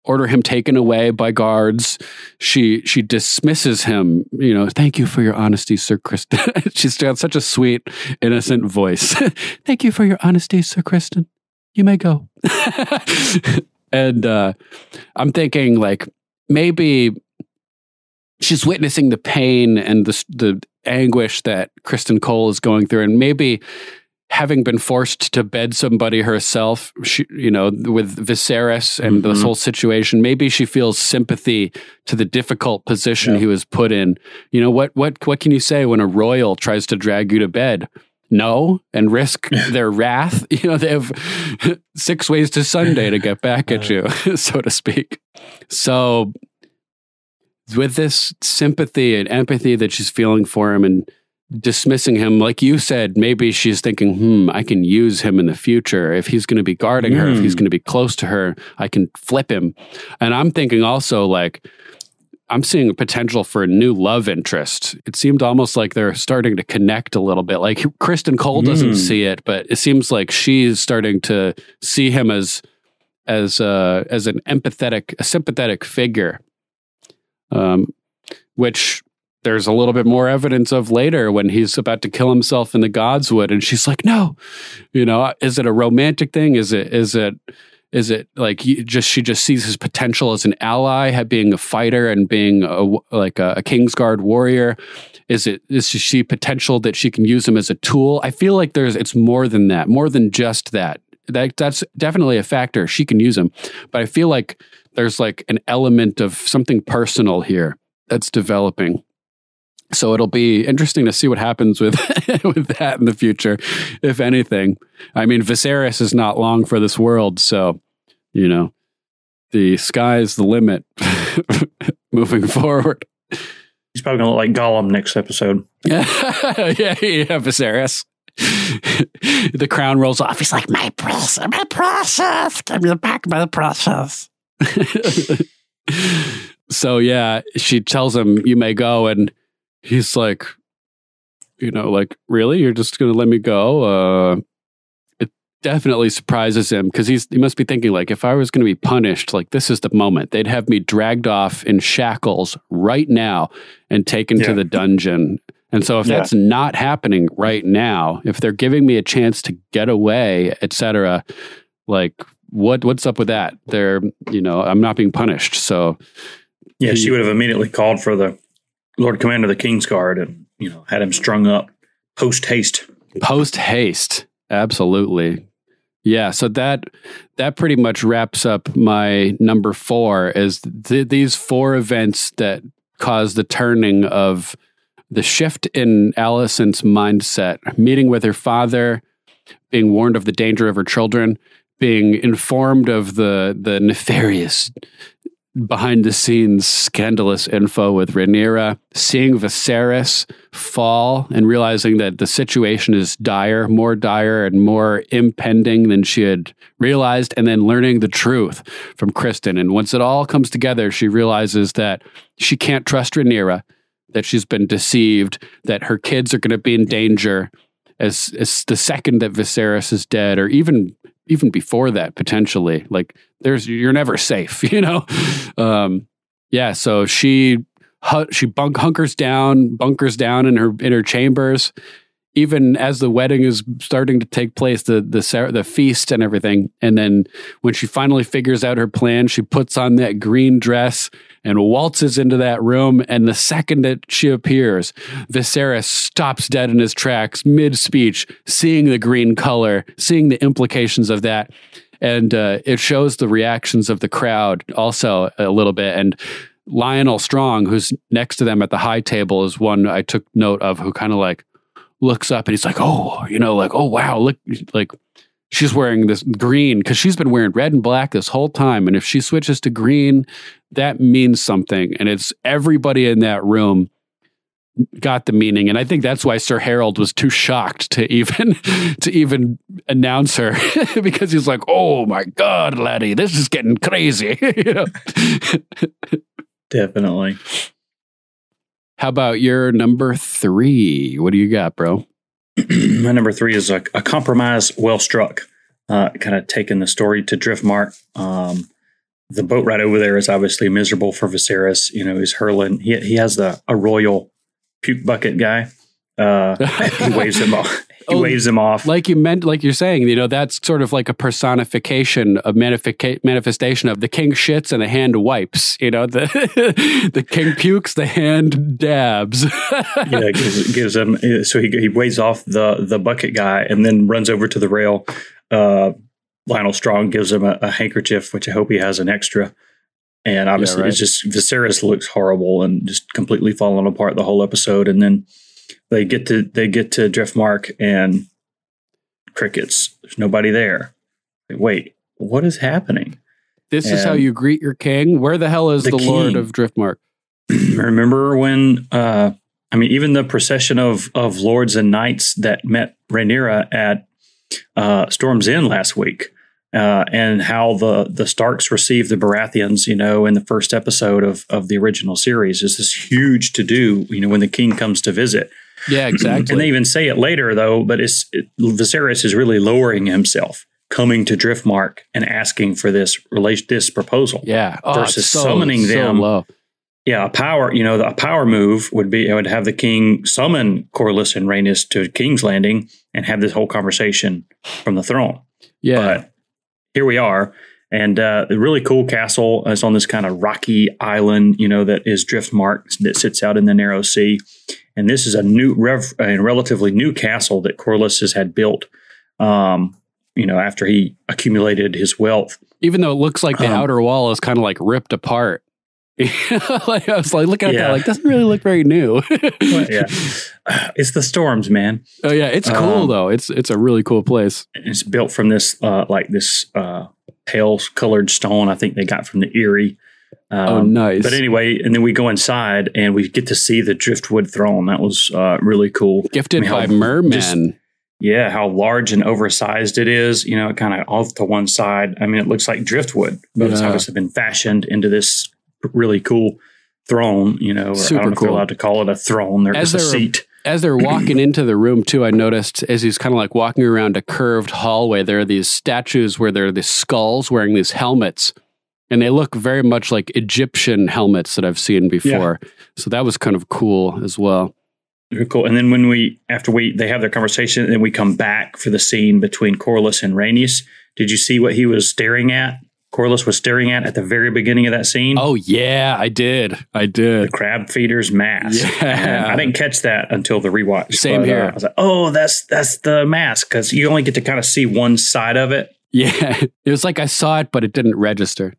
order him taken away by guards. She she dismisses him. You know, thank you for your honesty, Sir Criston. She's got such a sweet, innocent voice. thank you for your honesty, Sir Criston. You may go. and uh, I'm thinking like maybe she's witnessing the pain and the the anguish that Criston Cole is going through, and maybe having been forced to bed somebody herself, she, you know, with Viserys and mm-hmm. this whole situation, maybe she feels sympathy to the difficult position yeah. he was put in. You know, what what what can you say when a royal tries to drag you to bed? No, and risk their wrath. You know, they have six ways to Sunday to get back at you, so to speak. So with this sympathy and empathy that she's feeling for him and dismissing him, like you said, maybe she's thinking, hmm, I can use him in the future. If he's going to be guarding mm. her, if he's hmm. going to be close to her, I can flip him. And I'm thinking also, like, I'm seeing a potential for a new love interest. It seemed almost like they're starting to connect a little bit. Like Criston Cole doesn't mm. see it, but it seems like she's starting to see him as as uh, as an empathetic, a sympathetic figure um, which there's a little bit more evidence of later when he's about to kill himself in the Godswood, and she's like, "No, you know, is it a romantic thing? Is it is it is it like just she just sees his potential as an ally, being a fighter and being a, like a, a Kingsguard warrior? Is it is she potential that she can use him as a tool? I feel like there's it's more than that, more than just that. That that's definitely a factor. She can use him, but I feel like there's like an element of something personal here that's developing. So it'll be interesting to see what happens with with that in the future, if anything. I mean, Viserys is not long for this world, so you know, the sky's the limit moving forward. He's probably gonna look like Gollum next episode. yeah, yeah, Viserys. the crown rolls off. He's like, "My process, my process, give me back of my process." so yeah, she tells him, "You may go," and he's like, "You know, like really? You're just gonna let me go?" Uh, it, definitely surprises him because he's he must be thinking like if I was going to be punished, like this is the moment they'd have me dragged off in shackles right now and taken to the dungeon. And so if Yeah. that's not happening right now, if they're giving me a chance to get away, etc., like what what's up with that? They're you know I'm not being punished, so Yeah, she would have immediately called for the Lord Commander of the King's Guard and you know had him strung up post haste. post haste absolutely yeah so that that pretty much wraps up my number four is th- these four events that caused the turning of the shift in Alicent's mindset meeting with her father being warned of the danger of her children being informed of the the nefarious behind the scenes scandalous info with Rhaenyra, seeing Viserys fall and realizing that the situation is dire, more dire and more impending than she had realized, and then learning the truth from Criston. And once it all comes together, she realizes that she can't trust Rhaenyra, that she's been deceived, that her kids are going to be in danger as, as the second that Viserys is dead, or even even before that potentially like there's you're never safe you know? Um yeah so she she bunk hunkers down bunkers down in her in her chambers. Even as the wedding is starting to take place the the the feast and everything and then when she finally figures out her plan she puts on that green dress and waltzes into that room and the second that she appears Viserys stops dead in his tracks mid speech seeing the green color seeing the implications of that and uh, it shows the reactions of the crowd also a little bit and Lyonel Strong who's next to them at the high table is one I took note of who kind of like looks up and he's like, oh, you know, like, oh, wow, look, like she's wearing this green because she's been wearing red and black this whole time. And if she switches to green, that means something. And it's everybody in that room got the meaning. And I think that's why Sir Harrold was too shocked to even to even announce her because he's like, oh my God, laddie, this is getting crazy. Definitely. How about your number three? What do you got, bro? My number three is a, a compromise well struck, uh, kind of taking the story to Driftmark. Um, the boat ride over there is obviously miserable for Viserys. You know, he's hurling. He he has the a royal puke bucket guy. Uh, he waves him off. He waves him off. Like you meant, like you're saying, you know, that's sort of like a personification of manifica- manifestation of the king shits and the hand wipes. You know, the the king pukes, the hand dabs. yeah, gives, gives him. So he he waves off the the bucket guy and then runs over to the rail. Uh, Lyonel Strong gives him a, a handkerchief, which I hope he has an extra. And obviously, right. it's just Viserys looks horrible and just completely falling apart the whole episode. And then they get to they get to Driftmark and crickets. There's nobody there. Like, Wait, what is happening? this is how you greet your king. Where the hell is the, The Lord of Driftmark? remember when uh I mean even the procession of of lords and knights that met Rhaenyra at uh Storm's End last week uh and how the the Starks received the Baratheons you know in the first episode of of the original series is this huge to do you know when the king comes to visit Yeah, exactly. and they even say it later though but it's it, Viserys is really lowering himself coming to Driftmark and asking for this relation this proposal yeah, oh, versus so- summoning so them low. yeah, a power, you know, the- a power move would be it would have the king summon Corlys and Rhaenys to King's Landing and have this whole conversation from the throne. Yeah. But here we are. And uh, the really cool castle is on this kind of rocky island, you know, that is Driftmark that sits out in the narrow sea. And this is a new, rev- a relatively new castle that Corlys has had built, um, you know, after he accumulated his wealth. Even though it looks like the Um, outer wall is kind of like ripped apart. like I was like looking at Yeah. that, like doesn't really look very new. yeah, it's the storms, man. Oh yeah, it's cool Um, though. It's it's a really cool place. it's built from this uh, like this uh, pale colored stone. I think they got from the Eyrie. Um, Oh, nice. But anyway, and then we go inside and we get to see the driftwood throne. That was uh, really cool. Gifted I mean, by mermen. just- yeah, how large and oversized it is. You know, kind of off to one side. I mean, it looks like driftwood, but it's Yeah. obviously been fashioned into this really cool throne. You know, or I Super don't know if cool. they're allowed to call it a throne. There As is a seat. As they're walking into the room, too, I noticed as he's kind of like walking around a curved hallway, there are these statues where there are these skulls wearing these helmets, and they look very much like Egyptian helmets that I've seen before. So that was kind of cool as well. Very cool. And then when we after we they have their conversation, and we come back for the scene between Corlys and Rhaenys. Did you see what he was staring at? Corlys was staring at at the very beginning of that scene. Oh yeah, I did. I did. The crab feeder's mask. Yeah. I didn't catch that until the rewatch. Same But, uh, here. I was like, oh, that's that's the mask because you only get to kind of see one side of it. Yeah, it was like I saw it, but it didn't register.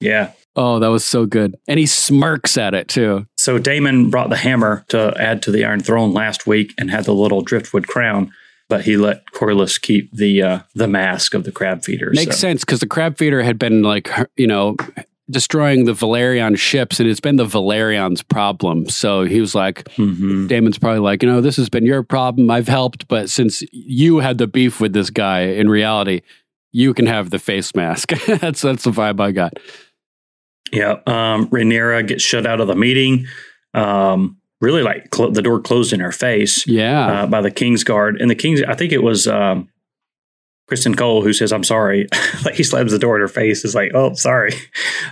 Yeah. Oh, that was so good. And he smirks at it too. So Daemon brought the hammer to add to the Iron Throne last week and had the little driftwood crown, but he let Corlys keep the uh, the mask of the crab feeder. Makes so. sense because the crab feeder had been like, you know, destroying the Velaryon ships, and it's been the Velaryon's problem. So he was like, Mm-hmm. Daemon's probably like, you know, this has been your problem. I've helped, but since you had the beef with this guy, in reality, you can have the face mask. that's that's the vibe I got. Yeah. Um, Rhaenyra gets shut out of the meeting. Um, really, like cl- the door closed in her face. Yeah. Uh, by the King's Guard, and the King's. I think it was um, Criston Cole who says, "I'm sorry." like he slams the door in her face. Is like, "Oh, sorry."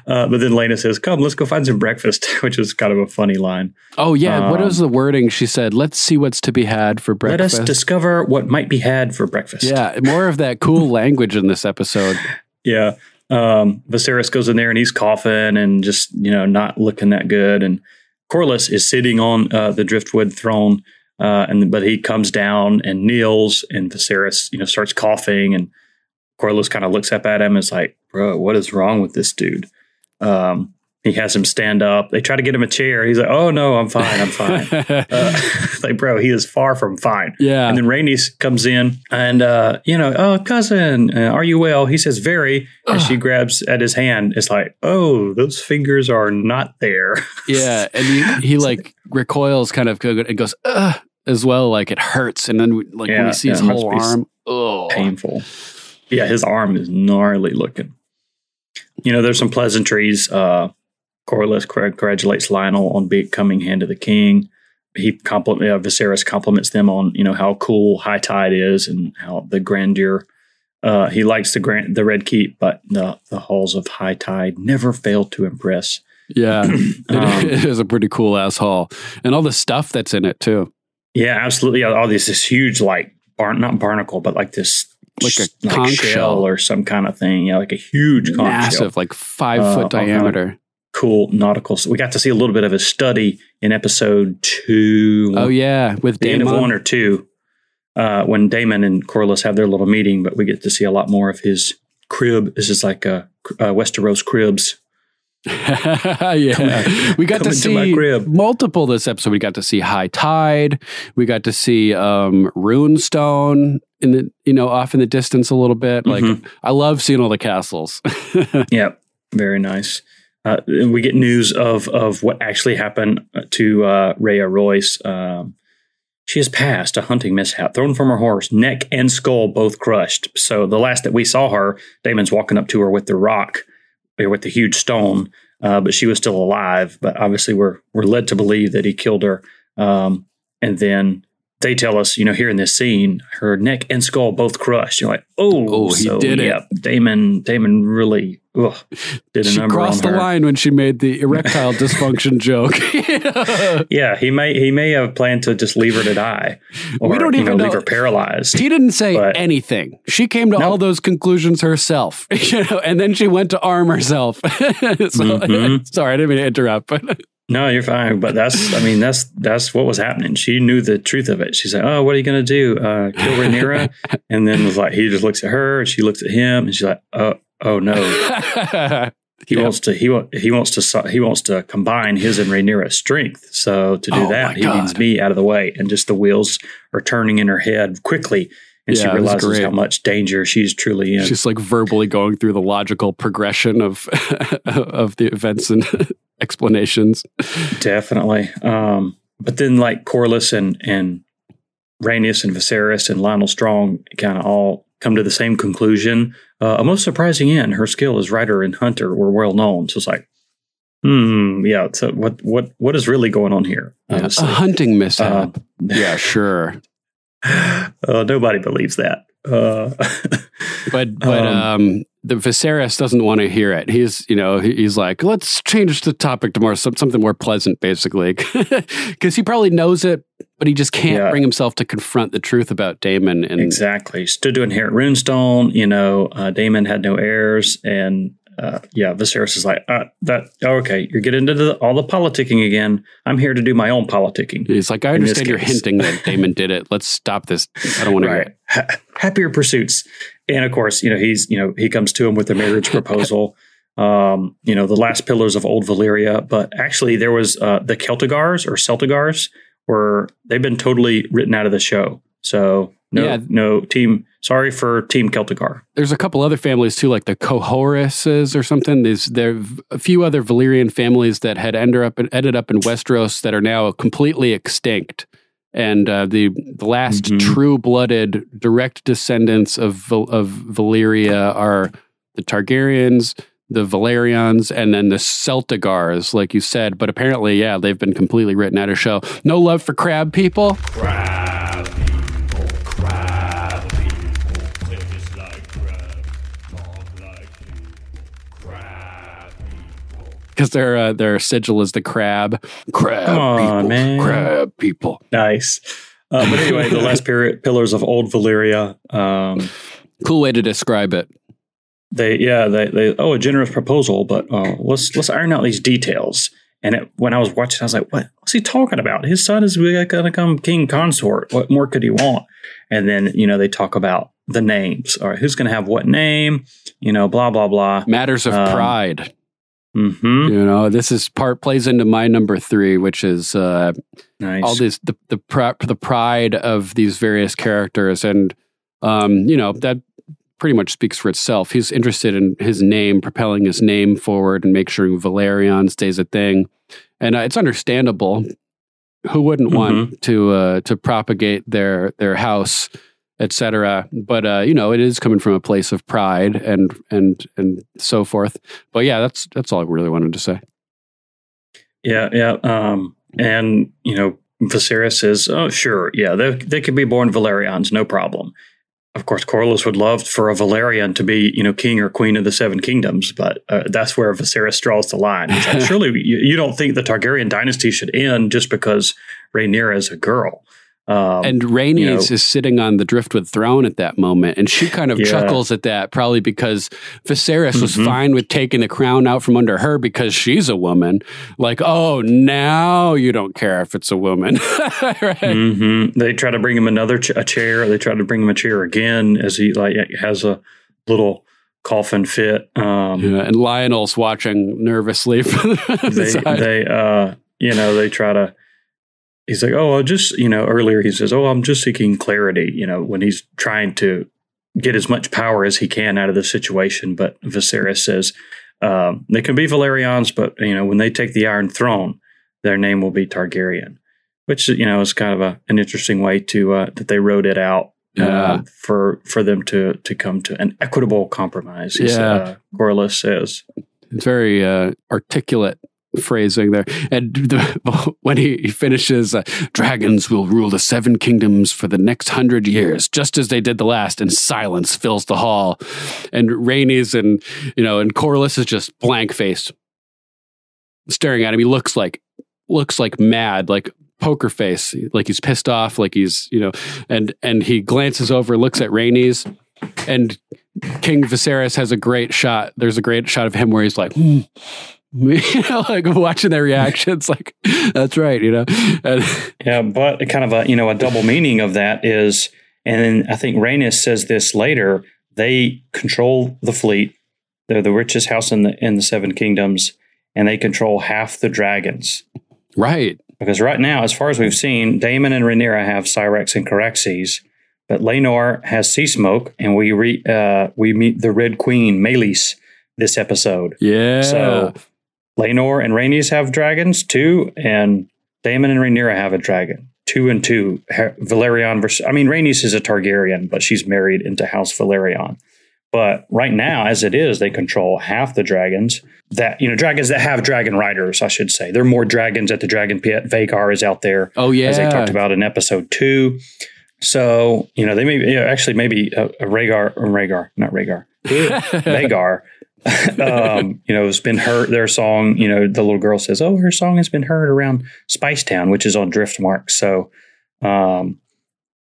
Uh, but then Laena says, "Come, let's go find some breakfast," which is kind of a funny line. Oh yeah, what Um, was the wording? She said, "Let's see what's to be had for breakfast. Let us discover what might be had for breakfast. yeah, more of that cool language in this episode. Yeah. Um, Viserys goes in there and he's coughing and just, you know, not looking that good. And Corlys is sitting on uh, the driftwood throne. Uh, and but he comes down and kneels and Viserys, you know, starts coughing and Corlys kind of looks up at him and is like, bro, what is wrong with this dude? Um, he has him stand up. They try to get him a chair. He's like, oh no, I'm fine. I'm fine. uh, like, bro, he is far from fine. Yeah. And then Rhaenys comes in and, uh, you know, oh, cousin, uh, are you well? He says, very. And she grabs at his hand. It's like, oh, those fingers are not there. Yeah, and he, he like recoils kind of and goes Ugh, as well, like it hurts, and then like when Yeah, we see his yeah, must whole arm, oh, Painful. Yeah, his arm is gnarly looking. You know, there's some pleasantries. Uh, Congr- congratulates Lyonel on becoming hand of the king. He compliment uh, Viserys compliments them on you know how cool High Tide is and how the grandeur. Uh, he likes the grand the Red Keep, but the the halls of High Tide never fail to impress. yeah, Um, it is a pretty cool ass haul, and all the stuff that's in it too. Yeah, absolutely. All this this huge like barn not barnacle, but like this Like a conch shell, shell. or some kind of thing. Yeah, like a huge conch Massive, shell. like five Uh, foot uh-huh. diameter. Cool nautical. So we got to see a little bit of his study in episode two. Oh yeah, with the end of one or two, uh, when Daemon and Corlys have their little meeting. But we get to see a lot more of his crib. This is like a, uh Westeros cribs. yeah, we got to see multiple this episode. We got to see High Tide. We got to see um, Runestone in the you know off in the distance a little bit. Like Mhm. I love seeing all the castles. Yep, very nice. Uh, we get news of of what actually happened to uh, Rhea Royce. Um, she has passed a hunting mishap, thrown from her horse, neck and skull both crushed. So the last that we saw her, Daemon's walking up to her with the rock, or with the huge stone, uh, but she was still alive. But obviously, we're we're led to believe that he killed her. Um, and then they tell us, you know, here in this scene, her neck and skull both crushed. You're like, oh, Oh, he did it. yep, Daemon, Daemon really ugh, did a she number crossed on the her. line when she made the erectile dysfunction joke. Yeah, he may he may have planned to just leave her to die, or We don't you even know, know. leave her paralyzed. He didn't say But- anything. She came to all those conclusions herself, you know, and then she went to arm herself. so, Mhm. Sorry, I didn't mean to interrupt, but No, you're fine. But that's I mean that's that's what was happening. She knew the truth of it. She's like, oh, what are you gonna do? Uh, kill Rhaenyra? and then was like, he just looks at her, and she looks at him, and she's like, oh, oh no. He wants to he he wants to he wants to combine his and Rhaenyra's strength. So to do Oh, that, he needs me out of the way, and just the wheels are turning in her head quickly, and Yeah, she realizes how much danger she's truly in. she's like verbally going through the logical progression of of the events and explanations. Definitely. Um, but then like Corlys and and Rhaenys and Viserys and Lyonel Strong kind of all come to the same conclusion. Uh, a most surprising end. Her skill as writer and hunter were well known. So it's like, Hmm. Yeah. So what what what is really going on here? Yeah, a hunting mishap. Uh, yeah, sure. Uh, nobody believes that. Uh, But but Um, um, the Viserys doesn't want to hear it. He's you know he's like let's change the topic to more something more pleasant, basically, because he probably knows it, but he just can't Yeah. bring himself to confront the truth about Daemon. And exactly. Stood to inherit Runestone. You know, uh, Damon had no heirs, and uh, yeah, Viserys is like uh, that. Okay, you're getting into the, all the politicking again. I'm here to do my own politicking. he's like, I understand you're case. hinting that Daemon did it. Let's stop this. I don't want to hear right. it. Ha- happier pursuits. And of course, you know, he's, you know, he comes to him with a marriage proposal. Um, you know, the last pillars of old Valyria, but actually there was uh, the Celtigars or Celtigars were they've been totally written out of the show. So no, Yeah. no team. Sorry for Team Celtigar. There's a couple other families too, like the Cohoruses or something. There's there are a few other Valyrian families that had ended up ended up in Westeros that are now completely extinct. And uh, the the last true blooded direct descendants of Val- of Valyria are the Targaryens, the Velaryons, and then the Celtigars, like you said. But apparently, yeah, they've been completely written out of show. No love for crab people. Crab because their uh, their sigil is the crab. Crab people, man. crab people. Nice. Uh, but anyway, the last period, pillars of old Valyria. Um, cool way to describe it. They yeah they they oh a generous proposal, but uh, let's let's iron out these details. And it, when I was watching, I was like, "What? What's he talking about? His son is going to come king consort. What more could he want?" And then you know they talk about the names. All right, who's going to have what name? You know, blah blah blah. Matters of Um, pride. Mm-hmm. You know, this is part plays into my number three, which is uh, Nice. all these the the pri- the pride of these various characters, and um, you know that pretty much speaks for itself. He's interested in his name, propelling his name forward, and make sure Velaryon stays a thing, and uh, it's understandable. Who wouldn't want to uh, to propagate their their house, etc. But uh, you know, it is coming from a place of pride and and and so forth. But yeah, that's that's all I really wanted to say. Yeah, yeah. Um, and you know, Viserys says, "Oh, sure, yeah, they they could be born Velaryons, no problem." Of course, Corlys would love for a Velaryon to be, you know, king or queen of the Seven Kingdoms, but uh, that's where Viserys draws the line. Like, Surely, you, you don't think the Targaryen dynasty should end just because Rhaenyra is a girl? Um, and Rhaenys you know- is sitting on the driftwood throne at that moment, and she kind of Yeah. chuckles at that, probably because Viserys was Mhm. fine with taking the crown out from under her because she's a woman. Like, oh, now you don't care if it's a woman, right? hmm They try to bring him another ch- a chair. They try to bring him a chair again as he like has a little coffin fit. Um, Yeah, and Lyonel's watching nervously from the they side. they uh you know they try to he's like oh I'll just you know earlier he says oh i'm just seeking clarity you know when he's trying to get as much power as he can out of the situation. But Viserys says um, they can be Velaryons but you know when they take the Iron Throne their name will be Targaryen which you know is kind of a, an interesting way to uh, that they wrote it out uh, for for them to to come to an equitable compromise Yeah. uh, Corlys says. It's very uh, articulate phrasing there. And the, when he, he finishes, uh, dragons will rule the seven kingdoms for the next hundred years, just as they did the last, and silence fills the hall. And Rhaenys and, you know, and Corlys is just blank faced, staring at him. He looks like, looks like mad, like poker face, like he's pissed off, like he's, you know, and, and he glances over, looks at Rhaenys, and King Viserys has a great shot. There's a great shot of him where he's like, "Hmm." You know, like watching their reactions, like that's right, you know. And, Yeah, but kind of a you know a double meaning of that is, and then I think Rhaenys says this later. They control the fleet. They're the richest house in the in the Seven Kingdoms, and they control half the dragons. right. Because right now, as far as we've seen, Daemon and Rhaenyra have Syrax and Caraxes, but Laenor has Sea Smoke, and we re, uh, we meet the Red Queen Meleys this episode. Yeah. So Laenor and Rhaenys have dragons too, and Daemon and Rhaenyra have a dragon. Two and two. Velaryon versus. I mean, Rhaenys is a Targaryen, but she's married into House Velaryon. But right now, as it is, they control half the dragons. That you know, dragons that have dragon riders, I should say. There are more dragons at the dragon pit. Vhagar is out there. Oh yeah, as they talked about in episode two. So you know, they may you know, actually maybe a, a Rhaegar or Rhaegar, not Rhaegar, Vhagar. um, you know, it's been heard. Their song, you know, the little girl says, "Oh, her song has been heard around Spice Town, which is on Driftmark." So, um,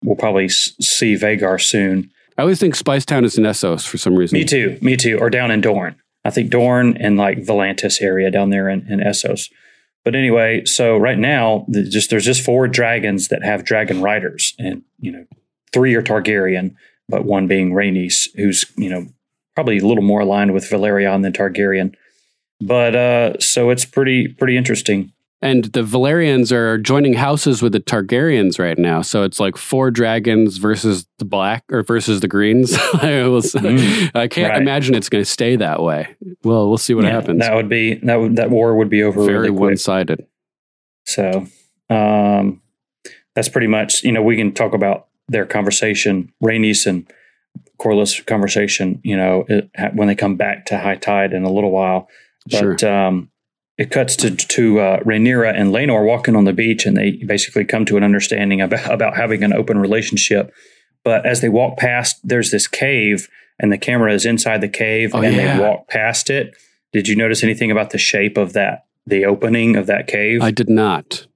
we'll probably s- see Vhagar soon. I always think Spice Town is in Essos for some reason. Me too. Me too. Or down in Dorne. I think Dorne and like Volantis area down there in, in Essos. But anyway, so right now, the, just there's just four dragons that have dragon riders, and you know, three are Targaryen, but one being Rhaenys, who's you know probably a little more aligned with Velaryon than Targaryen. But uh, so it's pretty pretty interesting. And the Velaryons are joining houses with the Targaryens right now. So it's like four dragons versus the black or versus the greens. I, was, I can't Right. imagine it's going to stay that way. Well, we'll see what Yeah, happens. That would be that would that war would be over Very really one sided. So um, that's pretty much, you know, we can talk about their conversation, Rhaenys and Corlys conversation, you know, it, when they come back to high tide in a little while. But um, it cuts to to uh, Rhaenyra and Laenor walking on the beach, and they basically come to an understanding about about having an open relationship. But as they walk past, there's this cave, and the camera is inside the cave, Oh, and yeah. they walk past it. Did you notice anything about the shape of that, the opening of that cave? I did not.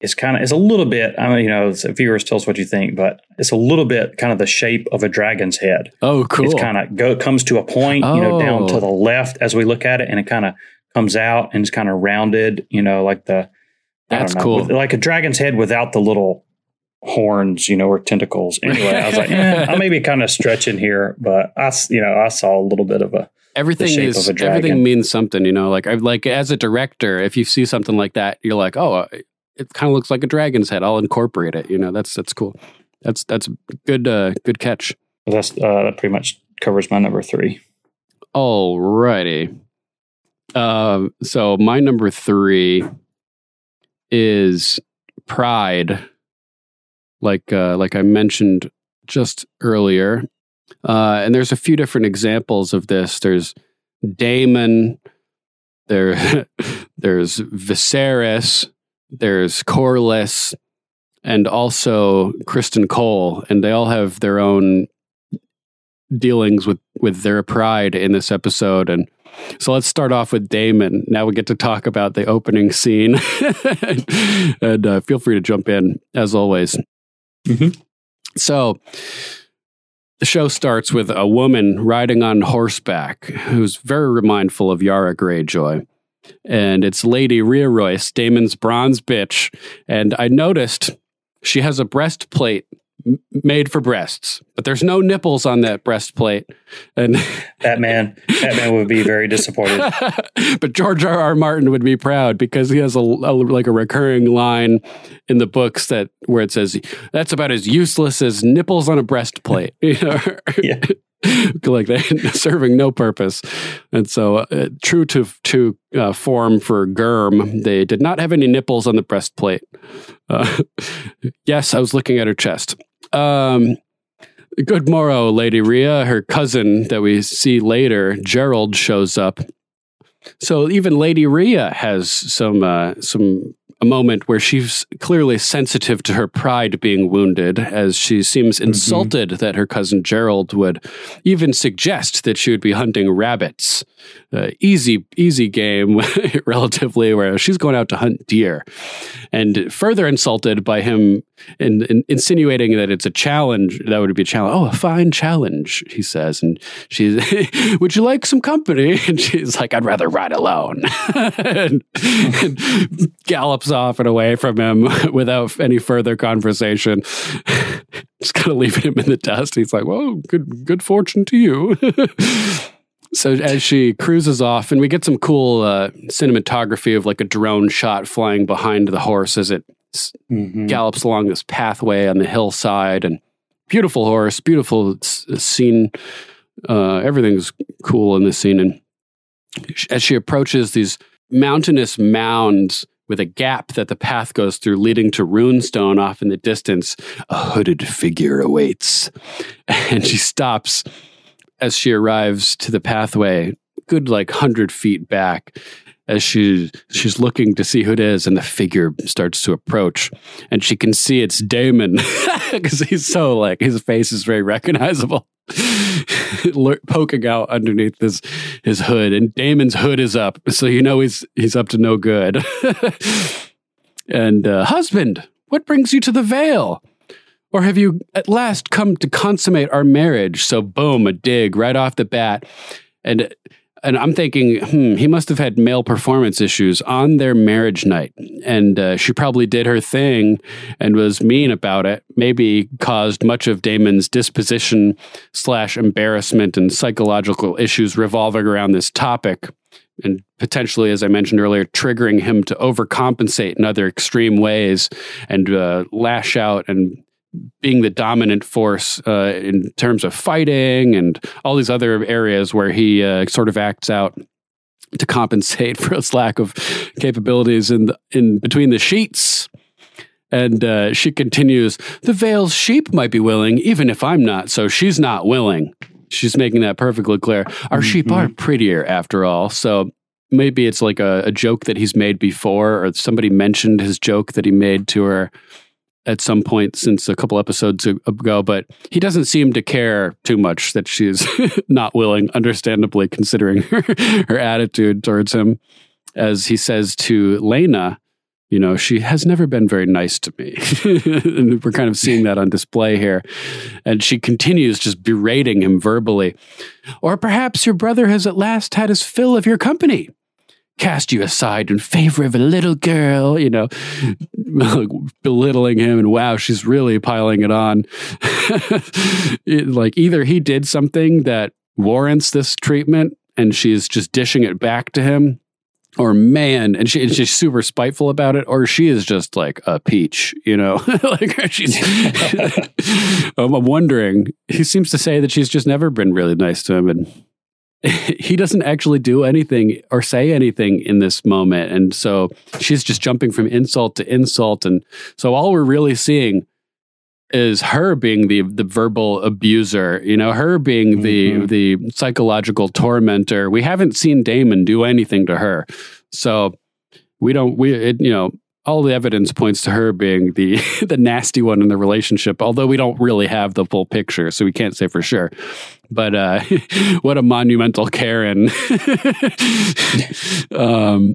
It's kind of it's a little bit. I mean, you know, viewers tell us what you think, but it's a little bit kind of the shape of a dragon's head. Oh, cool. It's kind of go comes to a point, you know, down to Oh. the left as we look at it, and it kind of comes out and it's kind of rounded, you know, like the That's know, cool. with- like a dragon's head without the little horns, you know, or tentacles. Anyway, I was like, eh, I may be kind of stretching here, but i you know, I saw a little bit of a Everything is of a everything means something, you know. Like I like as a director, if you see something like that, you're like, oh, it kind of looks like a dragon's head. I'll incorporate it. You know, that's that's cool. That's that's good. Uh, good catch. That's uh, that pretty much covers my number three. Alrighty. Um, so my number three is Pride. Like uh, like I mentioned just earlier, uh, and there's a few different examples of this. There's Daemon. There, there's Viserys. There's Corlys, and also Criston Cole, and they all have their own dealings with with their pride in this episode and so let's start off with Daemon. Now we get to talk about the opening scene, and uh, feel free to jump in as always. So the show starts with a woman riding on horseback who's very remindful of Yara Greyjoy. And it's Lady Rhea Royce, Daemon's bronze bitch. And I noticed she has a breastplate m- made for breasts, but there's no nipples on that breastplate. And that man, that man would be very disappointed. but George R. R. Martin would be proud because he has a, a- like a recurring line in the books that where it says that's about as useless as nipples on a breastplate. Know? like they serving no purpose. And so, uh, true to to uh, form for Germ, they did not have any nipples on the breastplate. Uh, yes, I was looking at her chest. Um, Good morrow, Lady Rhea. Her cousin that we see later, Gerold, shows up. So even Lady Rhea has some uh, some a moment where she's clearly sensitive to her pride being wounded, as she seems insulted that her cousin Gerold would even suggest that she would be hunting rabbits. Uh, easy, easy game, relatively, where she's going out to hunt deer, and further insulted by him in, in insinuating that it's a challenge. That would be a challenge. Oh, a fine challenge, he says, and she's, "Would you like some company?" And she's like, "I'd rather ride alone," and, and gallops off and away from him without any further conversation. Just kind of leaving him in the dust. He's like, "Well, good good fortune to you." So as she cruises off, and we get some cool uh, cinematography of like a drone shot flying behind the horse as it s- gallops along this pathway on the hillside, and beautiful horse, beautiful s- scene. Uh, everything's cool in this scene, and as she approaches these mountainous mounds with a gap that the path goes through, leading to runestone off in the distance, a hooded figure awaits, and she stops as she arrives to the pathway, good like hundred feet back, as she she's looking to see who it is, and the figure starts to approach, and she can see it's Daemon because he's so like his face is very recognizable, poking out underneath his his hood, and Daemon's hood is up, so you know he's he's up to no good. and uh, husband, what brings you to the Vale? Or have you at last come to consummate our marriage? So boom, a dig right off the bat, and and I'm thinking, hmm, he must have had male performance issues on their marriage night. And uh, she probably did her thing and was mean about it, maybe caused much of Daemon's disposition slash embarrassment and psychological issues revolving around this topic. And potentially, as I mentioned earlier, triggering him to overcompensate in other extreme ways and uh, lash out and being the dominant force uh, in terms of fighting and all these other areas where he uh, sort of acts out to compensate for his lack of capabilities in the, in between the sheets. And uh, she continues, "The Vale's sheep might be willing, even if I'm not. So she's not willing." She's making that perfectly clear. Our sheep are prettier, after all. So maybe it's like a, a joke that he's made before, or somebody mentioned his joke that he made to her at some point since a couple episodes ago, but he doesn't seem to care too much that she's not willing, understandably, considering her, her attitude towards him. As he says to Laena, you know, she has never been very nice to me. and we're kind of seeing that on display here. And she continues just berating him verbally. Or perhaps your brother has at last had his fill of your company cast you aside in favor of a little girl, you know, belittling him. And wow, she's really piling it on. it, like either he did something that warrants this treatment and she's just dishing it back to him. Or man, and, she, and she's super spiteful about it, or she is just like a peach, you know. like she's. I'm wondering. He seems to say that she's just never been really nice to him, and he doesn't actually do anything or say anything in this moment. And so she's just jumping from insult to insult. And so all we're really seeing is her being the the verbal abuser, you know, her being Mm-hmm. the the psychological tormentor. We haven't seen Daemon do anything to her. So we don't we it, you know, all the evidence points to her being the the nasty one in the relationship, although we don't really have the full picture, so we can't say for sure. But uh, what a monumental Karen! um,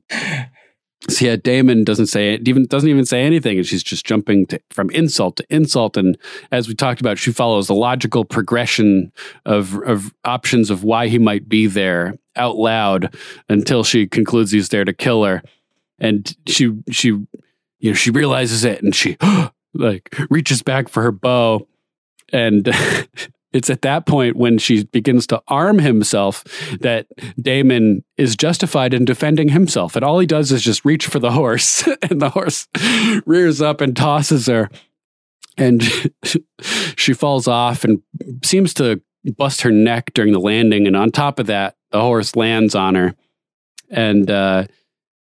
so yeah, Daemon doesn't say even doesn't even say anything, and she's just jumping to, from insult to insult. And as we talked about, she follows a logical progression of of options of why he might be there out loud until she concludes he's there to kill her and she she you know she realizes it and she like reaches back for her bow. And it's at that point when she begins to arm himself that Daemon is justified in defending himself. And all he does is just reach for the horse and the horse rears up and tosses her. And she falls off and seems to bust her neck during the landing. And on top of that the horse lands on her. And uh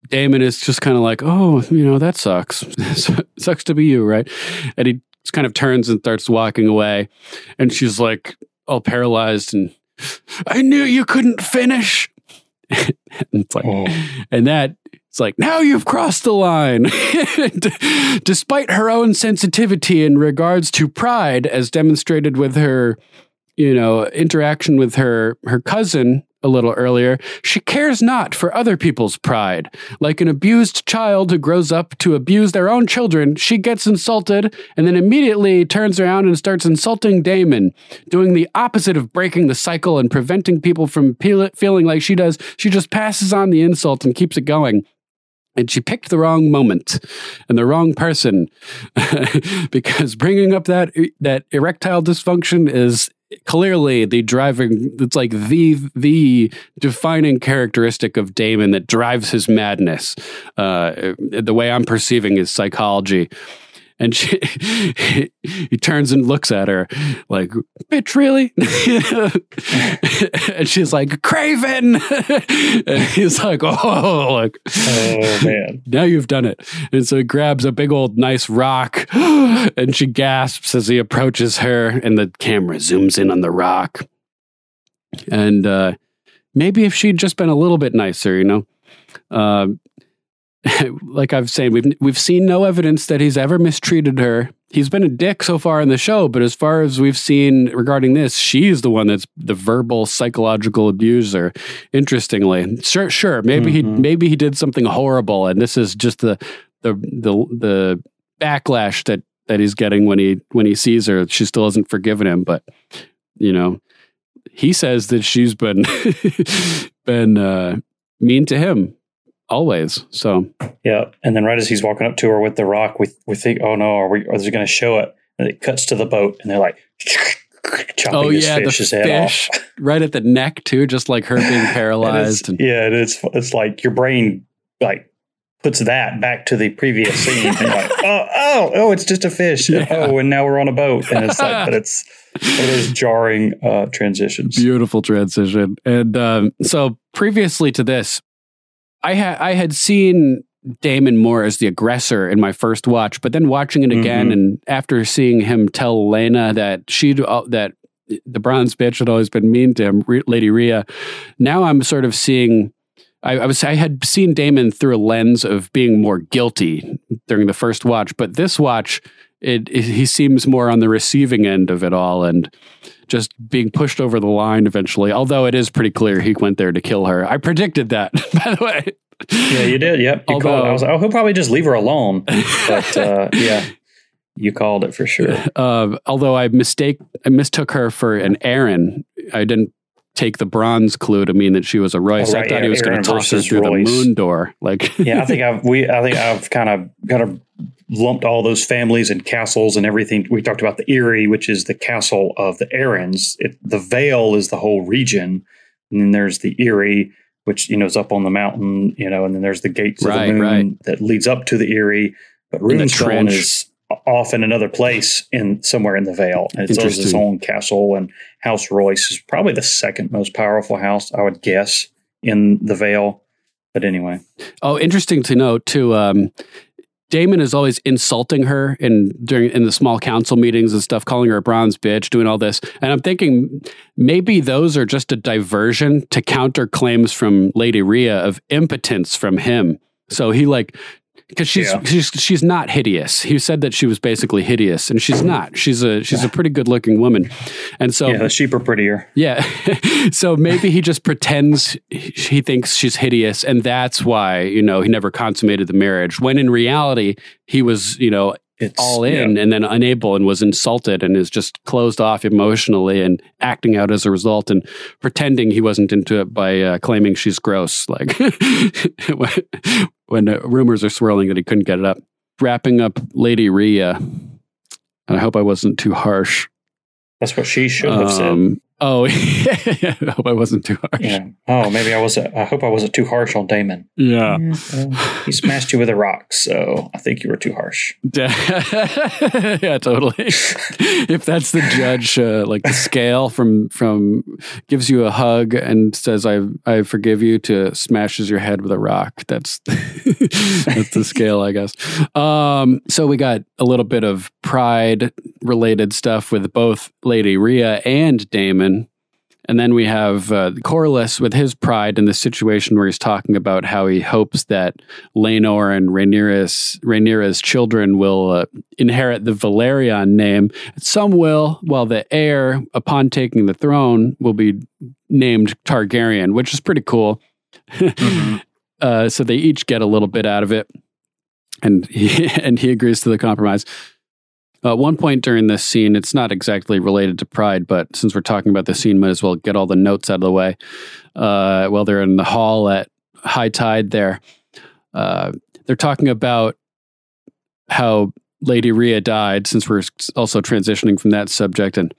Daemon is just kind of like, oh, you know, that sucks. sucks to be you, right? And he kind of turns and starts walking away. And she's like, all paralyzed. And I knew you couldn't finish. and it's like, oh. and that it's like, now you've crossed the line. Despite her own sensitivity in regards to pride, as demonstrated with her, you know, interaction with her her cousin a little earlier, she cares not for other people's pride. Like an abused child who grows up to abuse their own children, she gets insulted and then immediately turns around and starts insulting Daemon, doing the opposite of breaking the cycle and preventing people from feeling like she does. She just passes on the insult and keeps it going. And she picked the wrong moment and the wrong person because bringing up that that erectile dysfunction is clearly the driving it's like the the defining characteristic of Daemon that drives his madness uh the way I'm perceiving his psychology and she, he turns and looks at her like, bitch, really? and she's like, Craven. and he's like, oh, like, oh, man. Now you've done it. And so he grabs a big old nice rock and she gasps as he approaches her, and the camera zooms in on the rock. And uh, maybe if she'd just been a little bit nicer, you know. Uh, like I've said, we've we've seen no evidence that he's ever mistreated her. He's been a dick so far in the show, but as far as we've seen regarding this, she's the one that's the verbal psychological abuser. Interestingly, sure, sure, maybe Mm-hmm. he maybe he did something horrible, and this is just the the the the backlash that that he's getting when he when he sees her. She still hasn't forgiven him, but you know, he says that she's been been uh, mean to him always. So Yeah, and then right as he's walking up to her with the rock, we we think, oh no, are we? Are they going to show it? And it cuts to the boat, and they're like chopping oh his yeah, the fish's head off. fish right at the neck too, just like her being And it's- paralyzed. And, yeah, and it's it's like your brain like puts that back to the previous scene, and like, oh, oh, oh, it's just a fish. Oh, and now we're on a boat, and it's like, but it's one of those jarring uh, transitions. Beautiful transition. And um, so previously to this, I had I had seen Daemon more as the aggressor in my first watch, but then watching it again, Mhm. and after seeing him tell Laena that she uh, that the bronze bitch had always been mean to him, Lady Rhea. Now I'm sort of seeing. I, I was I had seen Daemon through a lens of being more guilty during the first watch, but this watch, it, it he seems more on the receiving end of it all, and just being pushed over the line eventually. Although it is pretty clear he went there to kill her. I predicted that, by the way. Yeah, you did. Yep, you called. I was like, oh, he'll probably just leave her alone. But uh, yeah, you called it for sure. Uh, although I mistake, I mistook her for an Arryn. I didn't take the bronze clue to mean that she was a Royce. Oh, I thought he was going to toss her through Royce. the moon door. Like, yeah, I think I've we I think I've kind of kind of lumped all those families and castles and everything. We talked about the Eyrie, which is the castle of the Arryns. It, the Vale is the whole region, and then there's the Eyrie, which you know is up on the mountain, you know, and then there's the gates Right, of the moon right. that leads up to the Eyrie. But Runestone is off in another place in somewhere in the Vale. And it's its own castle, and House Royce is probably the second most powerful house, I would guess, in the Vale. But anyway. Oh, interesting to note too. Um, Daemon is always insulting her in during in the small council meetings and stuff, calling her a bronze bitch, doing all this. And I'm thinking maybe those are just a diversion to counter claims from Lady Rhea of impotence from him. So he like because she's Yeah. she's she's not hideous. He said that she was basically hideous, and she's not. She's a she's a pretty good looking woman, and so yeah, the sheep are prettier. yeah. so maybe he just pretends he thinks she's hideous, and that's why, you know, he never consummated the marriage. When in reality, he was, you know, It's all in yeah. and then unable and was insulted and is just closed off emotionally and acting out as a result and pretending he wasn't into it by uh, claiming she's gross. Like when, when uh, rumors are swirling that he couldn't get it up. Wrapping up Lady Rhea And I hope I wasn't too harsh. That's what she should have said. Oh, I hope I wasn't too harsh. Yeah. Oh, maybe I was. I hope I wasn't too harsh on Daemon. Yeah. He smashed you with a rock, so I think you were too harsh. yeah, totally. if that's the judge, uh, like the scale from from gives you a hug and says, "I I forgive you," to smashes your head with a rock. That's that's the scale, I guess. Um, so we got a little bit of pride related stuff with both Lady Rhea and Daemon. And then we have uh, Corlys with his pride in the situation where he's talking about how he hopes that Laenor and Rhaenyra's, Rhaenyra's children will uh, inherit the Velaryon name. Some will, while the heir, upon taking the throne, will be named Targaryen, which is pretty cool. uh, so they each get a little bit out of it, and he and he agrees to the compromise. Uh, at one point during this scene, it's not exactly related to Pride, but since we're talking about the scene, might as well get all the notes out of the way. Uh, while they're in the hall at high tide, there, uh, they're talking about how Lady Rhea died. Since we're also transitioning from that subject, and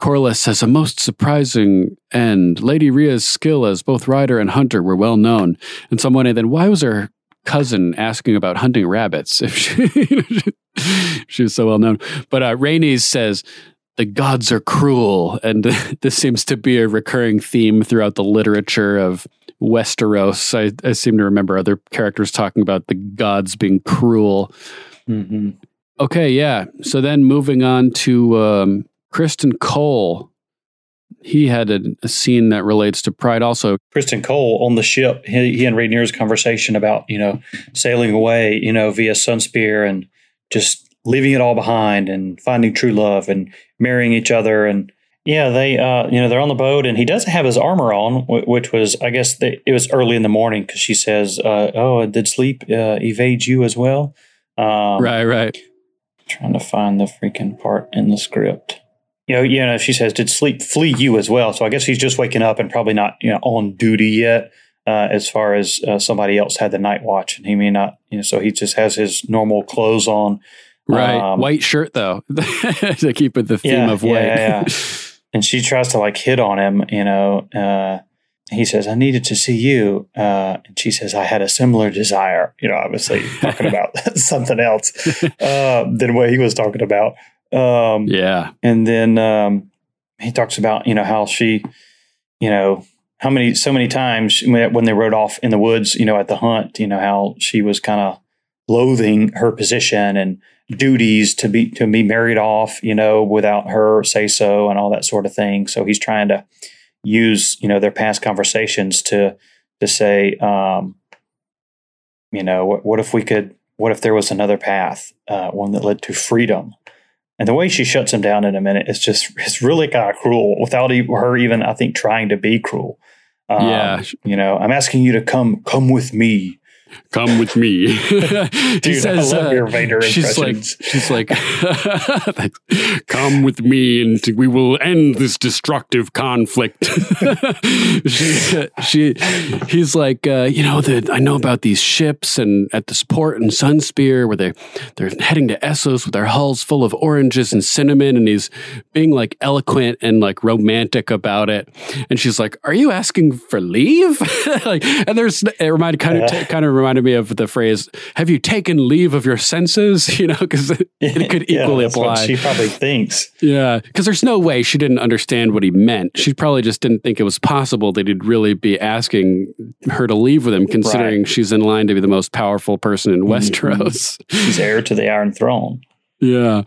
Corlys says a most surprising end. Lady Rhea's skill as both rider and hunter were well known, and someone then why was her cousin asking about hunting rabbits if she, she was so well known. But uh, Rhaenys says the gods are cruel, and this seems to be a recurring theme throughout the literature of Westeros. I, I seem to remember other characters talking about the gods being cruel. Mm-hmm. Okay, yeah. So then moving on to um, Criston Cole. he had a, a scene that relates to pride also. Criston Cole on the ship, he, he and Rhaenyra's conversation about, you know, sailing away, you know, via Sunspear and just leaving it all behind and finding true love and marrying each other. And yeah, they, uh, you know, they're on the boat and he doesn't have his armor on, which was, I guess, it was early in the morning because she says, uh, Oh, did sleep uh, evade you as well? Um, right, right. Trying to find the freaking part in the script. You know, you know, she says, "Did sleep flee you as well?" So I guess he's just waking up and probably not, you know, on duty yet. Uh, as far as uh, somebody else had the night watch, and he may not, you know, so he just has his normal clothes on. Right. Um, white shirt though. to keep with the theme of white. Yeah, yeah. and she tries to like hit on him, you know. Uh, he says, I needed to see you. Uh, and she says, I had a similar desire, you know, obviously talking about something else uh, than what he was talking about. Um, yeah. And then um, he talks about, you know, how she, you know, how many, so many times when they rode off in the woods, you know, at the hunt, you know, how she was kind of loathing her position and duties to be to be married off, you know, without her say so and all that sort of thing. So he's trying to use, you know, their past conversations to to say, um, you know, what, what if we could, what if there was another path, uh, one that led to freedom? And the way she shuts him down in a minute is just it's really kind of cruel without her even I think trying to be cruel. Um, Yeah. you know, I'm asking you to come come with me. Come with me. Dude, I love your Vader she's like, she's like, come with me and we will end this destructive conflict. she, she, he's like, uh, you know, that I know about these ships and at this port in Sunspear where they they're heading to Essos with their hulls full of oranges and cinnamon, and he's being like eloquent and like romantic about it. And she's like, "Are you asking for leave?" like, and there's it reminded kind of kind of reminded me of the phrase, "Have you taken leave of your senses?" You know, because it, it could Yeah, equally what apply. she probably thinks. Yeah, because there's no way she didn't understand what he meant. She probably just didn't think it was possible that he'd really be asking her to leave with him, considering she's in line to be the most powerful person in mm-hmm, mm-hmm. Westeros. She's heir to the Iron Throne. Yeah.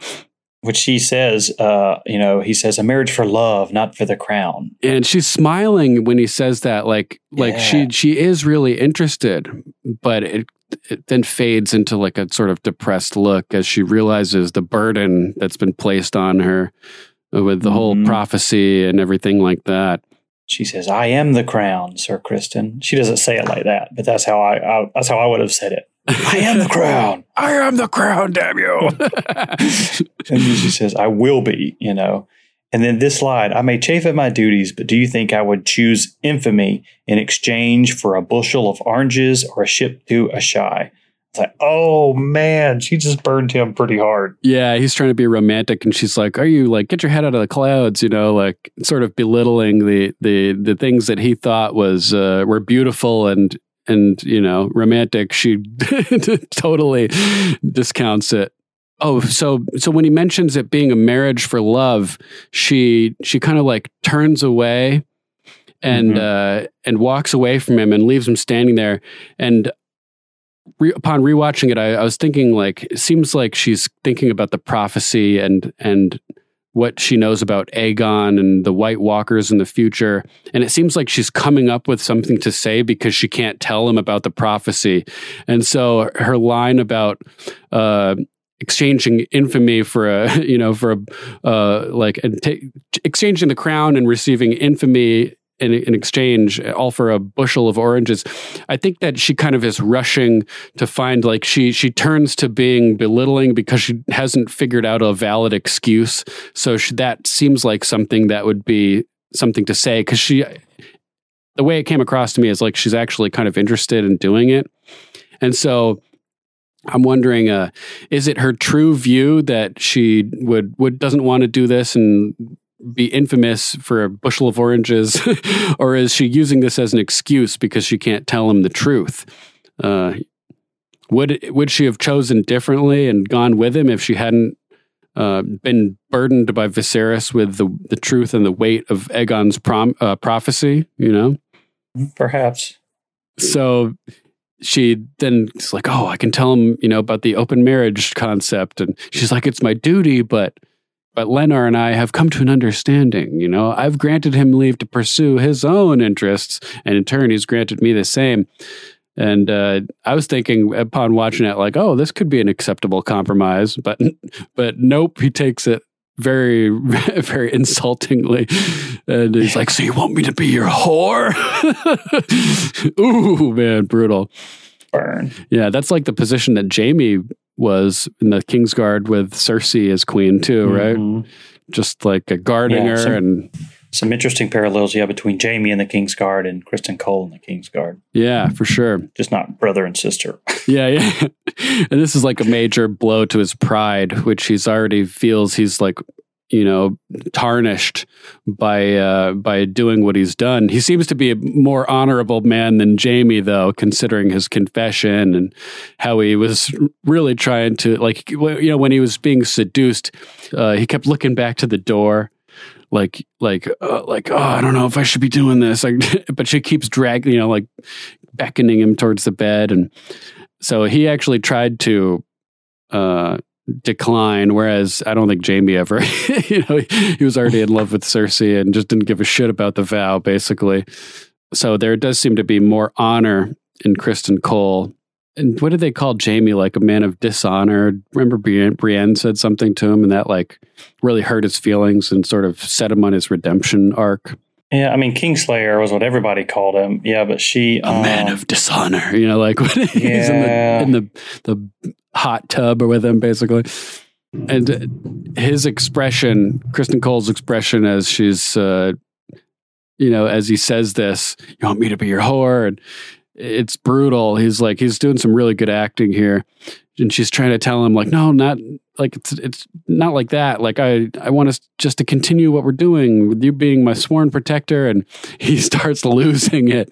Which he says, uh, you know, he says a marriage for love, not for the crown. And she's smiling when he says that, like, like she she is really interested, but it it then fades into like a sort of depressed look as she realizes the burden that's been placed on her with the whole prophecy and everything like that. She says, "I am the crown, Sir Criston." She doesn't say it like that, but that's how I, I that's how I would have said it. I am the crown. I am the crown, damn you. and she says, I will be, you know. And then this slide, I may chafe at my duties, but do you think I would choose infamy in exchange for a bushel of oranges or a ship to a shy? It's like, oh man, she just burned him pretty hard. Yeah, he's trying to be romantic, and she's like, "Are you like get your head out of the clouds?" You know, like sort of belittling the the the things that he thought was uh, were beautiful and and you know romantic. She totally discounts it. Oh, so so when he mentions it being a marriage for love, she she kind of like turns away and uh, and walks away from him and leaves him standing there. And re- upon rewatching it, I, I was thinking like it seems like she's thinking about the prophecy and and what she knows about Aegon and the White Walkers in the future, and it seems like she's coming up with something to say because she can't tell him about the prophecy, and so her line about. Uh, exchanging infamy for a you know for a uh like ta- exchanging the crown and receiving infamy in, in exchange all for a bushel of oranges. I think that she kind of is rushing to find like she she turns to being belittling because she hasn't figured out a valid excuse. So she, that seems like something that would be something to say because she the way it came across to me is like she's actually kind of interested in doing it. And so I'm wondering, uh, is it her true view that she would would doesn't want to do this and be infamous for a bushel of oranges, or is she using this as an excuse because she can't tell him the truth? Uh, would would she have chosen differently and gone with him if she hadn't uh, been burdened by Viserys with the the truth and the weight of Aegon's prom, uh, prophecy? You know, Perhaps. so she then is like, "Oh, I can tell him, you know, about the open marriage concept," and she's like, "It's my duty, but but Laenor and I have come to an understanding. You know, I've granted him leave to pursue his own interests, and in turn, he's granted me the same. And uh, I was thinking upon watching it, like, oh, this could be an acceptable compromise, but but nope, he takes it very very insultingly, and he's like, "So you want me to be your whore?" Ooh, man, brutal. Burn. Yeah, that's like the position that Jaime was in the Kingsguard with Cersei as queen too, mm-hmm. right? Just like a guarding Yeah, some- and Some interesting parallels, yeah, between Jaime and the King's Guard and Criston Cole and the King's Guard. yeah, for sure. Just not brother and sister. Yeah, yeah. and this is like a major blow to his pride, which he's already feels he's like, you know, tarnished by uh by doing what he's done. He seems to be a more honorable man than Jaime though, considering his confession and how he was really trying to like you know when he was being seduced, uh he kept looking back to the door like like uh, like oh I don't know if I should be doing this like but she keeps dragging you know like beckoning him towards the bed and so he actually tried to uh decline whereas I don't think Jaime ever you know he, was already in love with Cersei and just didn't give a shit about the vow basically so there does seem to be more honor in Criston Cole and what did they call Jaime like a man of dishonor? Remember Brienne, Brienne said something to him and that like really hurt his feelings and sort of set him on his redemption arc. Yeah, I mean, Kingslayer was what everybody called him. Yeah, but she. A man of dishonor, you know, like when he's Yeah. in the in the the hot tub or with him, basically. And his expression, Criston Cole's expression, as she's, uh, you know, as he says this, "You want me to be your whore?" and it's brutal. He's like, he's doing some really good acting here, and she's trying to tell him, like, no, not like it's it's not like that. Like I I want us just to continue what we're doing with you being my sworn protector, and he starts losing it.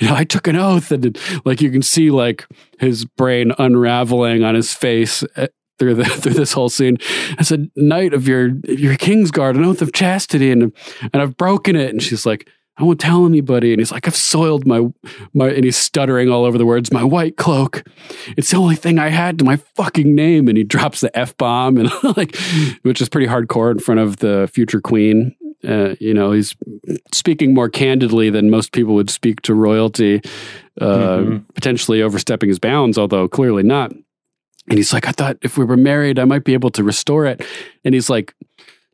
You know, I took an oath, and like you can see like his brain unraveling on his face. uh, Through the through this whole scene, as a knight of your your king's guard, an oath of chastity, and and I've broken it. And she's like, I won't tell anybody. And he's like, I've soiled my my, and he's stuttering all over the words. My white cloak. It's the only thing I had to my fucking name. And he drops the f bomb and like, which is pretty hardcore in front of the future queen. Uh, you know, he's speaking more candidly than most people would speak to royalty, uh, Mhm. potentially overstepping his bounds, although clearly not. And he's like, I thought if we were married, I might be able to restore it. And he's like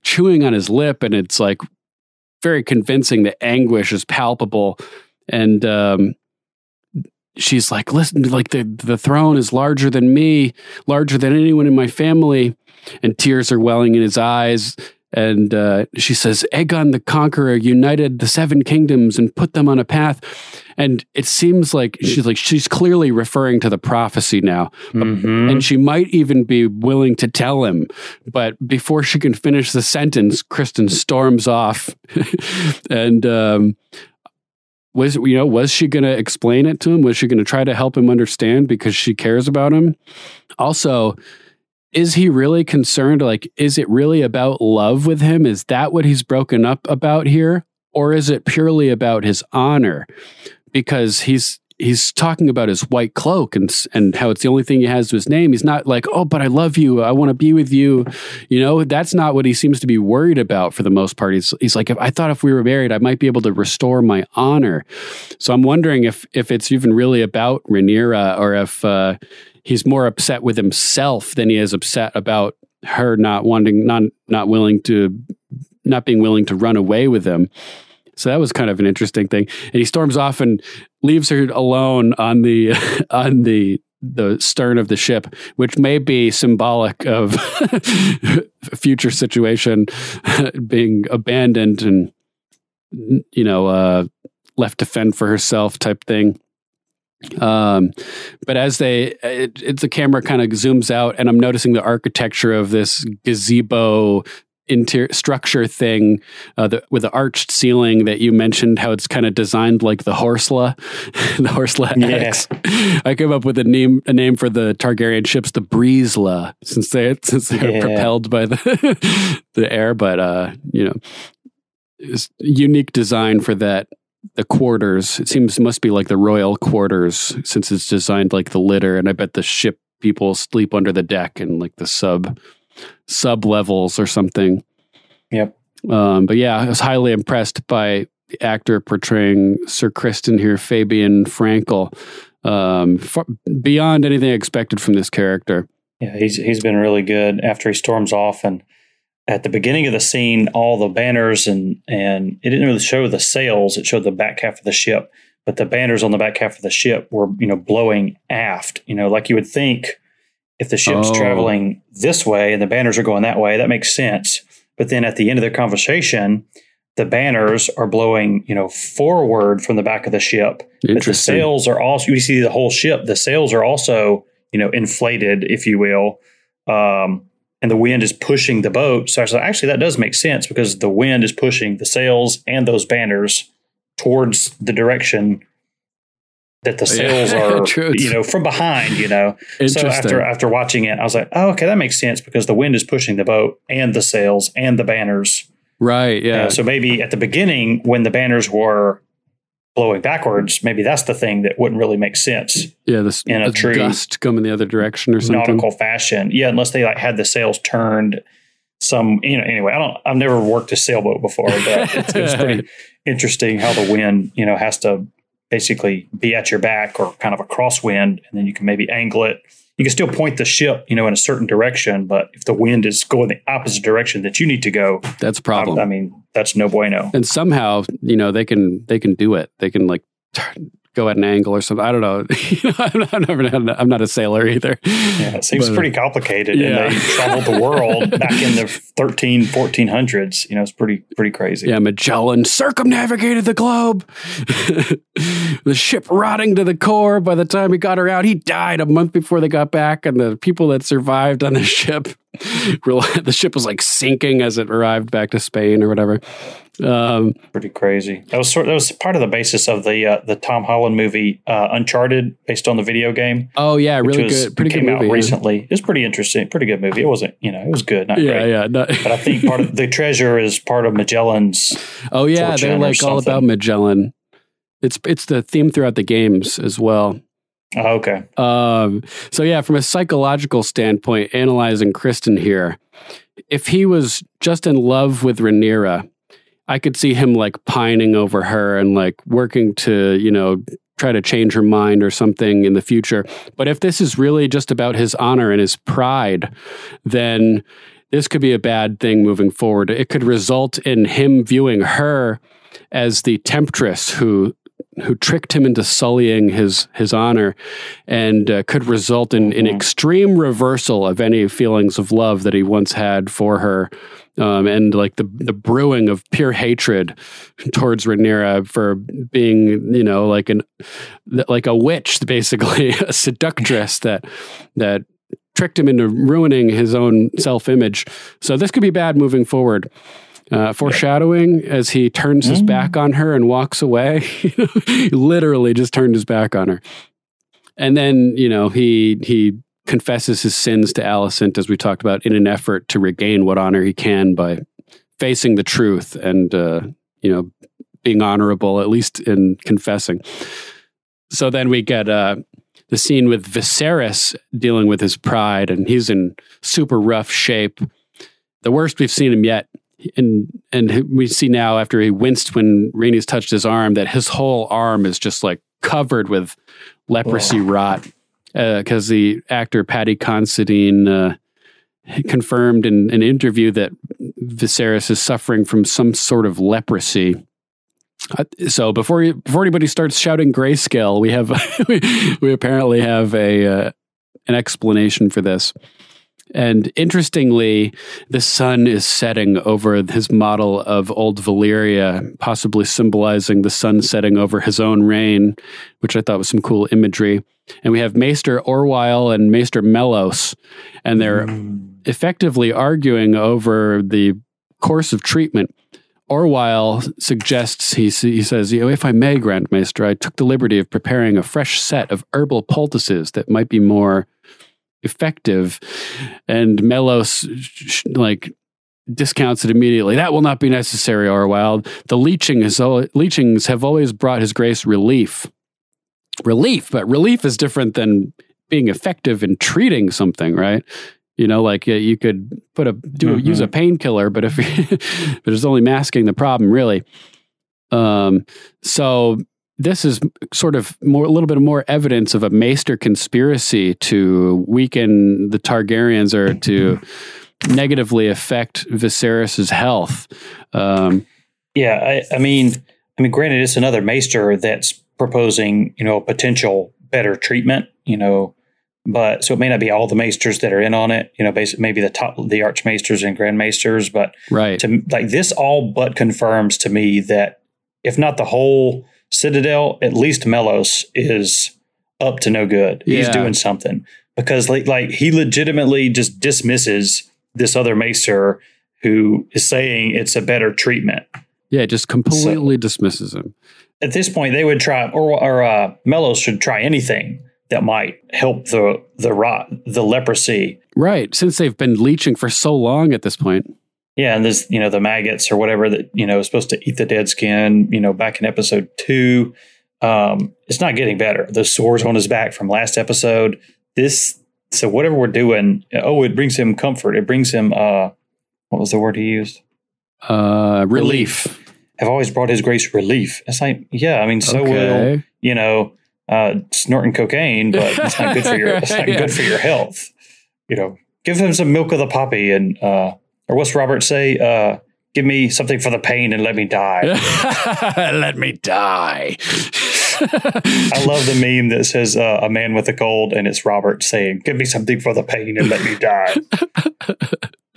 chewing on his lip, and it's like very convincing. The anguish is palpable. And um, she's like, listen, like the, the throne is larger than me, larger than anyone in my family. And tears are welling in his eyes. And uh, she says, Aegon the Conqueror united the seven kingdoms and put them on a path. And it seems like she's like, she's clearly referring to the prophecy now. And she might even be willing to tell him. But before she can finish the sentence, Criston storms off. and um, was you know was she going to explain it to him was she going to try to help him understand because she cares about him also is he really concerned? Like is it really about love with him? Is that what he's broken up about here? Or is it purely about his honor? Because he's he's talking about his white cloak and and how it's the only thing he has to his name. He's not like oh but i love you. I want to be with you. You know that's not what he seems to be worried about for the most part. He's, he's like if i thought if we were married i might be able to restore my honor. So i'm wondering if if it's even really about Rhaenyra or if uh, he's more upset with himself than he is upset about her not wanting not not willing to not being willing to run away with him so that was kind of an interesting thing. And he storms off and leaves her alone on the on the the stern of the ship, which may be symbolic of future situation being abandoned and you know uh, left to fend for herself type thing. Um, but as they, it, it's the camera kind of zooms out, and I'm noticing the architecture of this gazebo interior structure thing uh, the, with the arched ceiling that you mentioned how it's kind of designed like the Horsla, the Horsla Yeah. X. I came up with a name a name for the Targaryen ships, the Breezela, since they since they're Yeah. propelled by the the air. But uh, you know, it's unique design for that. The quarters. It seems must be like the royal quarters since it's designed like the litter, and I bet the ship people sleep under the deck and like the sub sub levels or something. Yep. Um, but yeah, I was highly impressed by the actor portraying Sir Criston here, Fabien Frankel. Um, far, beyond anything expected from this character. Yeah, he's he's been really good after he storms off and at the beginning of the scene, all the banners and and it didn't really show the sails; it showed the back half of the ship. But the banners on the back half of the ship were, you know, blowing aft. You know, like you would think, if the ship's Oh. traveling this way and the banners are going that way, that makes sense. But then at the end of their conversation, the banners are blowing, you know, forward from the back of the ship. But the sails are also you see the whole ship. The sails are also, you know, inflated, if you will. Um, and the wind is pushing the boat. So I said, actually, that does make sense because the wind is pushing the sails and those banners towards the direction that the sails Yeah, are, you know, from behind, you know. So after after watching it, I was like, oh, okay, that makes sense because the wind is pushing the boat and the sails and the banners. Right. Yeah. Uh, so maybe at the beginning, when the banners were blowing backwards, maybe that's the thing that wouldn't really make sense yeah. This in a true gust coming the other direction or something. nautical fashion. Yeah, unless they like had the sails turned some, you know, anyway, I don't, I've never worked a sailboat before, but it's, it's pretty interesting how the wind, you know, has to basically be at your back or kind of a crosswind, and then you can maybe angle it. You can still point the ship, you know, in a certain direction, but if the wind is going the opposite direction that you need to go, That's a problem. I, I mean, that's no bueno. and somehow you know they can they can do it they can like go at an angle or something i don't know You know, I'm, not, I'm, never, I'm not a sailor either Yeah, it seems But, pretty complicated. yeah. And they traveled the world back in the 13, 1400s. You know, it's pretty, pretty crazy. yeah magellan circumnavigated the globe the ship rotting to the core by the time he got her out he died a month before they got back and the people that survived on the ship the ship was like sinking as it arrived back to spain or whatever um, pretty crazy. That was sort. That was part of the basis of the uh, the Tom Holland movie uh, Uncharted, based on the video game. oh yeah really was- good pretty came good out movie yeah. recently. It was pretty interesting. Pretty good movie. It wasn't. You know, it was good. Not yeah great. yeah no- But I think part of the treasure is part of Magellan's. Oh yeah, they're like all about Magellan. It's it's the theme throughout the games as well. Oh, okay. Um, so yeah, from a psychological standpoint, analyzing Criston here, if he was just in love with Rhaenyra, I could see him like pining over her and like working to you know try to change her mind or something in the future. But if this is really just about his honor and his pride, then this could be a bad thing moving forward. It could result in him viewing her as the temptress who who tricked him into sullying his his honor, and uh, could result in an extreme reversal of any feelings of love that he once had for her, um, and like the the brewing of pure hatred towards Rhaenyra for being you know like an like a witch, basically a seductress that that tricked him into ruining his own self image. So this could be bad moving forward. Uh, foreshadowing as he turns his back on her and walks away. literally just turned his back on her. And then, you know, he he confesses his sins to Alicent, as we talked about, in an effort to regain what honor he can by facing the truth and, uh, you know, being honorable, at least in confessing. So then we get uh, the scene with Viserys dealing with his pride, and he's in super rough shape. The worst we've seen him yet. And and we see now after he winced when Rhaenys touched his arm that his whole arm is just like covered with leprosy rot because the actor Paddy Considine uh, confirmed in an interview that Viserys is suffering from some sort of leprosy. Uh, so before you, before anybody starts shouting grayscale, we have we, we apparently have a uh, an explanation for this. And interestingly, the sun is setting over his model of old Valyria, possibly symbolizing the sun setting over his own reign, which I thought was some cool imagery. And we have Maester Orwyle and Maester Mellos, and they're hmm. effectively arguing over the course of treatment. Orwyle suggests, he, he says, you know, if I may, Grand Maester, I took the liberty of preparing a fresh set of herbal poultices that might be more effective. And Mellos, sh- like, discounts it immediately. That will not be necessary, Orwyle. The leeching is, al- leechings have always brought His Grace relief. Relief, but relief is different than being effective in treating something, right? You know, like you could put a do a, use a painkiller, but if but it's only masking the problem, really. Um, so this is sort of more a little bit more evidence of a Maester conspiracy to weaken the Targaryens or to negatively affect Viserys's health. Um, Yeah, I, I mean, I mean, granted, it's another Maester that's proposing, you know, a potential better treatment, you know, but so it may not be all the Maesters that are in on it, you know, basically maybe the top, the Archmaesters and Grand Maesters, but right, to like this all but confirms to me that if not the whole Citadel, at least Mellos is up to no good. He's doing something because like, like he legitimately just dismisses this other Maester who is saying it's a better treatment. yeah, just completely dismisses him. At this point, they would try, or, or uh, Mellos should try anything that might help the the rot, the leprosy. Right, since they've been leeching for so long at this point. Yeah, and this, you know, the maggots or whatever that you know is supposed to eat the dead skin. You know, back in episode two, um, it's not getting better. The sores on his back from last episode. This, so whatever we're doing, oh, it brings him comfort. It brings him, uh, what was the word he used? Uh, relief. Have always brought his grace relief. It's like, yeah, I mean, so will you know uh, snorting cocaine, but it's not good for your it's not Yeah. good for your health. You know, give him some milk of the poppy, and uh, or what's Robert say? Uh, give me something for the pain and let me die. Let me die. I love the meme that says uh, a man with a cold, and it's Robert saying, "Give me something for the pain and let me die."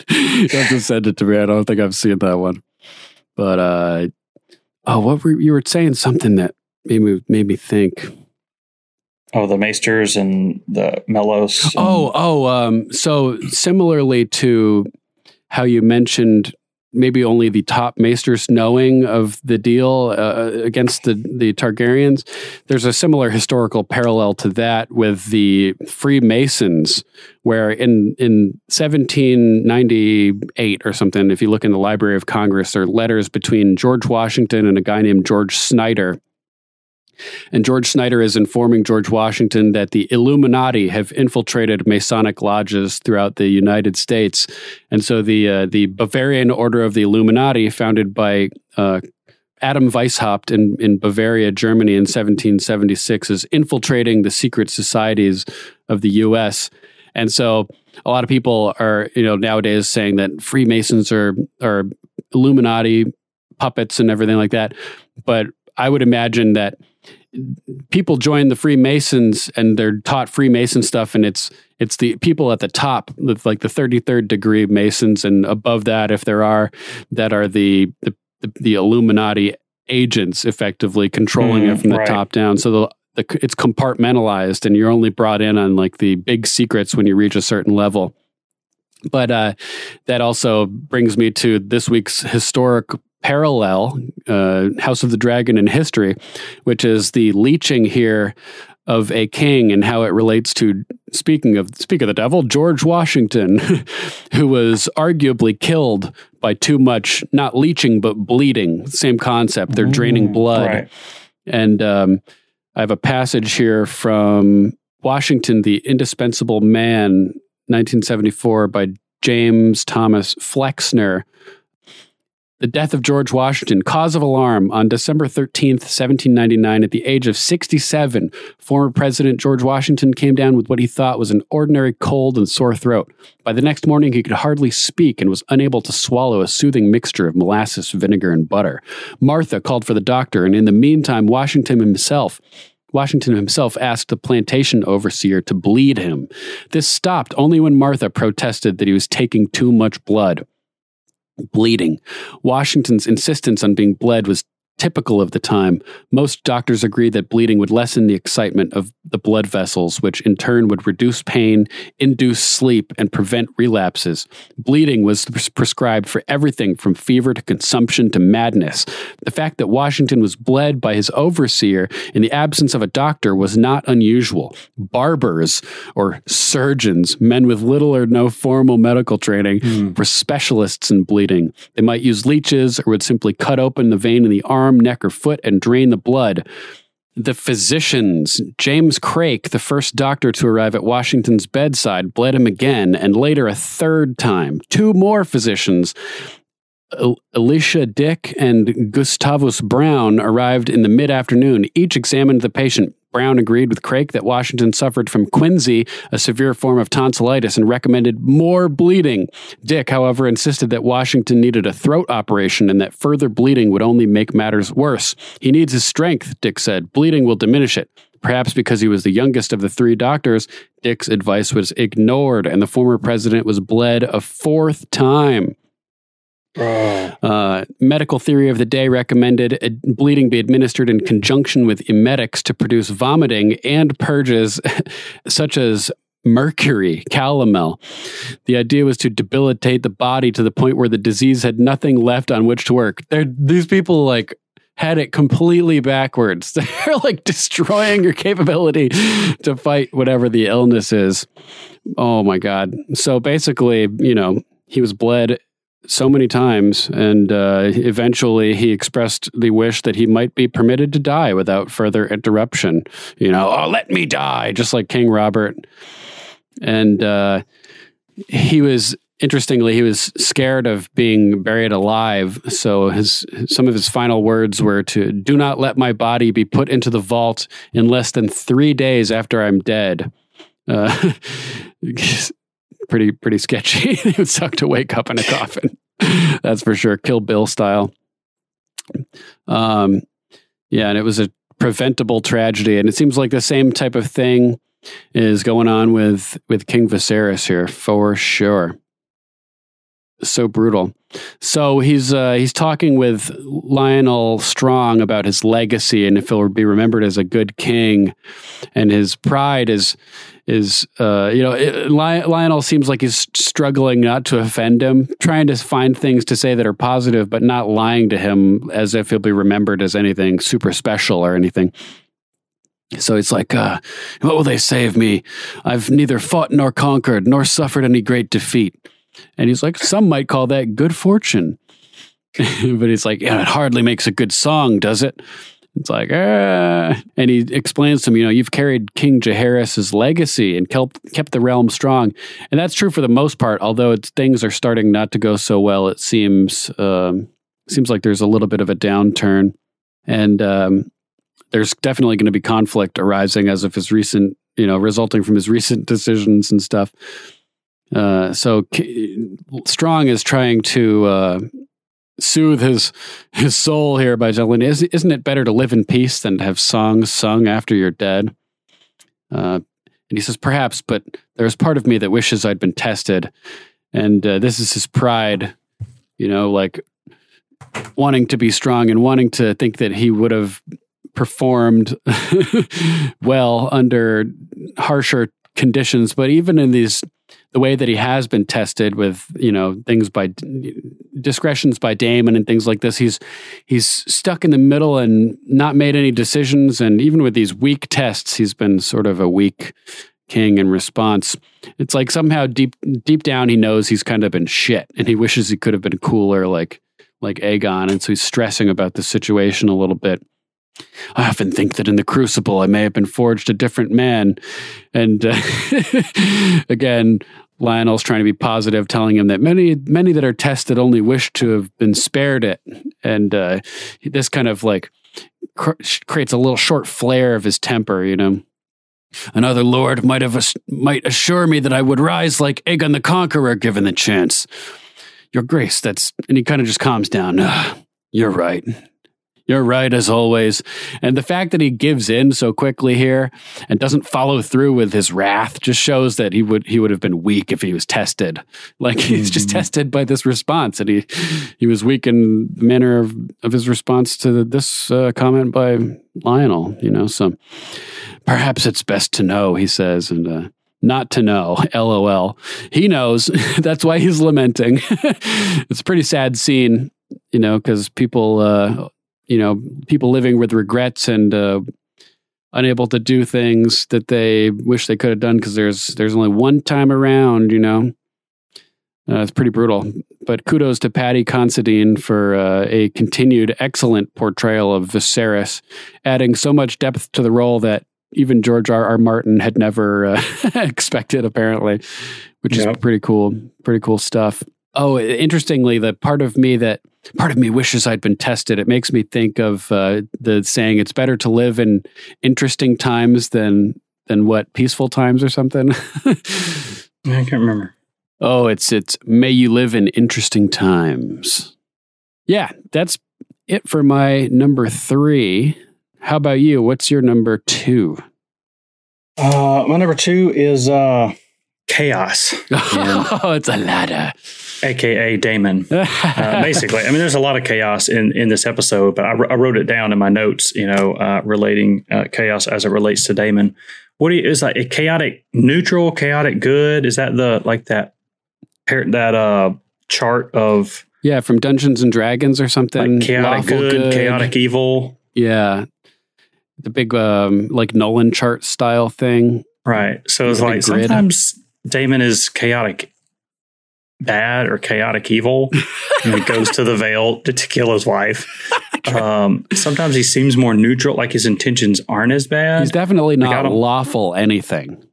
you have to send it to me. I don't think I've seen that one. But uh oh, what were you were saying something that made me made me think. oh, the Maesters and the Mellos. and- Oh, oh, um, so similarly to how you mentioned maybe only the top maesters knowing of the deal uh, against the, the Targaryens, there's a similar historical parallel to that with the Freemasons, where in, in 1798 or something, if you look in the Library of Congress, there are letters between George Washington and a guy named George Snyder. And George Snyder is informing George Washington that the Illuminati have infiltrated Masonic lodges throughout the United States, and so the uh, the Bavarian Order of the Illuminati, founded by uh, Adam Weishaupt in, in Bavaria, Germany, in 1776, is infiltrating the secret societies of the U.S. And so, a lot of people are, you know, nowadays saying that Freemasons are are Illuminati puppets and everything like that. But I would imagine that people join the Freemasons and they're taught Freemason stuff, and it's it's the people at the top, like the thirty third degree Masons, and above that, if there are, that are the the, the, Illuminati agents, effectively controlling Mm, it from the right. top down. So the the, it's compartmentalized, and you're only brought in on like the big secrets when you reach a certain level. But uh, that also brings me to this week's historic parallel, uh, House of the Dragon in history, which is the leeching here of a king and how it relates to speaking of speak of the devil, George Washington, who was arguably killed by too much not leeching but bleeding. Same concept. They're draining blood. right. And um, I have a passage here from Washington, the Indispensable Man, 1974, by James Thomas Flexner. The death of George Washington, cause of alarm on December 13th, 1799, at the age of 67. Former President George Washington came down with what he thought was an ordinary cold and sore throat. By the next morning, he could hardly speak and was unable to swallow a soothing mixture of molasses, vinegar, and butter. Martha called for the doctor, and in the meantime, Washington himself Washington himself asked the plantation overseer to bleed him. This stopped only when Martha protested that he was taking too much blood. Bleeding. Washington's insistence on being bled was typical of the time. Most doctors agreed that bleeding would lessen the excitement of the blood vessels, which in turn would reduce pain, induce sleep, and prevent relapses. Bleeding was prescribed for everything from fever to consumption to madness. The fact that Washington was bled by his overseer in the absence of a doctor was not unusual. Barbers or surgeons, men with little or no formal medical training, hmm. were specialists in bleeding. They might use leeches or would simply cut open the vein in the arm, neck, or foot and drain the blood. the physicians. James Craik, the first doctor to arrive at Washington's bedside, bled him again, and later a third time. Two more physicians, Elisha Dick and Gustavus Brown, arrived in the mid afternoon. Each examined the patient. Brown agreed with Craik that Washington suffered from quinsy, a severe form of tonsillitis, and recommended more bleeding. Dick, however, insisted that Washington needed a throat operation and that further bleeding would only make matters worse. He needs his strength, Dick said. Bleeding will diminish it. Perhaps because he was the youngest of the three doctors, Dick's advice was ignored, and the former president was bled a fourth time. Uh, medical theory of the day recommended bleeding be administered in conjunction with emetics to produce vomiting and purges such as mercury, calomel. The idea was to debilitate the body to the point where the disease had nothing left on which to work. They're, these people like had it completely backwards. They're like destroying your capability to fight whatever the illness is. Oh my god. So basically, you know, he was bled so many times, and uh, eventually he expressed the wish that he might be permitted to die without further interruption. You know, oh, let me die, just like King Robert. And uh, he was interestingly he was scared of being buried alive so his some of his final words were to do not let my body be put into the vault in less than 3 days after I'm dead uh, pretty pretty sketchy. It would suck to wake up in a coffin. That's for sure. Kill bill style. Um yeah and it was a preventable tragedy. And it seems like the same type of thing is going on with with king viserys here for sure. So brutal. So he's uh, he's talking with Lyonel Strong about his legacy and if he'll be remembered as a good king, and his pride is is uh, you know it, Lyonel seems like he's struggling not to offend him, trying to find things to say that are positive, but not lying to him as if he'll be remembered as anything super special or anything. So it's like, uh, what will they say of me? I've neither fought nor conquered, nor suffered any great defeat. And he's like, some might call that good fortune. but he's like, yeah, it hardly makes a good song, does it? It's like, ah. And he explains to him, you know, you've carried King Jaehaerys' legacy and kept, kept the realm strong. And that's true for the most part, although things are starting not to go so well, it seems. Um, seems like there's a little bit of a downturn. And um, there's definitely going to be conflict arising as of his recent, you know, resulting from his recent decisions and stuff. Uh, so K- Strong is trying to uh, soothe his his soul here by isn't, isn't it better to live in peace than to have songs sung after you're dead? Uh, and he says, perhaps, but there's part of me that wishes I'd been tested. And uh, this is his pride, you know, like wanting to be strong and wanting to think that he would have performed well under harsher conditions. But even in these the way that he has been tested with you know things by discretions by Daemon and things like this. He's he's stuck in the middle and not made any decisions. And even with these weak tests, he's been sort of a weak king in response. It's like somehow deep deep down he knows he's kind of been shit, and he wishes he could have been cooler, like like Aegon. And so he's stressing about the situation a little bit. I often think that in the crucible I may have been forged a different man. And uh, again, Lyonel's trying to be positive, telling him that many many that are tested only wish to have been spared it, and uh, this kind of like cr- creates a little short flare of his temper, you know. Another lord might have might assure me that I would rise like Aegon the Conqueror given the chance. Your Grace, that's and he kind of just calms down. You're right. You're right, as always. And the fact that he gives in so quickly here and doesn't follow through with his wrath just shows that he would he would have been weak if he was tested. Like he's just mm-hmm. tested by this response, and he he was weak in the manner of, of his response to this uh, comment by Lyonel. You know, so perhaps it's best to know, he says, and. Uh, not to know. LOL. He knows. That's why he's lamenting. it's a pretty sad scene, you know, because people uh, you know people living with regrets and uh, unable to do things that they wish they could have done because there's there's only one time around you know Uh, it's pretty brutal. But kudos to Paddy Considine for uh, a continued excellent portrayal of Viserys, adding so much depth to the role that even George R. R. Martin had never uh, expected, apparently, which is pretty cool. Pretty cool stuff. Oh, interestingly, the part of me that part of me wishes I'd been tested. It makes me think of uh, the saying, "It's better to live in interesting times than than what peaceful times or something." I can't remember. Oh, it's it's may you live in interesting times. Yeah, that's it for my number three. How about you? What's your number two? Uh, my number two is uh, Chaos. oh, it's a ladder. AKA Daemon. Uh, basically, I mean, there's a lot of chaos in, in this episode, but I, I wrote it down in my notes, you know, uh, relating uh, chaos as it relates to Daemon. What do you, is that a chaotic neutral, chaotic good? Is that the, like that, that uh, chart of Yeah, from Dungeons and Dragons or something. like chaotic Lawful good, chaotic evil? Yeah, the big um, like Nolan chart style thing. Right. So it's like sometimes Daemon is chaotic bad or chaotic evil and he goes to the veil to, to kill his wife. Um, sometimes he seems more neutral, like his intentions aren't as bad. He's definitely not don't- lawful anything.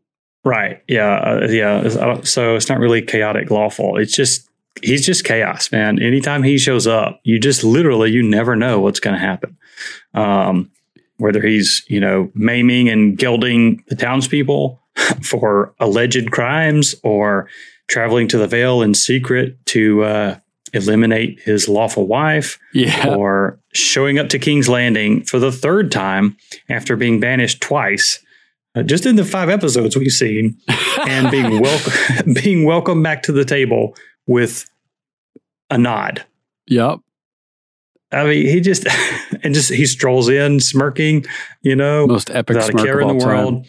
Right. Yeah. Uh, yeah. It's- I don't- So it's not really chaotic lawful. It's just, he's just chaos, man. Anytime he shows up, you just literally, you never know what's going to happen. Um, whether he's, you know, maiming and gelding the townspeople for alleged crimes or traveling to the Vale in secret to uh, eliminate his lawful wife Yeah. or showing up to King's Landing for the third time after being banished twice, uh, just in the five episodes we've seen, and being welcome being welcomed back to the table with a nod. Yep. I mean, he just and just he strolls in smirking, you know, Most epic without a care in the time.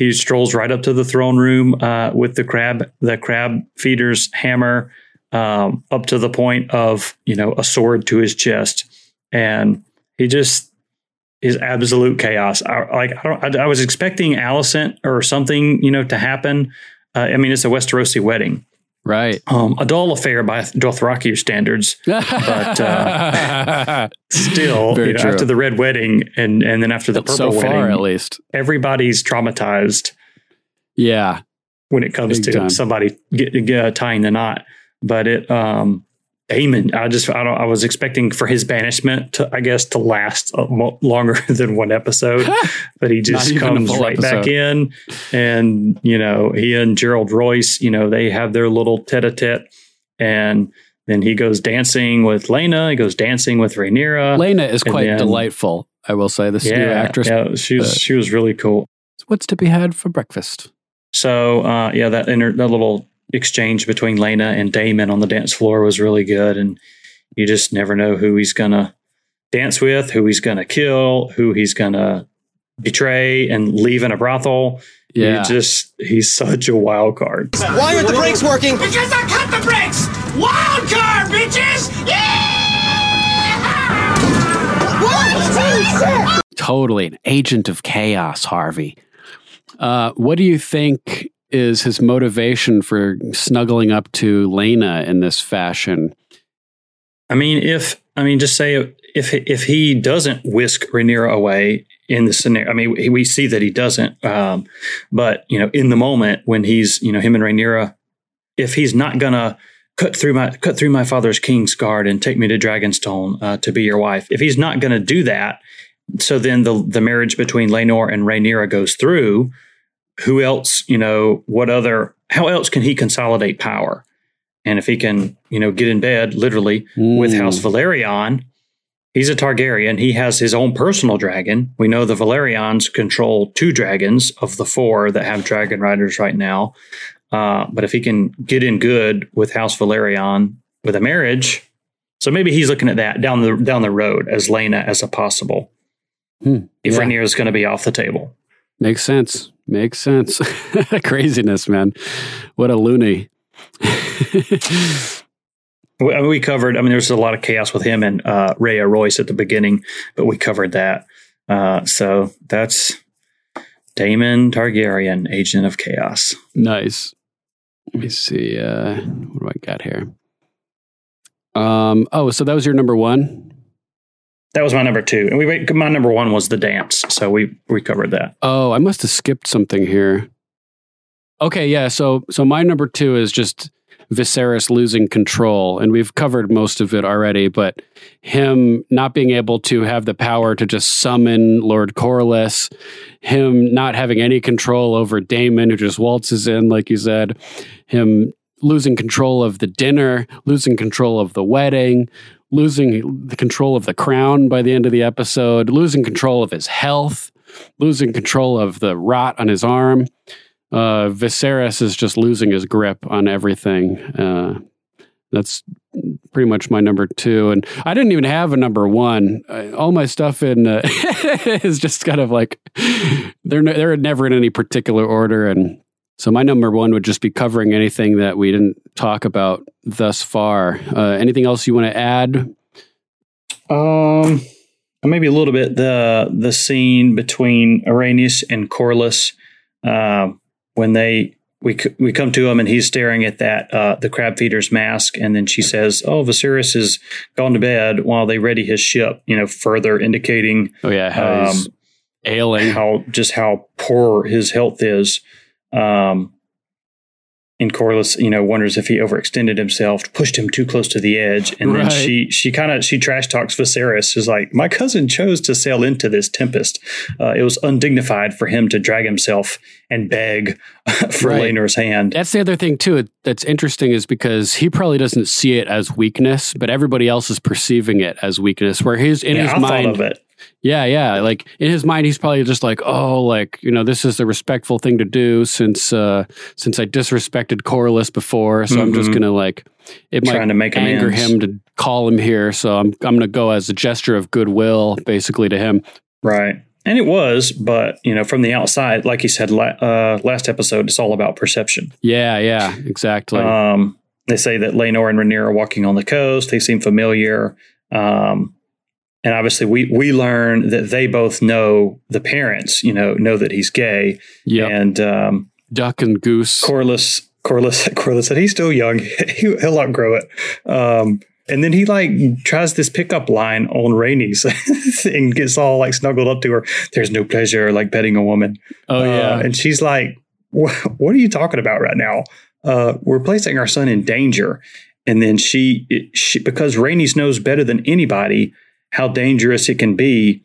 He strolls right up to the throne room uh, with the crab, the crab feeder's hammer, um, up to the point of you know a sword to his chest, and he just is absolute chaos. I, like I, don't, I, I was expecting Alicent or something, you know, to happen. Uh, I mean, it's a Westerosi wedding, right? Um, a dull affair by Dothraki standards, but uh, still, you know, after the red wedding and and then after the purple so far, wedding, at least. everybody's traumatized Yeah. when it comes Big to time. somebody get, get, tying the knot. But it, um, Daemon, I just, I don't, I was expecting for his banishment to, I guess, to last mo- longer than one episode, but he just comes right back in, and you know, he and Gerold Royce, you know, they have their little tete-a-tete, and then he goes dancing with Laena. He goes dancing with Rhaenyra. Laena is quite then- delightful, I will say. This Yeah, new actress. yeah, she was, uh, she was really cool. What's to be had for breakfast? So uh, yeah, that inter- that little exchange between Laena and Daemon on the dance floor was really good, and you just never know who he's gonna dance with, who he's gonna kill, who he's gonna betray and leave in a brothel. Yeah. You just he's such a wild card. Why aren't the brakes working? Because I cut the brakes! Wild card, bitches! What? Totally an agent of chaos, Harvey. Uh, what do you think is his motivation for snuggling up to Laena in this fashion? I mean, if I mean, just say if if he doesn't whisk Rhaenyra away in the scenario, I mean, we- see that he doesn't. Um, but you know, in the moment when he's you know him and Rhaenyra, if he's not gonna cut through my cut through my father's king's guard and take me to Dragonstone uh, to be your wife, if he's not gonna do that, so then the the marriage between Laenor and Rhaenyra goes through. Who else? You know, what other? How else can he consolidate power? And if he can, you know, get in bed literally with House Velaryon, he's a Targaryen. He has his own personal dragon. We know the Velaryons control two dragons of the four that have dragon riders right now. Uh, but if he can get in good with House Velaryon with a marriage, so maybe he's looking at that down the down the road as Laena as a possible. Hmm, If yeah. Rhaenyra is going to be off the table. Makes sense. Makes sense. Craziness, man. What a loony. We, I mean, we covered. I mean, there's a lot of chaos with him and uh, Rhea Royce at the beginning, but we covered that. Uh, so that's Daemon Targaryen, Agent of Chaos. Nice. Let me see. Uh, what do I got here? Um. Oh, so that was your number one. That was my number two, and we my number one was the dance. So we we covered that. Oh, I must have skipped something here. Okay, yeah. So so my number two is just Viserys losing control, and we've covered most of it already. But him not being able to have the power to just summon Lord Corlys, him not having any control over Daemon, who just waltzes in, like you said, him losing control of the dinner, losing control of the wedding, losing the control of the crown by the end of the episode, losing control of his health, losing control of the rot on his arm. Uh, Viserys is just losing his grip on everything. Uh, that's pretty much my number two. And I didn't even have a number one. Uh, all my stuff in uh, is just kind of like they're they're never in any particular order. And so my number one would just be covering anything that we didn't talk about thus far. Uh, anything else you want to add? Um, maybe a little bit the the scene between Rhaenys and Corlys uh, when they we we come to him and he's staring at that uh, the crab feeder's mask, and then she says, "Oh, Viserys has gone to bed while they ready his ship." You know, further indicating, oh yeah, how um, ailing, how just how poor his health is. Um, and Corlys, you know, wonders if he overextended himself, pushed him too close to the edge, and right. then she she kind of she trash talks Viserys. Is like, my cousin chose to sail into this tempest. Uh, it was undignified for him to drag himself and beg for right. Hand. That's the other thing too. That's interesting is because he probably doesn't see it as weakness, but everybody else is perceiving it as weakness. Where he's in yeah, his I mind, of it. Yeah, yeah. Like in his mind, he's probably just like, oh, like you know, this is the respectful thing to do since uh since I disrespected Corlys before, so mm-hmm. I'm just gonna like it Trying might to make anger amends. him to call him here, so I'm I'm gonna go as a gesture of goodwill, basically to him. Right. And it was, but you know, from the outside, like you said la- uh, last episode, it's all about perception. Yeah, yeah, exactly. Um, they say that Laenor and Rhaenyra are walking on the coast. They seem familiar. Um, and obviously we we learn that they both know the parents you know know that he's gay yeah and um, duck and goose corliss corlys corlys said he's still young he, will outgrow it um, and then he like tries this pickup line on Rhaenys and gets all like snuggled up to her. There's no pleasure like petting a woman. Oh yeah, uh, and she's like, "What are you talking about right now? Uh, we're placing our son in danger." And then she, she because Rhaenys knows better than anybody how dangerous it can be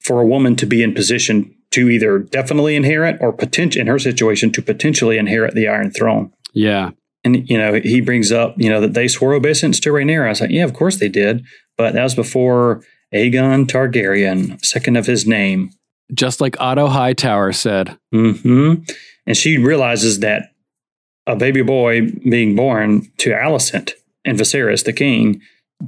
for a woman to be in position to either definitely inherit or potential in her situation to potentially inherit the Iron Throne. Yeah. And you know, he brings up, you know, that they swore obeisance to Rhaenyra. I was like, yeah, of course they did, but that was before Aegon Targaryen, second of his name. Just like Otto Hightower said. hmm And she realizes that a baby boy being born to Alicent and Viserys, the king,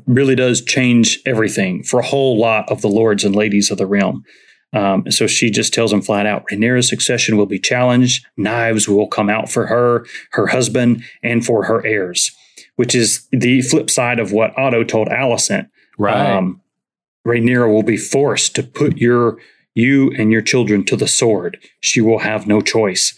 really does change everything for a whole lot of the lords and ladies of the realm. Um, so she just tells him flat out Rhaenyra's succession will be challenged. Knives will come out for her, her husband, and for her heirs, which is the flip side of what Otto told Alicent. Right. Um, Rhaenyra will be forced to put your you and your children to the sword. She will have no choice.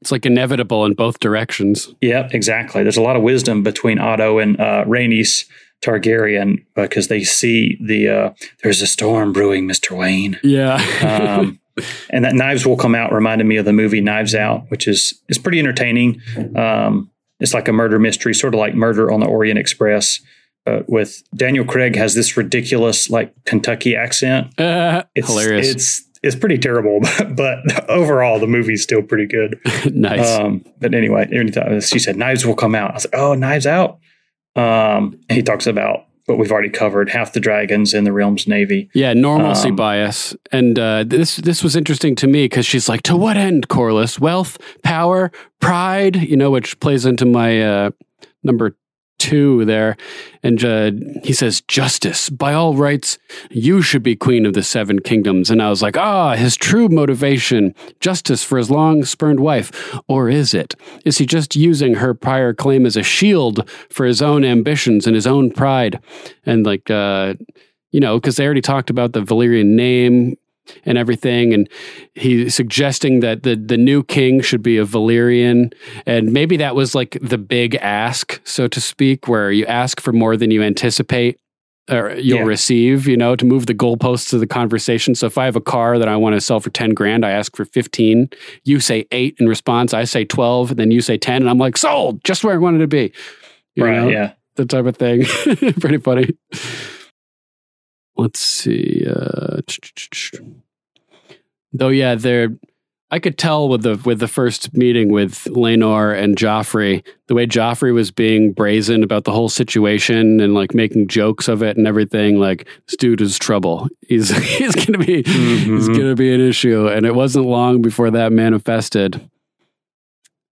It's like inevitable in both directions. Yeah, exactly. There's a lot of wisdom between Otto and uh, Rhaenys Targaryen because they see the uh, there's a storm brewing, Mister Wayne. Yeah, um, and that knives will come out reminded me of the movie Knives Out, which is is pretty entertaining. Um, it's like a murder mystery, sort of like Murder on the Orient Express. Uh, with Daniel Craig has this ridiculous like Kentucky accent. Uh, it's, hilarious. It's it's pretty terrible, but, but overall the movie's still pretty good. nice. Um, but anyway, she said knives will come out. I was like, oh, knives out. Um, he talks about what we've already covered: half the dragons in the realm's navy. Yeah, normalcy um, bias, and uh, this this was interesting to me because she's like, "To what end, Corlys? Wealth, power, pride?" You know, which plays into my uh, number two there. And uh, he says, Justice, by all rights, you should be queen of the seven kingdoms. And I was like, ah, his true motivation, justice for his long spurned wife. Or is it? Is he just using her prior claim as a shield for his own ambitions and his own pride? And like, uh, you know, because they already talked about the Valyrian name. And everything. And he's suggesting that the the new king should be a Valyrian, and maybe that was like the big ask, so to speak, where you ask for more than you anticipate or you'll Yeah. receive, you know, to move the goalposts of the conversation. So if I have a car that I want to sell for 10 grand, I ask for 15. You say eight in response. I say 12, and then you say 10. And I'm like, sold, just where I wanted to be. You Right, know, yeah. The type of thing. Pretty funny. Let's see. Uh, though, yeah, they're. I could tell with the with the first meeting with Laenor and Joffrey, the way Joffrey was being brazen about the whole situation and like making jokes of it and everything. Like this dude is trouble. He's he's gonna be he's gonna be an issue. And it wasn't long before that manifested.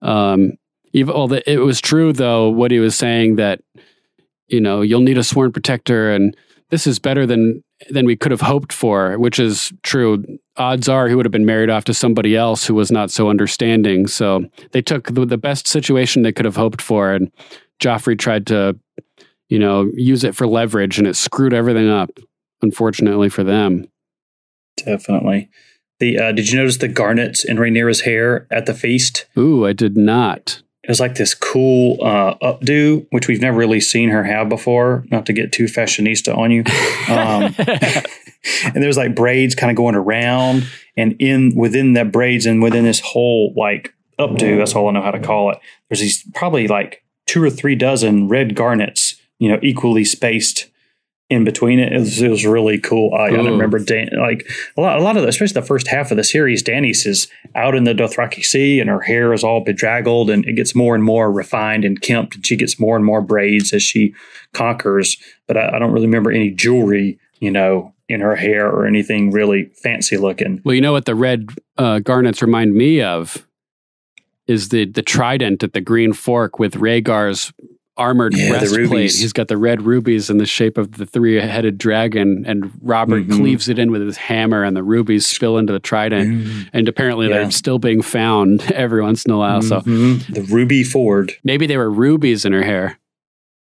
Um, even well, it was true though what he was saying that you know you'll need a sworn protector and this is better than than we could have hoped for, which is true. Odds are he would have been married off to somebody else who was not so understanding. So they took the, the best situation they could have hoped for, and Joffrey tried to, you know, use it for leverage, and it screwed everything up. Unfortunately for them. Definitely. The uh, did you notice the garnets in Rhaenyra's hair at the feast? Ooh, I did not. It was like this cool uh, updo, which we've never really seen her have before. Not to get too fashionista on you, um, and there's like braids kind of going around, and in within that braids and within this whole like updo, that's all I know how to call it. There's these probably like two or three dozen red garnets, you know, equally spaced in between it. It was, it was really cool. I, I remember Dan, like a lot, a lot of the, especially the first half of the series, Danis is out in the Dothraki Sea and her hair is all bedraggled and it gets more and more refined and kempt and she gets more and more braids as she conquers. But I, I don't really remember any jewelry, you know, in her hair or anything really fancy looking. Well, you know what the red uh, garnets remind me of is the the trident at the Green Fork with Rhaegar's armored Yeah, breastplate. He's got the red rubies in the shape of the three headed dragon, and Robert Mhm. cleaves it in with his hammer, and the rubies spill into the trident. And apparently, Yeah. they're still being found every once in a while. So Mhm. the ruby Ford. maybe they were rubies in her hair.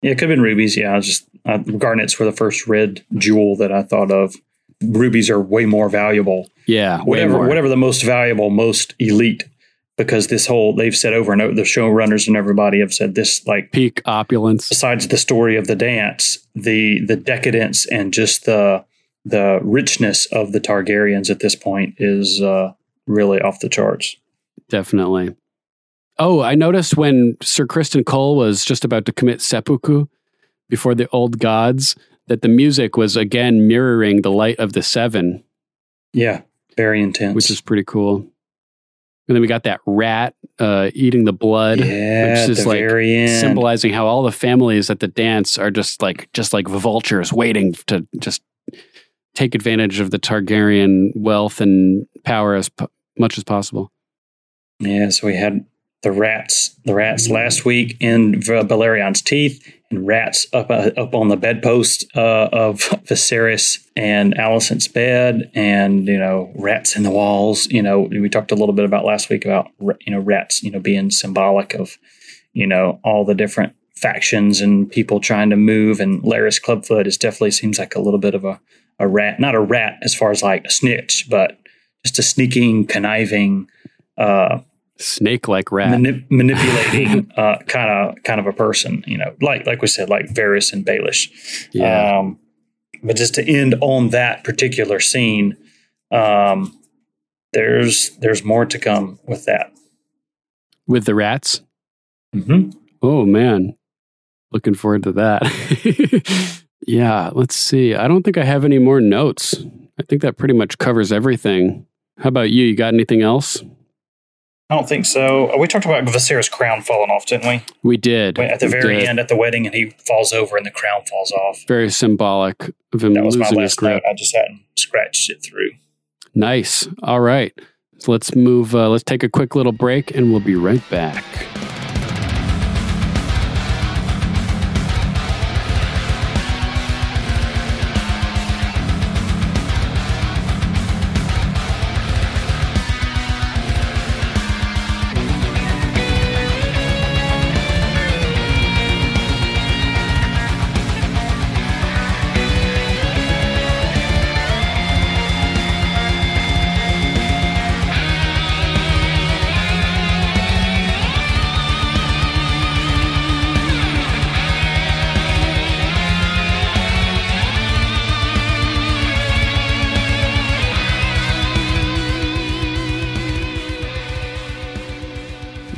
Yeah, it could have been rubies. Yeah, I just uh, garnets were the first red jewel that I thought of. Rubies are way more valuable. Yeah, whatever whatever the most valuable, most elite. Because this whole they've said over and over, the showrunners and everybody have said this like peak opulence. Besides the story of the dance, the the decadence and just the the richness of the Targaryens at this point is uh, really off the charts. Definitely. Oh, I noticed when Sir Criston Cole was just about to commit seppuku before the old gods that the music was again mirroring the light of the seven, Yeah, very intense. which is pretty cool. And then we got that rat uh, eating the blood, Yeah, which is like symbolizing how all the families at the dance are just like just like vultures waiting to just take advantage of the Targaryen wealth and power as p- much as possible. Yeah, so we had the rats, the rats last week in Balerion's teeth, and rats up uh, up on the bedpost uh, of Viserys and Alicent's bed, and you know rats in the walls. You know, we talked a little bit about last week about you know rats, you know, being symbolic of you know all the different factions and people trying to move. And Larys Clubfoot is definitely seems like a little bit of a a rat, not a rat as far as like a snitch, but just a sneaking, conniving. Uh, Snake like rat. manip- manipulating uh, kind of kind of a person, you know, like like we said, like Varys and Baelish. Yeah. Um, but just to end on that particular scene, um, there's there's more to come with that. with the rats. Mm-hmm. Oh man, looking forward to that. yeah, let's see. I don't think I have any more notes. I think that pretty much covers everything. How about you? You got anything else? I don't think so. Uh, We talked about Viserys' crown falling off, didn't we? We did At the We very did. end, at the wedding, and he falls over, and the crown falls off. Very symbolic of him That was my losing his last note. I just hadn't scratched it through. Nice. All right. So let's move. Uh, let's take a quick little break, and we'll be right back.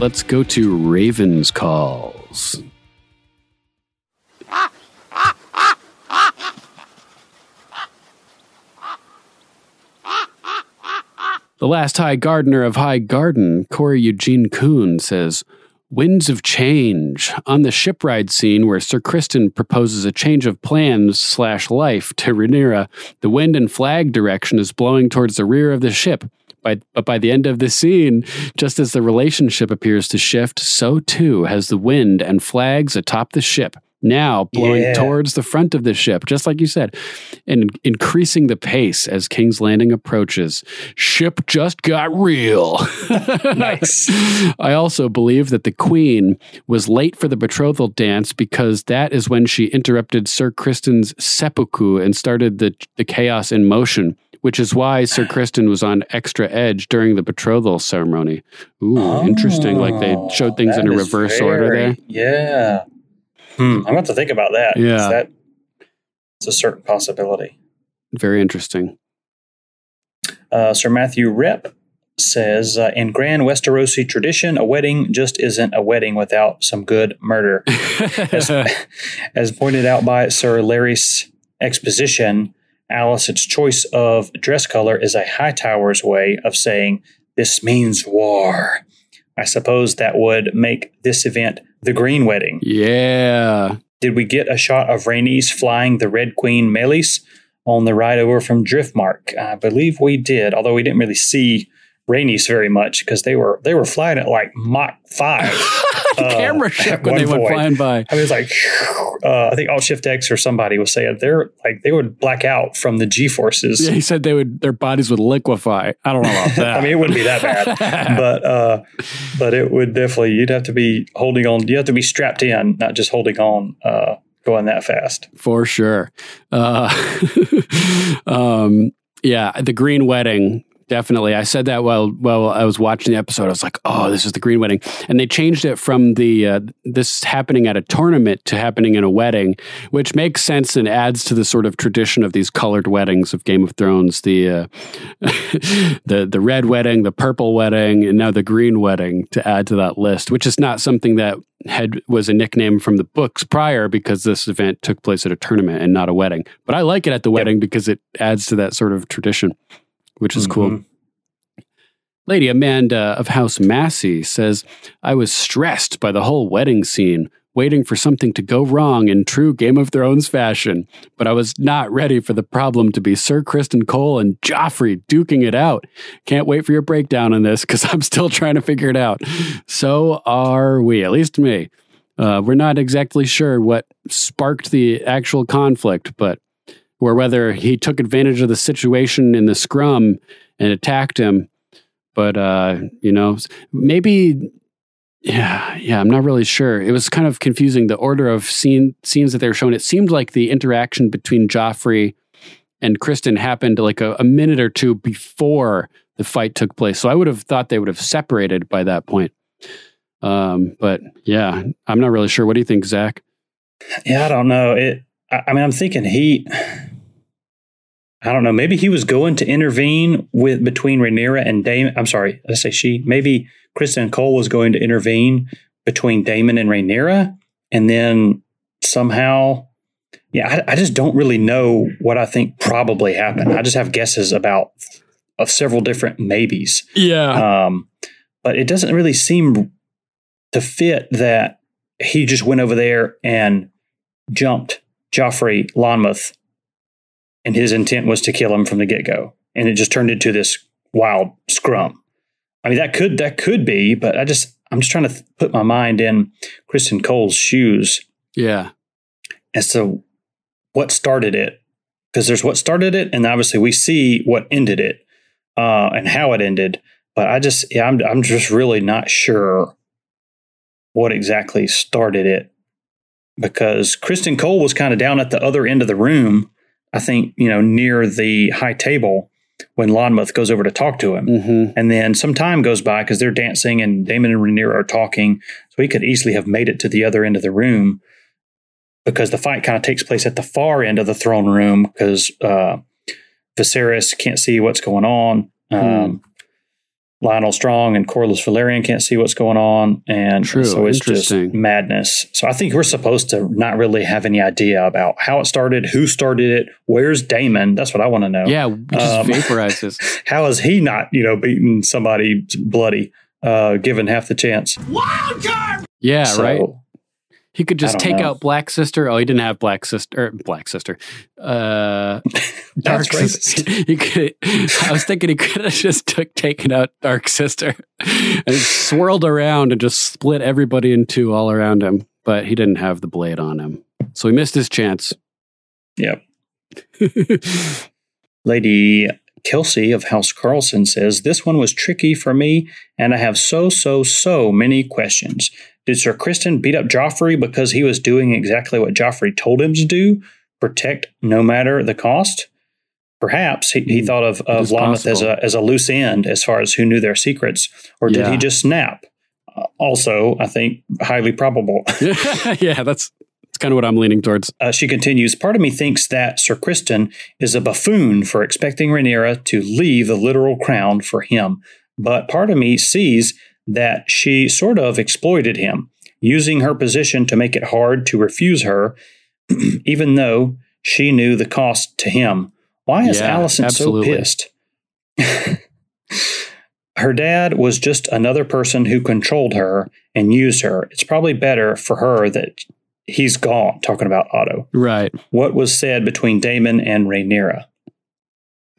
Let's go to Raven's calls. The last High Gardener of High Garden, Corey Eugene Kuhn, says, Winds of change. On the shipride scene where Sir Criston proposes a change of plans slash life to Rhaenyra, the wind and flag direction is blowing towards the rear of the ship. By, but by the end of the scene, just as the relationship appears to shift, so too has the wind and flags atop the ship now blowing Yeah. towards the front of the ship, just like you said, and increasing the pace as King's Landing approaches. Ship just got real. nice. I also believe that the Queen was late for the betrothal dance because that is when she interrupted Sir Criston's seppuku and started the, the chaos in motion. Which is why Sir Criston was on extra edge during the betrothal ceremony. Ooh, interesting. Like they showed things in a Oh, That is reverse order there. Yeah. Hmm. I'm going to have to think about that. Yeah. That, it's a certain possibility. Very interesting. Uh, Sir Matthew Rep says uh, In grand Westerosi tradition, a wedding just isn't a wedding without some good murder. as, as pointed out by Sir Larys exposition, Alice's choice of dress color is a Hightower's way of saying, This means war. I suppose that would make this event the Green Wedding. Yeah. Did we get a shot of Rhaenys flying the Red Queen Meleys on the ride over from Driftmark? I believe we did, although we didn't really see Rhaenys very much because they were they were flying at like Mach five. the camera shook when they went flying by. I mean, it's like uh, I think Alt Shift X or somebody was saying they're like they would black out from the G forces. Yeah, he said they would their bodies would liquefy. I don't know about that. I mean, it wouldn't be that bad, but uh, but it would definitely. You'd have to be holding on. You have to be strapped in, not just holding on, uh, going that fast. for sure. Uh, um, yeah, the Green Wedding. Definitely, I said that while while I was watching the episode. I was like, "Oh, this is the Green Wedding," and they changed it from the uh, this happening at a tournament to happening in a wedding, which makes sense and adds to the sort of tradition of these colored weddings of Game of Thrones. The uh, the the red wedding, the purple wedding, and now the green wedding to add to that list, which is not something that had was a nickname from the books prior because this event took place at a tournament and not a wedding. But I like it at the wedding because it adds to that sort of tradition, which is cool. Lady Amanda of House Massey says, I was stressed by the whole wedding scene, waiting for something to go wrong in true Game of Thrones fashion, but I was not ready for the problem to be Sir Criston Cole and Joffrey duking it out. Can't wait for your breakdown on this because I'm still trying to figure it out. So are we, at least me. Uh, we're not exactly sure what sparked the actual conflict, but or whether he took advantage of the situation in the scrum and attacked him. But uh, you know, maybe yeah, yeah, I'm not really sure. It was kind of confusing the order of scene scenes that they were showing. It seemed like the interaction between Joffrey and Criston happened like a, a minute or two before the fight took place. So I would have thought they would have separated by that point. Um, but yeah, I'm not really sure. What do you think, Zach? Yeah, I don't know. It. I, I mean, I'm thinking he. I don't know. Maybe he was going to intervene with between Rhaenyra and Daemon. I'm sorry, let's say she. Maybe Criston Cole was going to intervene between Daemon and Rhaenyra, and then somehow, yeah, I, I just don't really know what I think probably happened. I just have guesses about of several different maybes. Yeah. Um, but it doesn't really seem to fit that he just went over there and jumped Joffrey Lonmouth, and his intent was to kill him from the get go, and it just turned into this wild scrum. I mean, that could that could be, but I just I'm just trying to th- put my mind in Criston Cole's shoes Yeah. And so, what started it, because there's what started it, and obviously we see what ended it uh, and how it ended. But I just yeah, I'm I'm just really not sure what exactly started it because Criston Cole was kind of down at the other end of the room. I think you know near the high table when Lonmouth goes over to talk to him, Mm-hmm. and then some time goes by because they're dancing and Daemon and Rhaenyra are talking, so he could easily have made it to the other end of the room because the fight kind of takes place at the far end of the throne room because uh, Viserys can't see what's going on. Um, Lyonel Strong and Corlys Velaryon can't see what's going on, and True, so it's just madness. So I think we're supposed to not really have any idea about how it started, who started it, where's Daemon. That's what I want to know. Yeah, just Um, vaporizes. How is he not, you know, beating somebody bloody, uh, given half the chance? Wild card! Yeah, So, right. He could just take know. out Black Sister. Oh, he didn't have Black Sister. Black Sister. Uh, Dark Sister. He could. I was thinking he could have just took taken out Dark Sister and swirled around and just split everybody in two all around him. But he didn't have the blade on him, so he missed his chance. Yep. Lady Kelsey of House Carlson says, This one was tricky for me, and I have so, so, so many questions. Did Sir Criston beat up Joffrey because he was doing exactly what Joffrey told him to do? Protect no matter the cost? Perhaps he, he thought of, of Lonmouth as a, as a loose end as far as who knew their secrets, or did Yeah. he just snap? Uh, also, I think highly probable. yeah, that's that's kind of what I'm leaning towards. Uh, she continues, Part of me thinks that Sir Criston is a buffoon for expecting Rhaenyra to leave the literal crown for him. But part of me sees that she sort of exploited him, using her position to make it hard to refuse her, even though she knew the cost to him. Why is Yeah, Alicent absolutely. so pissed? her dad was just another person who controlled her and used her. It's probably better for her that he's gone, talking about Otto. Right. What was said between Daemon and Rhaenyra.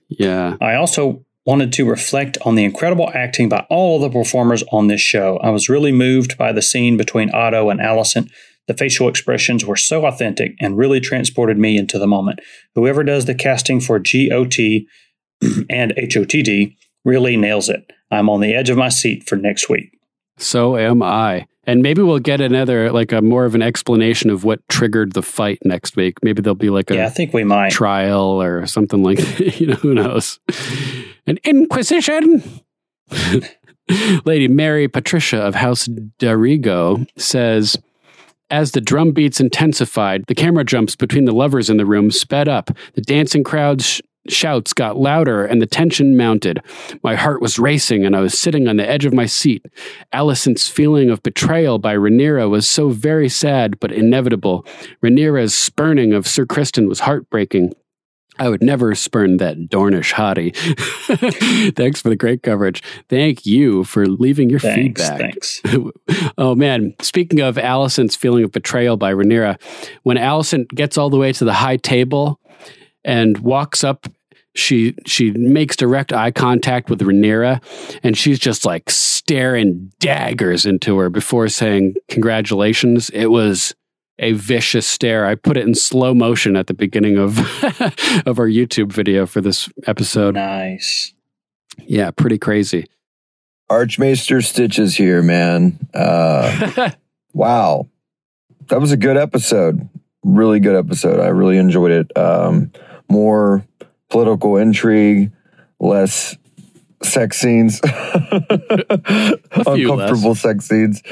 Yeah. I also wanted to reflect on the incredible acting by all of the performers on this show. I was really moved by the scene between Otto and Alicent. The facial expressions were so authentic and really transported me into the moment. Whoever does the casting for GOT and HOTD really nails it. I'm on the edge of my seat for next week. So am I. And maybe we'll get another, like a more of an explanation of what triggered the fight next week. Maybe there'll be like a Yeah, I think we might. trial or something like you know, who knows? An inquisition. Lady Mary Patricia of House Darigo says, as the drum beats intensified, the camera jumps between the lovers in the room sped up. The dancing crowd's sh- shouts got louder and the tension mounted. My heart was racing and I was sitting on the edge of my seat. Alicent's feeling of betrayal by Rhaenyra was so very sad but inevitable. Rhaenyra's spurning of Sir Criston was heartbreaking. I would never spurn that Dornish hottie. Thanks for the great coverage. Thank you for leaving your Thanks, feedback. thanks. oh man, speaking of Alicent's feeling of betrayal by Rhaenyra, when Alicent gets all the way to the high table and walks up, she she makes direct eye contact with Rhaenyra, and she's just like staring daggers into her before saying congratulations. It was a vicious stare. I put it in slow motion at the beginning of of our YouTube video for this episode. Nice. Yeah, pretty crazy. Archmaester Stitches here, man. Uh, wow. That was a good episode. Really good episode. I really enjoyed it. Um, more political intrigue, less sex scenes, uncomfortable sex scenes.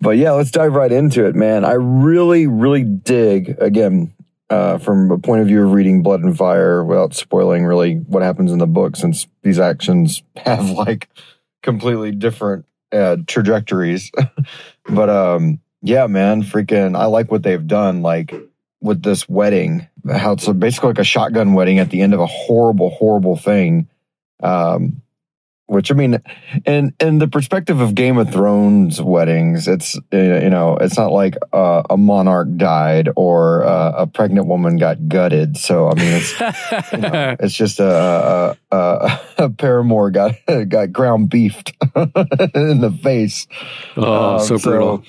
But yeah, let's dive right into it, man. I really, really dig, again, uh, from a point of view of reading Blood and Fire without spoiling really what happens in the book, since these actions have like completely different uh, trajectories. but um, yeah, man, freaking, I like what they've done. Like with this wedding, how it's basically like a shotgun wedding at the end of a horrible, horrible thing. Um, which I mean, in in the perspective of Game of Thrones weddings, it's uh, you know, it's not like uh, a monarch died or uh, a pregnant woman got gutted. So I mean, it's you know, it's just a a, a, a paramour got got ground beefed in the face. Oh, Um, so brutal.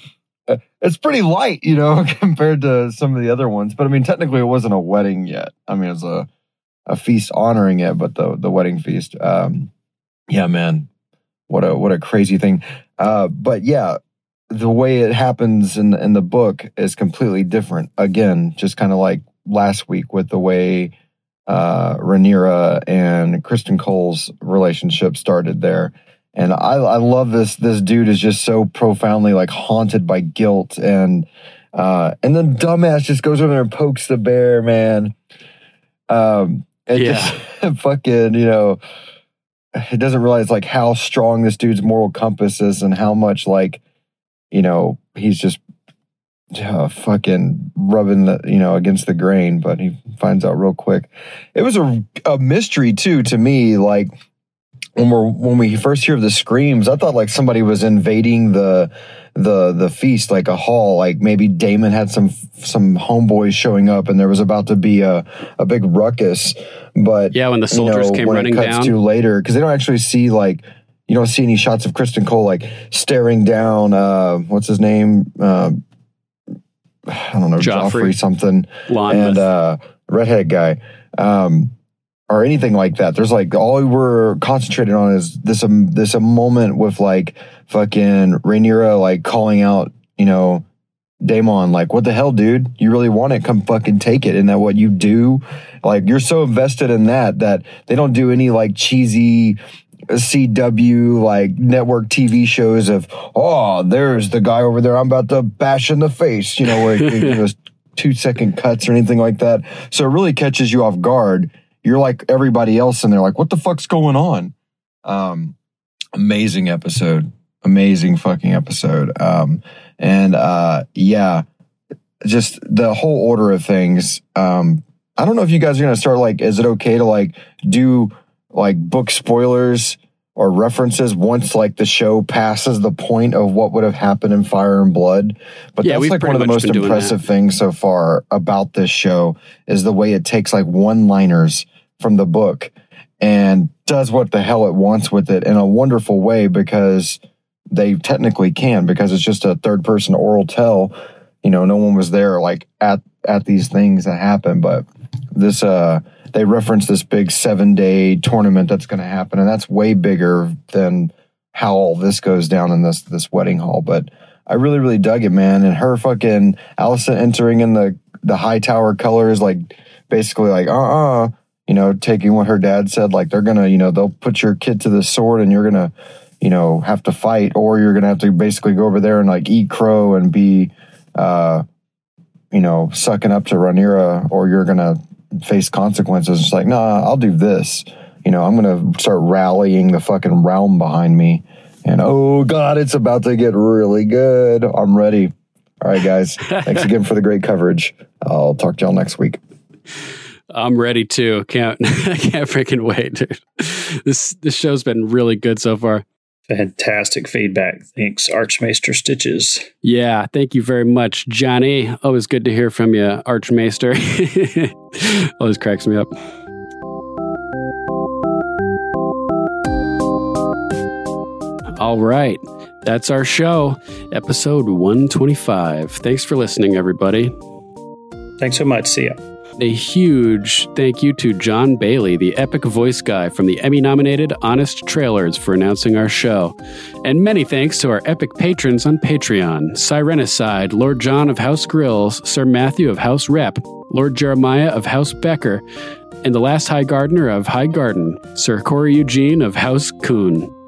uh, It's pretty light, you know, compared to some of the other ones. But I mean, technically, it wasn't a wedding yet. I mean, it was a a feast honoring it, but the the wedding feast. Um, yeah, man, what a what a crazy thing. Uh, but yeah, the way it happens in in the book is completely different. Again, just kind of like last week with the way uh, Rhaenyra and Criston Cole's relationship started there. And I, I love this. This dude is just so profoundly like haunted by guilt, and uh, and then dumbass just goes over there and pokes the bear, man. Um, and Yeah. just fucking, you know, he doesn't realize like how strong this dude's moral compass is and how much like you know he's just uh, fucking rubbing the you know against the grain but he finds out real quick. It was a, a mystery too to me like when we're when we first hear the screams i thought like somebody was invading the the the feast like a hall like maybe Daemon had some some homeboys showing up and there was about to be a a big ruckus but yeah when the soldiers you know, came when running it cuts down to later because they don't actually see like you don't see any shots of Criston Cole like staring down uh what's his name uh I don't know Joffrey. Joffrey, something Lonmouth. and uh redhead guy um or anything like that. There's like all we were concentrated on is this um this a moment with like fucking Rhaenyra like calling out, you know, Daemon, like, what the hell, dude? You really want it? Come fucking take it. And that what you do? Like, you're so invested in that that they don't do any like cheesy CW like network TV shows of, oh, there's the guy over there I'm about to bash in the face, you know, where it, it two second cuts or anything like that. So it really catches you off guard. You're like everybody else, and they're like, what the fuck's going on? Um, amazing episode. Amazing fucking episode. Um, and uh, yeah, just the whole order of things. Um, I don't know if you guys are gonna start like, is it okay to like do like book spoilers or references once like the show passes the point of what would have happened in Fire and Blood? But Yeah, that's like one of the most impressive things so far about this show is the way it takes like one liners from the book and does what the hell it wants with it in a wonderful way because they technically can because it's just a third person oral tell. You know no one was there like at at these things that happen but this uh they reference this big seven day tournament that's going to happen and that's way bigger than how all this goes down in this this wedding hall but i really really dug it man and her fucking alicent entering in the the high tower colors like basically like uh-uh you know taking what her dad said like they're gonna you know they'll put your kid to the sword and you're gonna you know have to fight or you're gonna have to basically go over there and like eat crow and be uh you know sucking up to Rhaenyra or you're gonna face consequences. It's like nah I'll do this. You know I'm gonna start rallying the fucking realm behind me. And oh god it's about to get really good. I'm ready. All right guys. Thanks again for the great coverage. I'll talk to y'all next week I'm ready too. Can't I can't freaking wait, dude. This this show's been really good so far. Fantastic feedback. Thanks, Archmaester Stitches. Yeah, thank you very much, Johnny. Always good to hear from you, Archmaester. Always cracks me up. All right. That's our show, episode 125. Thanks for listening, everybody. Thanks so much. See ya. A huge thank you to John Bailey, the epic voice guy from the Emmy nominated Honest Trailers, for announcing our show. And many thanks to our epic patrons on Patreon Sirenicide, Lord John of House Grills, Sir Matthew of House Rep, Lord Jeremiah of House Becker, and the last High Gardener of High Garden, Sir Corey Eugene of House Coon.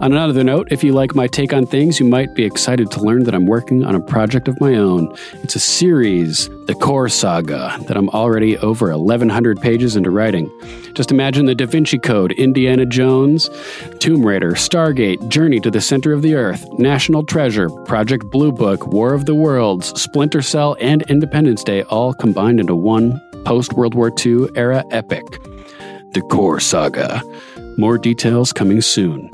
On another note, if you like my take on things, you might be excited to learn that I'm working on a project of my own. It's a series, The Core Saga, that I'm already over 1,100 pages into writing. Just imagine the Da Vinci Code, Indiana Jones, Tomb Raider, Stargate, Journey to the Center of the Earth, National Treasure, Project Blue Book, War of the Worlds, Splinter Cell, and Independence Day all combined into one post World War II era epic. The Core Saga. More details coming soon.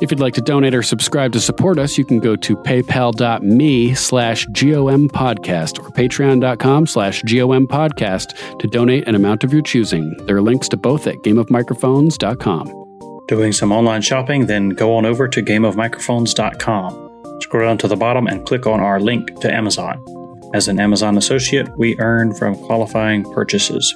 If you'd like to donate or subscribe to support us, you can go to paypal.me slash GOM podcast or patreon.com slash GOM podcast to donate an amount of your choosing. There are links to both at gameofmicrophones.com. Doing some online shopping, then go on over to gameofmicrophones.com. Scroll down to the bottom and click on our link to Amazon. As an Amazon associate, we earn from qualifying purchases.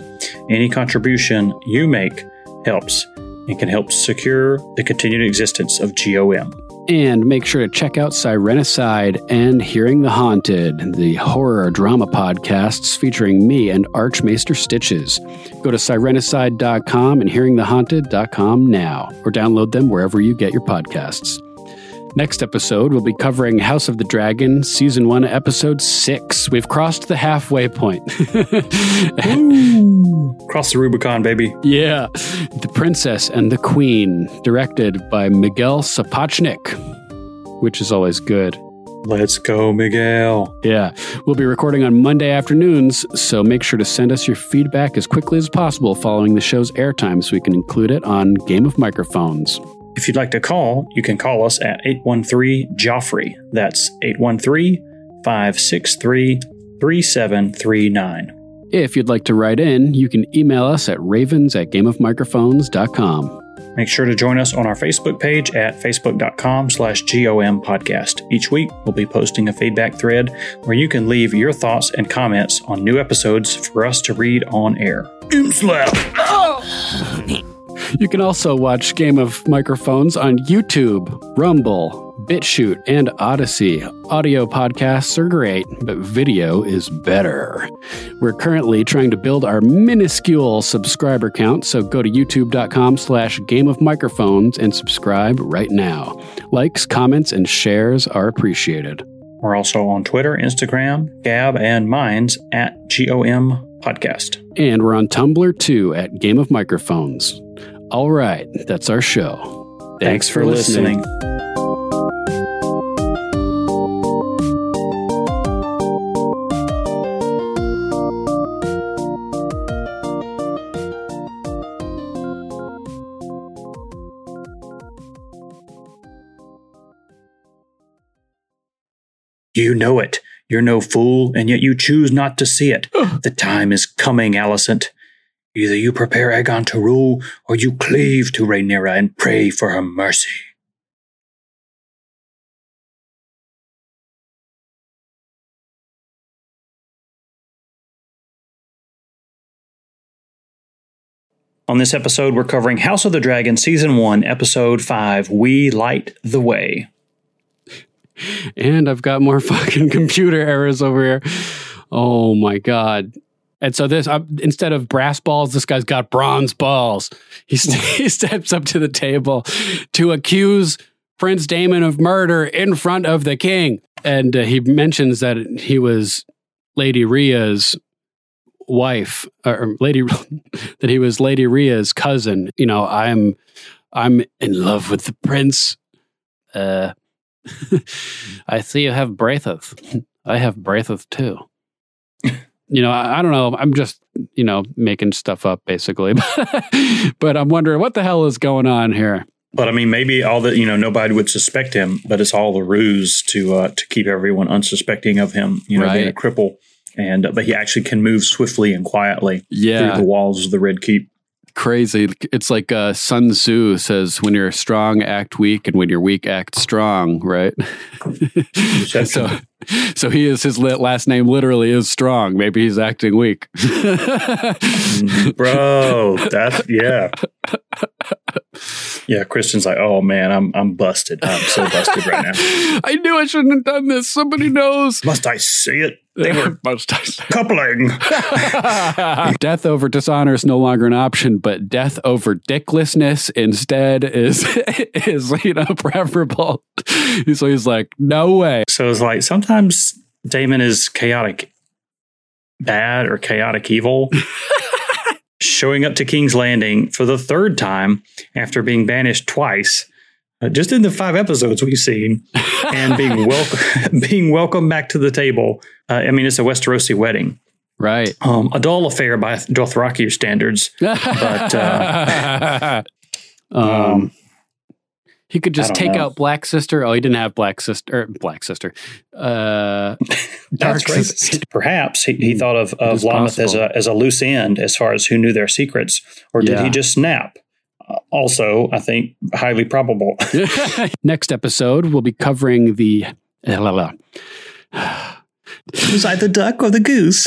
Any contribution you make helps and can help secure the continued existence of GOM. And make sure to check out Sirenicide and Hearing the Haunted, the horror drama podcasts featuring me and Archmaester Stitches. Go to sirenicide.com and hearingthehaunted.com now, or download them wherever you get your podcasts. Next episode, we'll be covering House of the Dragon, Season 1, Episode 6. We've crossed the halfway point. Cross the Rubicon, baby. Yeah. The Princess and the Queen, directed by Miguel Sapochnik, which is always good. Let's go, Miguel. Yeah. We'll be recording on Monday afternoons, so make sure to send us your feedback as quickly as possible following the show's airtime so we can include it on Game of Microphones. If you'd like to call, you can call us at 813 Joffrey. That's 813 563 3739. If you'd like to write in, you can email us at ravens at gameofmicrophones.com. Make sure to join us on our Facebook page at facebook.com slash GOM podcast. Each week, we'll be posting a feedback thread where you can leave your thoughts and comments on new episodes for us to read on air. Imp slap! Oh, You can also watch Game of Microphones on YouTube, Rumble, BitChute, and Odysee. Audio podcasts are great, but video is better. We're currently trying to build our minuscule subscriber count, so go to youtube.com slash game of microphones and subscribe right now. Likes, comments, and shares are appreciated. We're also on Twitter, Instagram, Gab, and Minds at GOM Podcast. And we're on Tumblr too at Game of Microphones. All right, that's our show. Thanks, for listening. You know it. You're no fool, and yet you choose not to see it. the time is coming, Alicent. Either you prepare Aegon to rule, or you cleave to Rhaenyra and pray for her mercy. On this episode, we're covering House of the Dragon, Season 1, Episode 5 We Light the Way. And I've got more fucking computer errors over here. Oh my god. And so this, uh, instead of brass balls, this guy's got bronze balls. He, st- he steps up to the table to accuse Prince Daemon of murder in front of the king. And uh, he mentions that he was Lady Rhea's wife, or Lady, that he was Lady Rhea's cousin. You know, I'm, I'm in love with the prince. Uh, I see you have Braitheth. I have Braitheth too you know, I, I, don't know. I'm just, you know, making stuff up basically. but I'm wondering what the hell is going on here. But I mean, maybe all the you know nobody would suspect him, but it's all the ruse to uh, to keep everyone unsuspecting of him. You know, right. being a cripple, and uh, but he actually can move swiftly and quietly yeah. through the walls of the Red Keep crazy. It's like uh, Sun Tzu says, "When you're strong, act weak, and when you're weak, act strong." Right. so, so he is his last name literally is strong. Maybe he's acting weak, bro. That's yeah. Yeah, Criston's like, oh man, I'm I'm busted. I'm so busted right now. I knew I shouldn't have done this. Somebody knows. Must I see it? They were coupling. death over dishonor is no longer an option, but death over dicklessness instead is is you know preferable. so he's like, no way. So it's like sometimes Daemon is chaotic bad or chaotic evil. Showing up to King's Landing for the third time after being banished twice. Uh, just in the five episodes we've seen, and being welcome, being welcomed back to the table. Uh, I mean, it's a Westerosi wedding, right? Um, a dull affair by Dothraki standards, but uh, um, he could just take know. out Black Sister. Oh, he didn't have Black Sister. Black Sister. Uh, Dark Sister. Perhaps he, he thought of, of Lonmouth as a as a loose end as far as who knew their secrets, or did yeah. he just snap? Uh, also, I think highly probable. Next episode, we'll be covering the. Was I the duck or the goose?